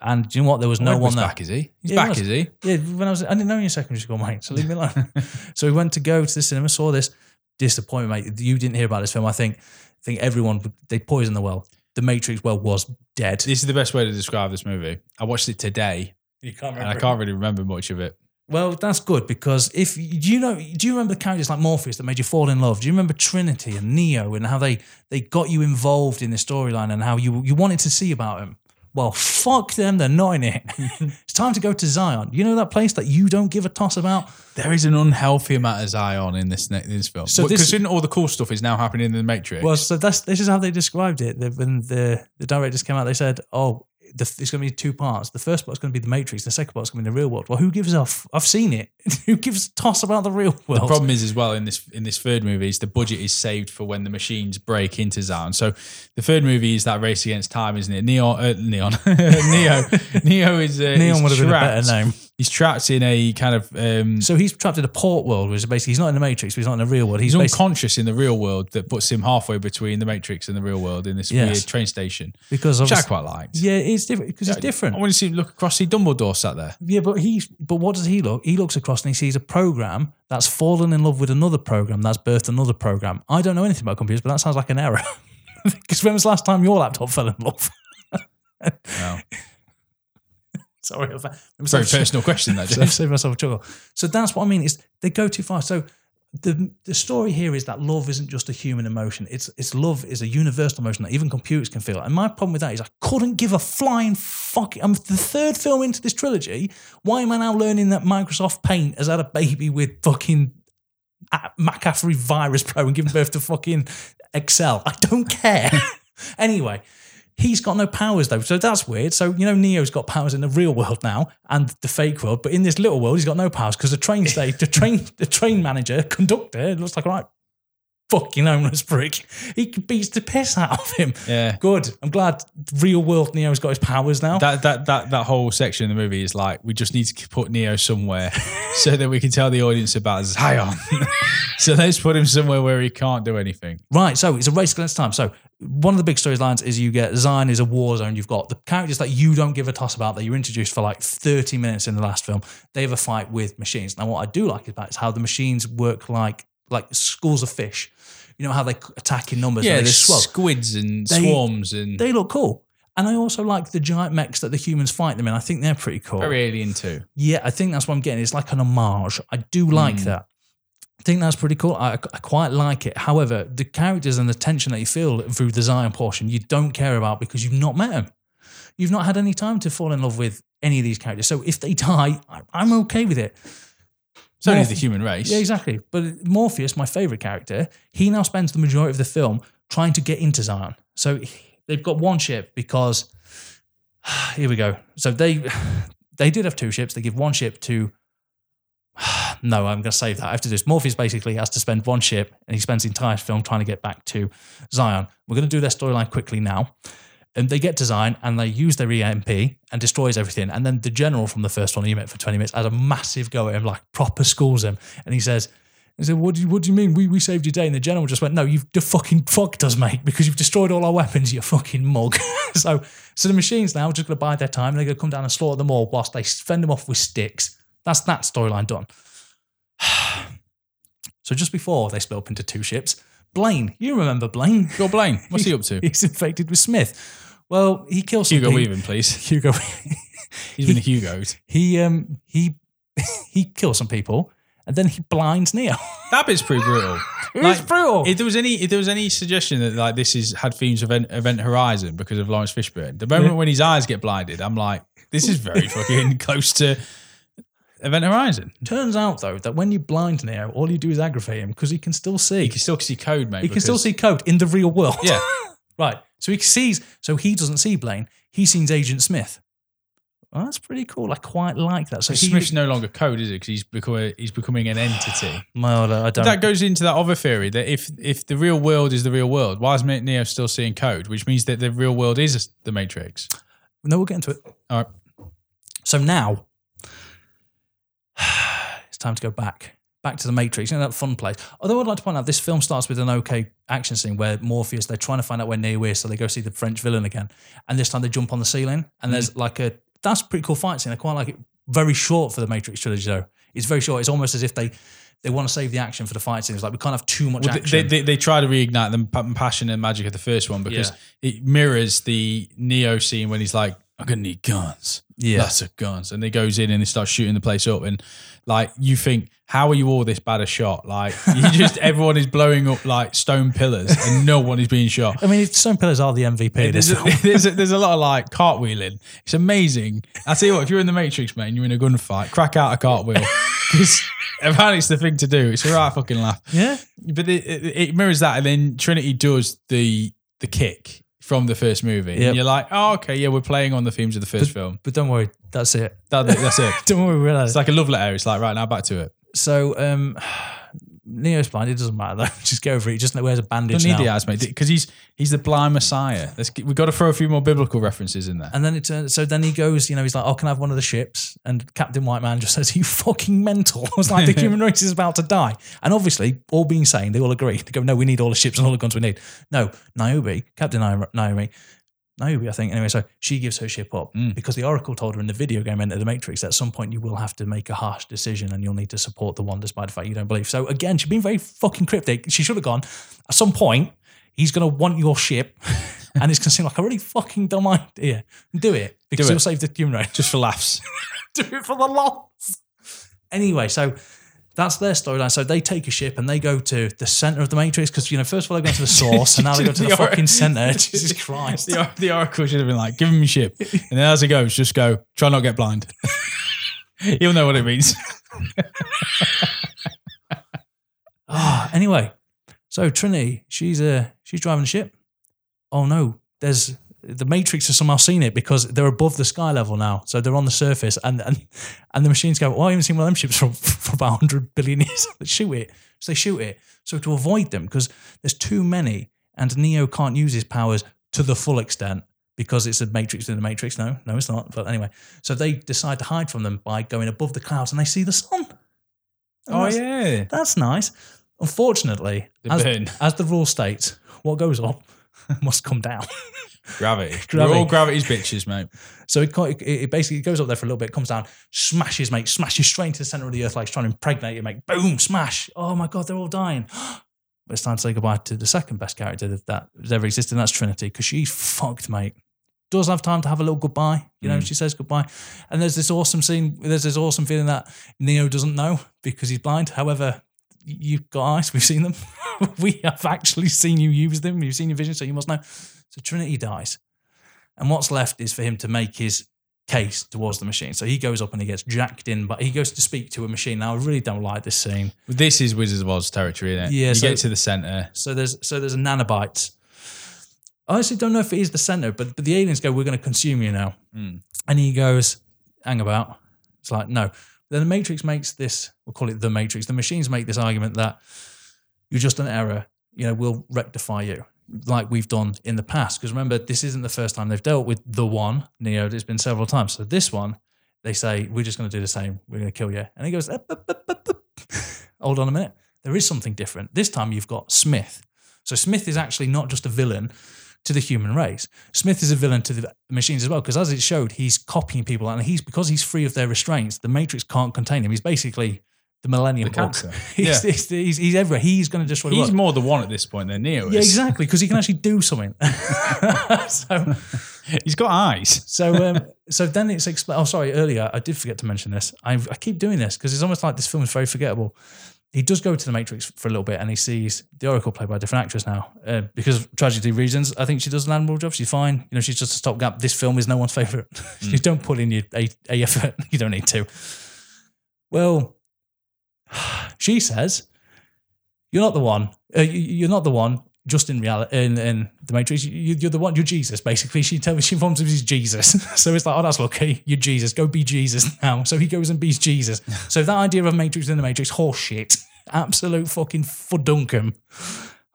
[SPEAKER 2] and do you know what there was no
[SPEAKER 1] Edward's
[SPEAKER 2] one there
[SPEAKER 1] back, is he? He's
[SPEAKER 2] Yeah,
[SPEAKER 1] back,
[SPEAKER 2] was.
[SPEAKER 1] is he?
[SPEAKER 2] yeah when i was i didn't know you in secondary school mate so leave me alone *laughs* so we went to go to the cinema saw this disappointment mate you didn't hear about this film i think i think everyone they poisoned the well the matrix world was dead
[SPEAKER 1] This is the best way to describe this movie. I watched it today,
[SPEAKER 2] you can't
[SPEAKER 1] and I can't really remember much of it.
[SPEAKER 2] Well, that's good because if do you know, do you remember the characters like Morpheus that made you fall in love? Do you remember Trinity and Neo and how they they got you involved in the storyline and how you you wanted to see about them? Well, fuck them, they're not in it. *laughs* it's time to go to Zion. You know that place that you don't give a toss about.
[SPEAKER 1] There is an unhealthy amount of Zion in this in this film.
[SPEAKER 2] So this-
[SPEAKER 1] considering all the cool stuff is now happening in the Matrix.
[SPEAKER 2] Well, so that's this is how they described it. When the the directors came out, they said, "Oh, the, it's going to be two parts. The first part's going to be the Matrix. The second part's going to be the real world." Well, who gives a? F- I've seen it. *laughs* who gives a toss about the real world?
[SPEAKER 1] The problem is as well in this in this third movie is the budget is saved for when the machines break into Zion. So the third movie is that race against time, isn't it? Neon, uh, Neon, *laughs* Neo, *laughs* Neo is uh,
[SPEAKER 2] Neon
[SPEAKER 1] is
[SPEAKER 2] would have been a better name.
[SPEAKER 1] He's trapped in a kind of um,
[SPEAKER 2] So he's trapped in a port world, which is basically he's not in the Matrix, but he's not in the real world. He's,
[SPEAKER 1] he's unconscious in the real world that puts him halfway between the Matrix and the real world in this
[SPEAKER 2] Yes.
[SPEAKER 1] weird train station,
[SPEAKER 2] because
[SPEAKER 1] which I quite liked.
[SPEAKER 2] yeah, it's different because it's different.
[SPEAKER 1] I want to see look across, see Dumbledore sat there.
[SPEAKER 2] Yeah, but he, but what does he look? He looks across and he sees a program that's fallen in love with another program that's birthed another program. I don't know anything about computers, but that sounds like an error. *laughs* Because when was the last time your laptop fell in love? *laughs*
[SPEAKER 1] No. *laughs*
[SPEAKER 2] Sorry, I'm
[SPEAKER 1] Very personal question, that
[SPEAKER 2] So I've saved myself a chuckle. So that's what I mean. Is they go too far. So the the story here is that love isn't just a human emotion. It's it's love is a universal emotion that even computers can feel. And my problem with that is I couldn't give a flying fuck. I'm the third film into this trilogy. Why am I now learning that Microsoft Paint has had a baby with fucking McAfee Virus Pro and given birth to fucking Excel? I don't care. *laughs* anyway. He's got no powers though, so that's weird. So you know, Neo's got powers in the real world now and the fake world, but in this little world, he's got no powers because the train state, the train, the train manager, *laughs* conductor, looks like right fucking homeless prick. He beats the piss out of him.
[SPEAKER 1] Yeah.
[SPEAKER 2] Good. I'm glad real world Neo's got his powers now.
[SPEAKER 1] That, that that that whole section of the movie is like we just need to put Neo somewhere *laughs* so that we can tell the audience about Zion. *laughs* so let's put him somewhere where he can't do anything.
[SPEAKER 2] Right, so it's a race against time. So one of the big storylines is you get Zion is a war zone. You've got the characters that you don't give a toss about that you're introduced for like 30 minutes in the last film. They have a fight with machines. Now, what I do like about it is how the machines work like like schools of fish. You know how they attack in numbers.
[SPEAKER 1] Yeah, there's squids and
[SPEAKER 2] They-
[SPEAKER 1] swarms and
[SPEAKER 2] They look cool. And I also like the giant mechs that the humans fight them in. I think they're pretty cool.
[SPEAKER 1] very alien too.
[SPEAKER 2] Yeah, I think that's what I'm getting. It's like an homage. I do like
[SPEAKER 1] Mm.
[SPEAKER 2] that. I think that's pretty cool. I, I quite like it. However, the characters and the tension that you feel through the Zion portion, you don't care about because you've not met them. You've not had any time to fall in love with any of these characters. So if they die, I- I'm okay with it.
[SPEAKER 1] Only
[SPEAKER 2] Morph-
[SPEAKER 1] the human race.
[SPEAKER 2] Yeah, exactly. But Morpheus, my favorite character, he now spends the majority of the film trying to get into Zion. So they've got one ship because *sighs* here we go. So they *sighs* they did have two ships. They give one ship to *sighs* no, I'm going to save that. I have to do this. Morpheus basically has to spend one ship, and he spends the entire film trying to get back to Zion. We're going to do their storyline quickly now. And they get Zion and they use their EMP and destroys everything. And then the general from the first one he met for 20 minutes has a massive go at him, like proper schools him. And he says, he said, what do, you, what do you mean? We, we saved your day. And the general just went, No, you've de- fucking fucked us, mate, because you've destroyed all our weapons, you fucking mug. *laughs* so so the machines now are just going to bide their time. And they're going to come down and slaughter them all whilst they fend them off with sticks. That's that storyline done. *sighs* so just before they split up into two ships, Blaine, you remember Blaine?
[SPEAKER 1] Go Blaine. What's he up to? *laughs*
[SPEAKER 2] He's infected with Smith. Well, he kills some
[SPEAKER 1] Hugo
[SPEAKER 2] people-
[SPEAKER 1] Weaving, please. *laughs*
[SPEAKER 2] Hugo.
[SPEAKER 1] He's been a Hugo's.
[SPEAKER 2] he um he *laughs* he kills some people and then he blinds Neo. *laughs*
[SPEAKER 1] That bit's pretty brutal.
[SPEAKER 2] It's brutal.
[SPEAKER 1] If there was any, if there was any suggestion that like this is had themes of Event, Event Horizon because of Laurence Fishburne, the moment
[SPEAKER 2] Yeah.
[SPEAKER 1] when his eyes get blinded, I'm like, this is very fucking close to Event Horizon.
[SPEAKER 2] Turns out though that when you blind Neo, all you do is aggravate him because he can still see.
[SPEAKER 1] He can still see code, mate.
[SPEAKER 2] He can still see code in the real world.
[SPEAKER 1] Yeah.
[SPEAKER 2] right. So he sees. So he doesn't see Blaine. He sees Agent Smith. Well, that's pretty cool. I quite like that. So he,
[SPEAKER 1] Smith's no longer code, is it? Because he's becoming he's becoming an entity.
[SPEAKER 2] Well, I don't.
[SPEAKER 1] That goes into that other theory that if if the real world is the real world, why is Neo still seeing code? Which means that the real world is the Matrix.
[SPEAKER 2] no, we'll get into it.
[SPEAKER 1] All right.
[SPEAKER 2] So now *sighs* it's time to go back. Back to the Matrix, you know, that fun place. Although I'd like to point out this film starts with an okay action scene where Morpheus, they're trying to find out where Neo is, so they go see the French villain again. And this time they jump on the ceiling and there's mm. like a that's a pretty cool fight scene. I quite like it. Very short for the Matrix trilogy though. It's very short. It's almost as if they they want to save the action for the fight scene. It's like we can't have too much
[SPEAKER 1] Well, they,
[SPEAKER 2] action.
[SPEAKER 1] they, they try to reignite the passion and magic of the first one because it mirrors the Neo scene when he's like, "I'm gonna need guns,
[SPEAKER 2] Yeah.
[SPEAKER 1] lots of guns," and he goes in and he starts shooting the place up, and like you think, how are you all this bad a shot? Like you *laughs* just everyone is blowing up like stone pillars and no one is being shot.
[SPEAKER 2] I mean, Stone Pillars are the MVP. this
[SPEAKER 1] There's a, *laughs* there's, a, there's a lot of like cartwheeling. It's amazing. I tell you what, if you're in the Matrix, man, you're in a gunfight, crack out a cartwheel *laughs* because apparently it's the thing to do. It's a right fucking laugh.
[SPEAKER 2] Yeah.
[SPEAKER 1] But it, it, it mirrors that, and then Trinity does the the kick from the first movie,
[SPEAKER 2] Yep.
[SPEAKER 1] and you're like, oh, okay, yeah, we're playing on the themes of the first film.
[SPEAKER 2] But don't worry, that's it.
[SPEAKER 1] That, that's it. *laughs*
[SPEAKER 2] Don't worry, we're
[SPEAKER 1] It's like a love letter. It's like right now, back to it.
[SPEAKER 2] So um Neo's blind. It doesn't matter though. *laughs* Just go over it. He just wears a bandage
[SPEAKER 1] Don't need
[SPEAKER 2] now.
[SPEAKER 1] the eyes, mate, because he's he's the blind messiah. Let's get, we've got to throw a few more biblical references in there.
[SPEAKER 2] And then it turns. So then he goes. You know, he's like, "Oh, can I have one of the ships?" And Captain White Man just *laughs* says, "You fucking mental!" *laughs* I was like, "The human race is about to die." And obviously, all being sane, they all agree. They go, "No, we need all the ships and all the guns we need." No, Niobe, Captain Naomi, Niobe, I think. Anyway, so she gives her ship up
[SPEAKER 1] Mm.
[SPEAKER 2] because the Oracle told her in the video game Enter the Matrix that at some point you will have to make a harsh decision and you'll need to support the one despite the fact you don't believe. So again, she's been very fucking cryptic. She should have gone. At some point, he's going to want your ship, *laughs* and it's going to seem like a really fucking dumb idea. Do it because
[SPEAKER 1] it.
[SPEAKER 2] it'll save the human race.
[SPEAKER 1] Just for laughs.
[SPEAKER 2] Do it for the loss. Anyway, so. That's their storyline. So they take a ship and they go to the center of the Matrix because you know first of all they go to the *laughs* source and now they go to the
[SPEAKER 1] The or-
[SPEAKER 2] fucking center. *laughs* Jesus *laughs* Christ!
[SPEAKER 1] the, the Oracle should have been like, give him your ship. And then as it goes, just go, try not to get blind. He'll know what it means.
[SPEAKER 2] Ah, anyway, so Trinity, she's uh she's driving the ship. Oh no, there's the Matrix has somehow seen it because they're above the sky level now, so they're on the surface, and and and the machines go, "Oh, I haven't seen one of them ships for, for about hundred billion years." *laughs* Shoot it. So they shoot it. So to avoid them, because there's too many, and Neo can't use his powers to the full extent because it's a Matrix in the Matrix. No, no, it's not. But anyway, so they decide to hide from them by going above the clouds, and they see the sun. And
[SPEAKER 1] oh,
[SPEAKER 2] that's-
[SPEAKER 1] yeah.
[SPEAKER 2] that's nice. Unfortunately, as, as the rule states, what goes up *laughs* must come down.
[SPEAKER 1] Gravity.
[SPEAKER 2] Gravity. *laughs*
[SPEAKER 1] We're all gravity's bitches, mate.
[SPEAKER 2] So it, it, it basically goes up there for a little bit, comes down, smashes, mate, smashes straight into the center of the earth, like it's trying to impregnate it, mate. Boom, smash. Oh my god, they're all dying. *gasps* But it's time to say goodbye to the second best character that, that has ever existed, and that's Trinity, because she's fucked, mate. Does have time to have a little goodbye, you know.
[SPEAKER 1] Mm.
[SPEAKER 2] She says goodbye, and there's this awesome scene. There's this awesome feeling that Neo doesn't know because he's blind. However, you've got eyes. *laughs* We've seen them. *laughs* we have actually seen you use them. You've seen your vision, so you must know. So Trinity dies. And what's left is for him to make his case towards the machine. So he goes up and he gets jacked in, but he goes to speak to a machine. Now I really don't like this scene.
[SPEAKER 1] This is Wizards of Oz territory, isn't it?
[SPEAKER 2] Yeah,
[SPEAKER 1] You
[SPEAKER 2] so-
[SPEAKER 1] get to the center.
[SPEAKER 2] So there's so there's a nanobite. I honestly don't know if it is the center, but, but the aliens go, "We're going to consume you now," hmm. and he goes, "Hang about." It's like no. Then the Matrix makes this. We'll call it the Matrix. The machines make this argument that you're just an error. You know, we'll rectify you like we've done in the past. Because remember, this isn't the first time they've dealt with the one Neo. It's been several times. So this one, they say we're just going to do the same. We're going to kill you. And he goes, *laughs* hold on a minute. There is something different. This time you've got Smith. So Smith is actually not just a villain to the human race. Smith is a villain to the machines as well, because as it showed, he's copying people, and he's because he's free of their restraints. The Matrix can't contain him. He's basically the Millennium
[SPEAKER 1] The. *laughs*
[SPEAKER 2] He's,
[SPEAKER 1] Yeah.
[SPEAKER 2] he's, he's, he's everywhere. He's going to destroy
[SPEAKER 1] He's more the one at this point than Neo is.
[SPEAKER 2] Yeah, exactly, because he can actually do something. *laughs* so,
[SPEAKER 1] He's got eyes.
[SPEAKER 2] so, um, so then it's explained. Oh, sorry, earlier I did forget to mention this. I, I keep doing this because it's almost like this film is very forgettable. He does go to the Matrix for a little bit, and he sees the Oracle played by a different actress now uh, because of tragedy reasons. I think she does an admirable job. She's fine. You know, she's just a stopgap. This film is no one's favorite. *laughs* you don't put in your a, a effort. *laughs* You don't need to. Well, *sighs* she says, "You're not the one. Uh, you're not the one." Just in reality, in, in the Matrix, you, you're the one. You're Jesus, basically. She tells me she informs him he's Jesus. *laughs* so it's like, oh, that's lucky. You're Jesus. Go be Jesus now. So he goes and be Jesus. *laughs* so that idea of Matrix in the Matrix, horseshit, absolute fucking fudunkum.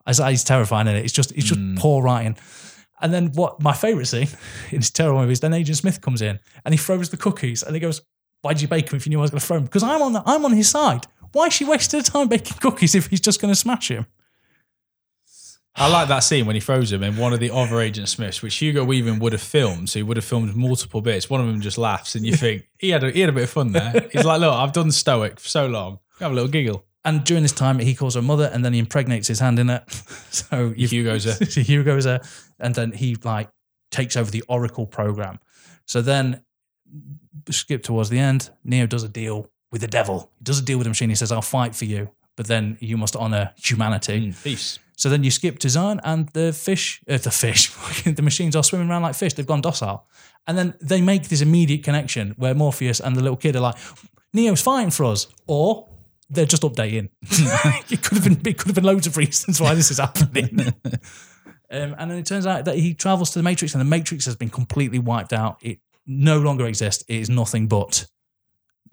[SPEAKER 2] As he's terrifying in it. It's just, it's just mm. poor writing. And then what my favourite scene *laughs* in this terrible movie is then Agent Smith comes in and he throws the cookies and he goes, Why'd you bake them if you knew I was going to throw them? Because I'm on the, I'm on his side. Why is she wasting her time baking cookies if he's just going to smash him?
[SPEAKER 1] I like that scene when he throws him in one of the other Agent Smiths, which Hugo Weaving would have filmed. So he would have filmed multiple bits. One of them just laughs, and you think he had a, he had a bit of fun there. He's like, "Look, I've done Stoic for so long. Have a little giggle."
[SPEAKER 2] And during this time, he calls her mother and then he impregnates his hand in it. *laughs* So
[SPEAKER 1] Hugo's a *laughs*
[SPEAKER 2] Hugo's a, and then he like takes over the Oracle program. So then skip towards the end, Neo does a deal with the devil. He does a deal with the machine. He says, I'll fight for you, but then you must honor humanity.
[SPEAKER 1] Mm, peace.
[SPEAKER 2] So then you skip design, and the fish, uh, the fish, *laughs* the machines are swimming around like fish. They've gone docile. And then they make this immediate connection where Morpheus and the little kid are like, Neo's fighting for us. Or they're just updating. *laughs* it could have been it could have been loads of reasons why this is happening. *laughs* um, and then it turns out that he travels to the Matrix and the Matrix has been completely wiped out. It no longer exists. It is nothing but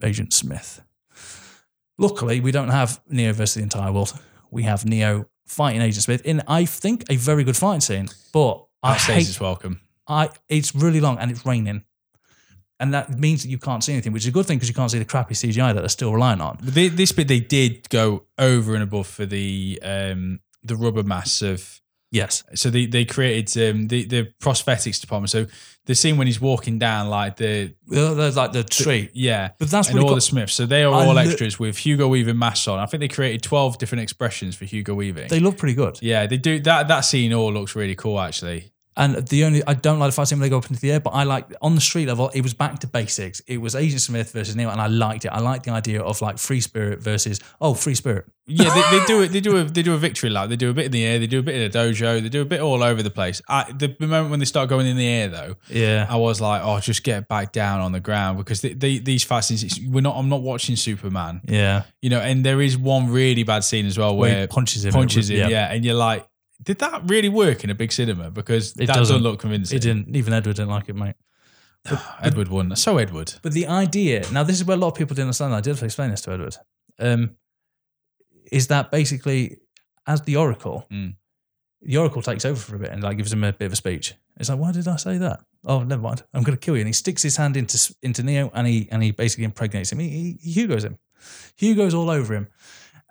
[SPEAKER 2] Agent Smith. Luckily, we don't have Neo versus the entire world. We have Neo fighting Agent Smith in, I think, a very good fight scene. But I hate,
[SPEAKER 1] is welcome.
[SPEAKER 2] I it's really long and it's raining, and that means that you can't see anything, which is a good thing because you can't see the crappy CGI that they're still relying on.
[SPEAKER 1] But they, this bit they did go over and above for the um the rubber mass of
[SPEAKER 2] Yes,
[SPEAKER 1] so they they created um the the prosthetics department. So the scene when he's walking down like the
[SPEAKER 2] there's like the street,
[SPEAKER 1] yeah,
[SPEAKER 2] but that's
[SPEAKER 1] and all
[SPEAKER 2] cool.
[SPEAKER 1] the Smiths. So they are
[SPEAKER 2] I
[SPEAKER 1] all
[SPEAKER 2] li-
[SPEAKER 1] extras with Hugo Weaving masks on. I think they created twelve different expressions for Hugo Weaving.
[SPEAKER 2] they look pretty good.
[SPEAKER 1] yeah, they do that. That scene all looks really cool actually.
[SPEAKER 2] And the only I don't like the fight scene when they go up into the air, but I like on the street level. It was back to basics. It was Agent Smith versus Neo, and I liked it. I liked the idea of like free spirit versus oh free spirit.
[SPEAKER 1] Yeah, they, they do it. They do a they do a victory lap. They do a bit in the air. They do a bit in a dojo. They do a bit all over the place. I, the, the moment when they start going in the air though,
[SPEAKER 2] Yeah,
[SPEAKER 1] I was like, oh, just get back down on the ground because they, they, these fight scenes. it's- We're not. I'm not watching Superman.
[SPEAKER 2] yeah.
[SPEAKER 1] You know, and there is one really bad scene as well
[SPEAKER 2] Where
[SPEAKER 1] where
[SPEAKER 2] he punches him.
[SPEAKER 1] punches him.
[SPEAKER 2] Yeah.
[SPEAKER 1] Yeah. and you're like, did that really work in a big cinema? Because
[SPEAKER 2] It
[SPEAKER 1] that
[SPEAKER 2] doesn't.
[SPEAKER 1] doesn't look convincing.
[SPEAKER 2] It didn't. Even Edward didn't like it, mate.
[SPEAKER 1] Edward won. So Edward.
[SPEAKER 2] But the idea now, this is where a lot of people didn't understand. I did have to explain this to Edward. Um, is that basically as the Oracle,
[SPEAKER 1] Mm.
[SPEAKER 2] the Oracle takes over for a bit and like gives him a bit of a speech. It's like, why did I say that? Oh, never mind. I'm going to kill you. And he sticks his hand into into Neo and he and he basically impregnates him. He, he, he Hugo's him. Hugo's all over him.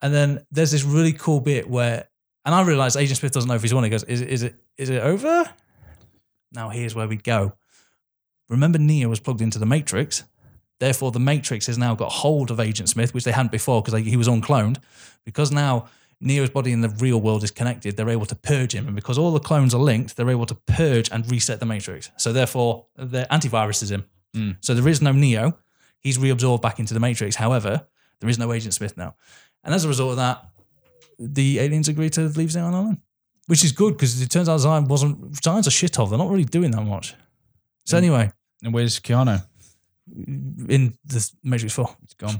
[SPEAKER 2] And then there's this really cool bit where, and I realised Agent Smith doesn't know if he's won. He goes, "Is it is it is it over?" Now here's where we go. Remember, Neo was plugged into the Matrix. Therefore, the Matrix has now got hold of Agent Smith, which they hadn't before because he was uncloned. Because now Neo's body in the real world is connected, they're able to purge him. And because all the clones are linked, they're able to purge and reset the Matrix. So, therefore, the antivirus is him.
[SPEAKER 1] Mm.
[SPEAKER 2] So, there is no Neo. He's reabsorbed back into the Matrix. However, there is no Agent Smith now. And as a result of that, the aliens agree to leave Zion Island, which is good because it turns out Zion wasn't Zion's a shithole. They're not really doing that much. So anyway,
[SPEAKER 1] And where's Keanu?
[SPEAKER 2] in the Matrix Four,
[SPEAKER 1] It's gone.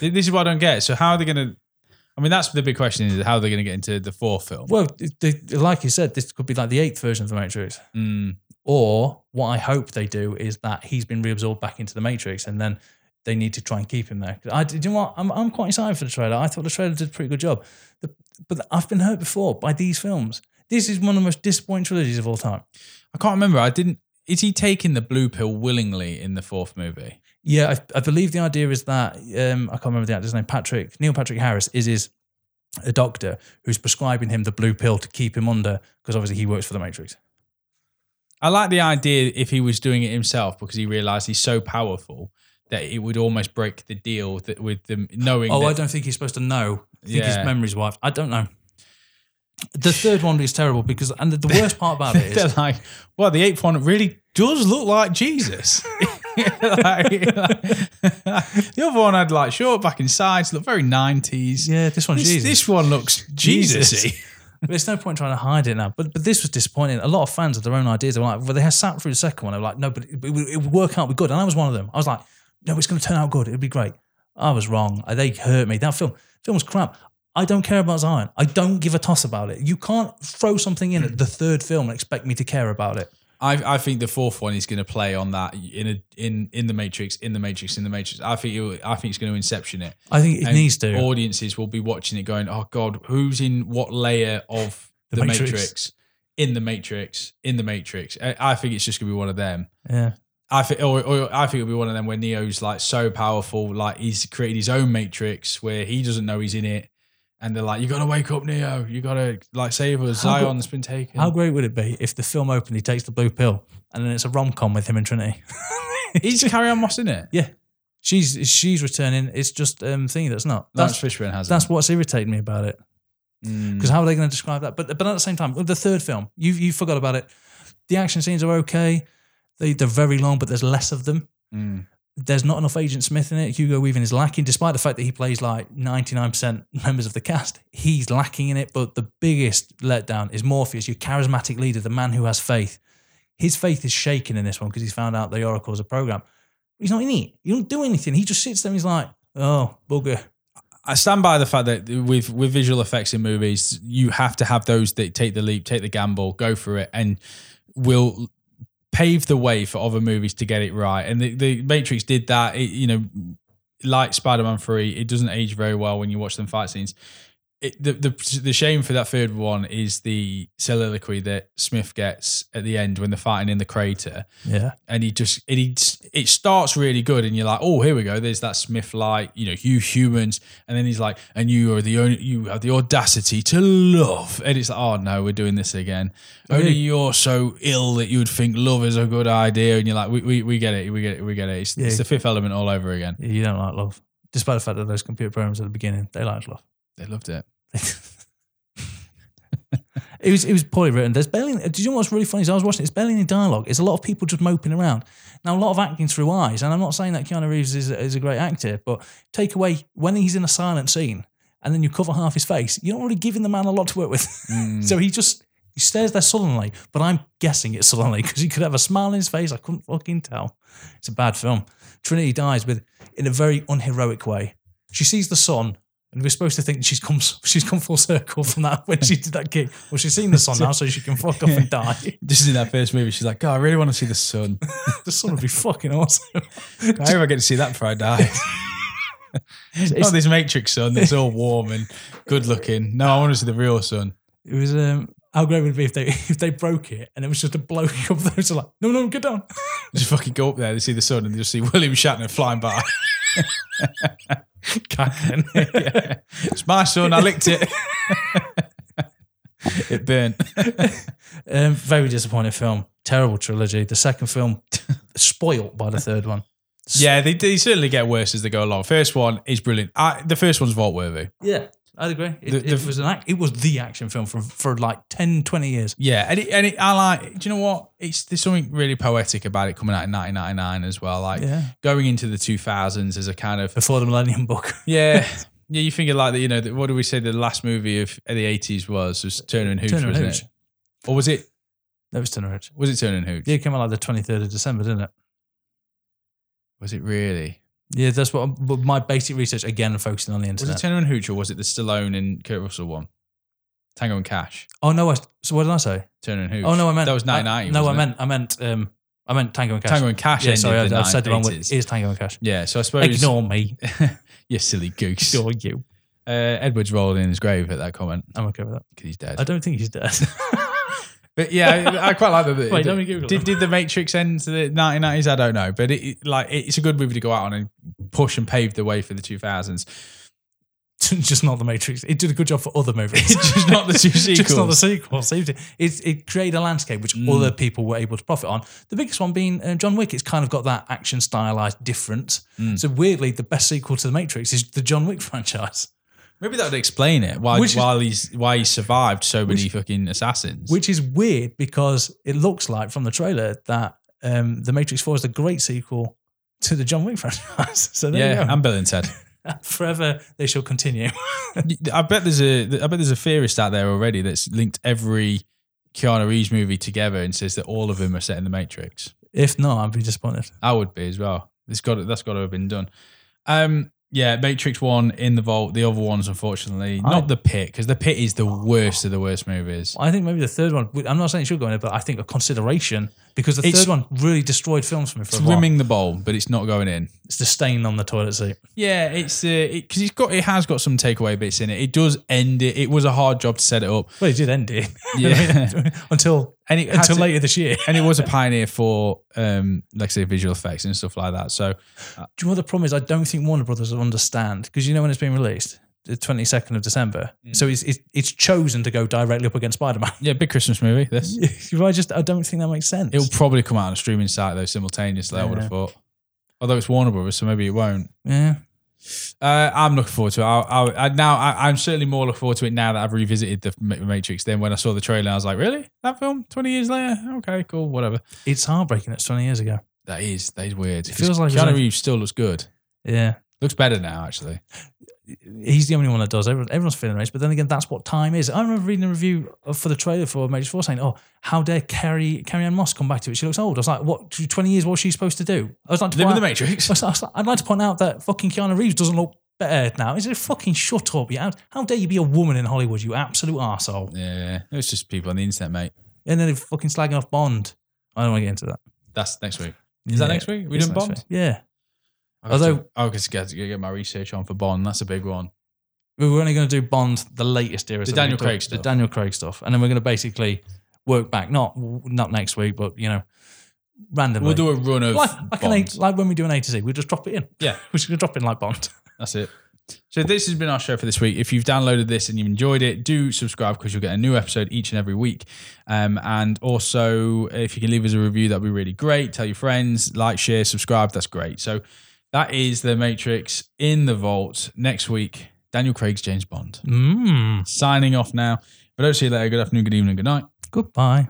[SPEAKER 1] this is what I don't get. So how are they going to? I mean, that's the big question: is how are they going to get into the fourth film?
[SPEAKER 2] well, they, like you said, this could be like the eighth version of the Matrix.
[SPEAKER 1] Mm,
[SPEAKER 2] Or what I hope they do is that he's been reabsorbed back into the Matrix, and then they need to try and keep him there. I, do you know what? I'm, I'm quite excited for the trailer. I thought the trailer did a pretty good job. The, but I've been hurt before by these films. This is one of the most disappointing trilogies of all time.
[SPEAKER 1] I can't remember. I didn't. Is he taking the blue pill willingly in the fourth movie?
[SPEAKER 2] Yeah, I, I believe the idea is that um, I can't remember the actor's name. Patrick Neil Patrick Harris is his a doctor who's prescribing him the blue pill to keep him under because obviously he works for the Matrix.
[SPEAKER 1] I like the idea if he was doing it himself because he realized he's so powerful that it would almost break the deal that with them knowing.
[SPEAKER 2] Oh,
[SPEAKER 1] that,
[SPEAKER 2] I don't think he's supposed to know. I think
[SPEAKER 1] Yeah.
[SPEAKER 2] his memory's wiped. I don't know. The third one is terrible because, and the, the *laughs* worst part about it
[SPEAKER 1] They're like, well, the eighth one really does look like Jesus. *laughs* Like- *laughs* the other one had like short back and sides, looked very nineties.
[SPEAKER 2] yeah, this one,
[SPEAKER 1] This,
[SPEAKER 2] Jesus.
[SPEAKER 1] this one looks
[SPEAKER 2] Jesus. There's no point trying to hide it now. But but this was disappointing. A lot of fans of their own ideas. They were like, well, they had sat through the second one. They were like, no, but it, it, would- it would work out, be good. And I was one of them. I was like, no, it's going to turn out good. It'll be great. I was wrong. Uh, they hurt me. That film, film was crap. I don't care about Zion. I don't give a toss about it. You can't throw something in at the third film and expect me to care about it.
[SPEAKER 1] I, I think the fourth one is going to play on that in a, in in the Matrix, in the Matrix, in the Matrix. I think it, I think it's going to inception it.
[SPEAKER 2] I think it
[SPEAKER 1] And
[SPEAKER 2] needs to.
[SPEAKER 1] Audiences will be watching it, going, "Oh God, who's in what layer of
[SPEAKER 2] The
[SPEAKER 1] the,
[SPEAKER 2] Matrix.
[SPEAKER 1] Matrix. In the Matrix, in the Matrix. I, I think it's just going to be one of them.
[SPEAKER 2] yeah.
[SPEAKER 1] I think, or, or I think it'll be one of them where Neo's like so powerful, like he's created his own Matrix where he doesn't know he's in it, and they're like, "You got to wake up, Neo. You got to like save us.
[SPEAKER 2] How
[SPEAKER 1] Zion's been taken."
[SPEAKER 2] How great would it be if the film opened, he takes the blue pill, and then it's a rom com with him and Trinity? *laughs*
[SPEAKER 1] He's Carrie-Anne Moss in it.
[SPEAKER 2] yeah, she's she's returning. It's just um thingy that's not.
[SPEAKER 1] Laurence
[SPEAKER 2] That's
[SPEAKER 1] Fishburne has.
[SPEAKER 2] that's
[SPEAKER 1] it.
[SPEAKER 2] what's irritating me about it.
[SPEAKER 1] Mm.
[SPEAKER 2] Because how are they going to describe that? But but at the same time, the third film, you you forgot about it. The action scenes are okay. They they're very long, but there's less of them.
[SPEAKER 1] Mm.
[SPEAKER 2] There's not enough Agent Smith in it. Hugo Weaving is lacking, despite the fact that he plays like 99% members of the cast. He's lacking in it. But the biggest letdown is Morpheus, your charismatic leader, the man who has faith. His faith is shaken in this one because he's found out the Oracle is a program. He's not in it. He don't do anything. He just sits there and he's like, oh, bugger.
[SPEAKER 1] I stand by the fact that with with visual effects in movies, you have to have those that take the leap, take the gamble, go for it, and will pave the way for other movies to get it right. And the, the Matrix did that. It, you know, like Spider Man Three, it doesn't age very well when you watch them fight scenes. It, the, the the shame for that third one is the soliloquy that Smith gets at the end when they're fighting in the crater.
[SPEAKER 2] Yeah.
[SPEAKER 1] and he just it he, it starts really good and you're like oh here we go. There's that smith like you know you humans. And then he's like and you are the only you have the audacity to love. And it's like oh no we're doing this again. Only you're so ill that you would think love is a good idea. And you're like we, we, we get it. We get it. We get it. It's, it's the fifth element all over again.
[SPEAKER 2] You don't like love. Despite the fact that those computer programs at the beginning, they liked love.
[SPEAKER 1] they loved it
[SPEAKER 2] It was it was poorly written. There's barely. Did you know what's really funny? Is I was watching. It's barely any dialogue. It's a lot of people just moping around. Now a lot of acting through eyes, and I'm not saying that Keanu Reeves is, is a great actor, but take away when he's in a silent scene, and then you cover half his face. You're not really giving the man a lot to work with. Hmm. *laughs* so he just he stares there sullenly. But I'm guessing it's sullenly because he could have a smile on his face. I couldn't fucking tell. It's a bad film. Trinity dies with in a very unheroic way. She sees the sun. And we're supposed to think she's come *laughs* she's come full circle from that when she did that gig. Well, she's seen the sun now, so she can fuck off and die. *laughs*
[SPEAKER 1] This is in that first movie she's like god i really want to see the sun *laughs*
[SPEAKER 2] The sun would be fucking awesome.
[SPEAKER 1] i hope i get to see that before i die not this matrix sun that's all warm and good looking no i want to see the real sun
[SPEAKER 2] It was um, how great would it be if they if they broke it and it was just a bloke up there who's like, no, no, get down.
[SPEAKER 1] Just fucking go up there, they see the sun, and they just see William Shatner flying by. *laughs* Yeah. It's my son, I licked it. *laughs* it burnt. *laughs*
[SPEAKER 2] um, very disappointing film. Terrible trilogy. The second film spoilt by the third one.
[SPEAKER 1] Yeah, they, they certainly get worse as they go along. First one is brilliant. I, the first one's vault worthy.
[SPEAKER 2] Yeah, I'd agree. It,
[SPEAKER 1] The-
[SPEAKER 2] it was an act, it was the action film for for like 10, 20 years.
[SPEAKER 1] Yeah, and, it, and it, I like. Do you know what? It's there's something really poetic about it coming out in 1999 as well. Like
[SPEAKER 2] Yeah.
[SPEAKER 1] going into the 2000s as a kind of
[SPEAKER 2] Before the Millennium Book. *laughs*
[SPEAKER 1] yeah, Yeah, you figure like that. You know, that- what do we say? The last movie of the eighties was was Turner and Hooch,
[SPEAKER 2] Turner and
[SPEAKER 1] wasn't
[SPEAKER 2] Hooch.
[SPEAKER 1] it? Or was it
[SPEAKER 2] That was Turner and Hooch.
[SPEAKER 1] was it Turner and Hooch?
[SPEAKER 2] Yeah, it came out like the twenty third of December, didn't it?
[SPEAKER 1] Was it really?
[SPEAKER 2] Yeah, that's what. But my basic research again, focusing on the internet.
[SPEAKER 1] Was
[SPEAKER 2] internet.
[SPEAKER 1] it Turner and Hooch or was it the Stallone and Kurt Russell one? Tango and Cash.
[SPEAKER 2] oh no! I, so what did I say?
[SPEAKER 1] Turner and Hooch.
[SPEAKER 2] Oh no, I meant
[SPEAKER 1] that was
[SPEAKER 2] I-
[SPEAKER 1] ninety.
[SPEAKER 2] No, I
[SPEAKER 1] wasn't it?
[SPEAKER 2] meant I meant um, I meant Tango and Cash.
[SPEAKER 1] Tango and Cash.
[SPEAKER 2] yeah,
[SPEAKER 1] ended
[SPEAKER 2] sorry,
[SPEAKER 1] the
[SPEAKER 2] I, I said the wrong word.
[SPEAKER 1] 80s.
[SPEAKER 2] It is Tango and Cash.
[SPEAKER 1] Yeah, so I suppose
[SPEAKER 2] Ignore me. *laughs*
[SPEAKER 1] you silly goose.
[SPEAKER 2] Ignore you.
[SPEAKER 1] Uh, Edward's rolling in his grave at that comment
[SPEAKER 2] I'm okay with that.
[SPEAKER 1] because he's dead.
[SPEAKER 2] I don't think he's dead. *laughs*
[SPEAKER 1] But yeah, I, I quite like that.
[SPEAKER 2] Wait, let me Google
[SPEAKER 1] did, did the Matrix end to the 1990s? I don't know, but it, like it's a good movie to go out on and push and pave the way for the 2000s. *laughs*
[SPEAKER 2] just not the Matrix. It did a good job for other movies. *laughs*
[SPEAKER 1] Just not the two sequels. *laughs*
[SPEAKER 2] just not the
[SPEAKER 1] sequels.
[SPEAKER 2] It, it, created a landscape which
[SPEAKER 1] Mm.
[SPEAKER 2] other people were able to profit on. The biggest one being uh, John Wick. It's kind of got that action stylized difference.
[SPEAKER 1] Mm.
[SPEAKER 2] So weirdly, the best sequel to the Matrix is the John Wick franchise,
[SPEAKER 1] Maybe that would explain it. Why
[SPEAKER 2] Which is-
[SPEAKER 1] while he's why he survived so many
[SPEAKER 2] Which-
[SPEAKER 1] fucking assassins.
[SPEAKER 2] which is weird because it looks like from the trailer that um, the Matrix Four is the great sequel to the John Wick *laughs* franchise. So there
[SPEAKER 1] yeah,
[SPEAKER 2] you go.
[SPEAKER 1] and Bill and Ted. *laughs*
[SPEAKER 2] Forever they shall continue. *laughs*
[SPEAKER 1] I bet there's a I bet there's a theorist out there already that's linked every Keanu Reeves movie together and says that all of them are set in the Matrix.
[SPEAKER 2] if not, I'd be disappointed.
[SPEAKER 1] I would be as well. It's got to, that's got to have been done. Um, yeah, Matrix One in the vault. The other ones, unfortunately,
[SPEAKER 2] I-
[SPEAKER 1] not the Pit because the Pit is the worst of the worst movies.
[SPEAKER 2] I think maybe the third one. I'm not saying it should go in it, but I think a consideration because the
[SPEAKER 1] It's-
[SPEAKER 2] third one really destroyed films for me. For
[SPEAKER 1] It's
[SPEAKER 2] a while.
[SPEAKER 1] rimming the bowl, but it's not going in.
[SPEAKER 2] It's the stain on the toilet seat.
[SPEAKER 1] Yeah, it's because it's got it has got some takeaway bits in it. It does end it. It was a hard job to set it up.
[SPEAKER 2] Well, it did end it. *laughs*
[SPEAKER 1] Yeah. *laughs*
[SPEAKER 2] until
[SPEAKER 1] And it had
[SPEAKER 2] until
[SPEAKER 1] to-
[SPEAKER 2] later this year.
[SPEAKER 1] and it was a *laughs* pioneer for um like I say visual effects and stuff like that. So
[SPEAKER 2] Do you know what the problem is? I don't think Warner Brothers will understand because you know when it's been released, the 22nd of December.
[SPEAKER 1] Mm.
[SPEAKER 2] So it's, it's it's chosen to go directly up against Spider Man.
[SPEAKER 1] yeah, big Christmas movie. This *laughs*
[SPEAKER 2] I just I don't think that makes sense.
[SPEAKER 1] it'll probably come out on a streaming site though simultaneously. I would have thought. Although it's Warner Brothers, so maybe it won't.
[SPEAKER 2] yeah.
[SPEAKER 1] Uh, I'm looking forward to it. I'll, I'll, I, now I, I'm certainly more looking forward to it now that I've revisited the Matrix. Than when I saw the trailer, I was like, "Really? That film? Twenty years later? Okay, cool, whatever."
[SPEAKER 2] It's heartbreaking. It's 20 years ago.
[SPEAKER 1] That is that is weird.
[SPEAKER 2] It feels like
[SPEAKER 1] Keanu Reeves still looks good.
[SPEAKER 2] Yeah.
[SPEAKER 1] Looks better now, actually.
[SPEAKER 2] He's the only one that does. Everyone, everyone's feeling race, but then again, that's what time is. I remember reading a review for the trailer for Matrix 4 saying, "Oh, how dare Carrie Carrie-Anne Moss come back to it? She looks old." I was like, "What? Twenty years? What was she supposed to do?" I was like,
[SPEAKER 1] Live in the Matrix.
[SPEAKER 2] I was- I was like, I'd like to point out that fucking Keanu Reeves doesn't look better now. Is it fucking shut up? You how, how dare you be a woman in Hollywood? You absolute arsehole.
[SPEAKER 1] Yeah, it's just people on the internet, mate.
[SPEAKER 2] And then they're fucking slagging off Bond. I don't want to get into that.
[SPEAKER 1] That's next week. Is that next week? We doing Bond?
[SPEAKER 2] week. Yeah. Although-
[SPEAKER 1] I guess get to get my research on for Bond. That's a big one.
[SPEAKER 2] We We're only going to do Bond, the latest era.
[SPEAKER 1] The
[SPEAKER 2] so
[SPEAKER 1] Daniel Craig
[SPEAKER 2] The
[SPEAKER 1] stuff.
[SPEAKER 2] Daniel Craig stuff. And then we're going to basically work back. Not not next week, but, you know, randomly.
[SPEAKER 1] We'll do a run of
[SPEAKER 2] like, like, an a, like when we do an A to Z, we'll just drop it in.
[SPEAKER 1] Yeah. *laughs*
[SPEAKER 2] We're just going to drop in like Bond.
[SPEAKER 1] That's it. So this has been our show for this week. If you've downloaded this and you've enjoyed it, do subscribe because you'll get a new episode each and every week. Um, and also, if you can leave us a review, that'd be really great. Tell your friends, like, share, subscribe. That's great. So that is the Matrix in the vault next week. Daniel Craig's James Bond.
[SPEAKER 2] Mmm.
[SPEAKER 1] Signing off now. But don't see you later, good afternoon, good evening, good night.
[SPEAKER 2] Goodbye.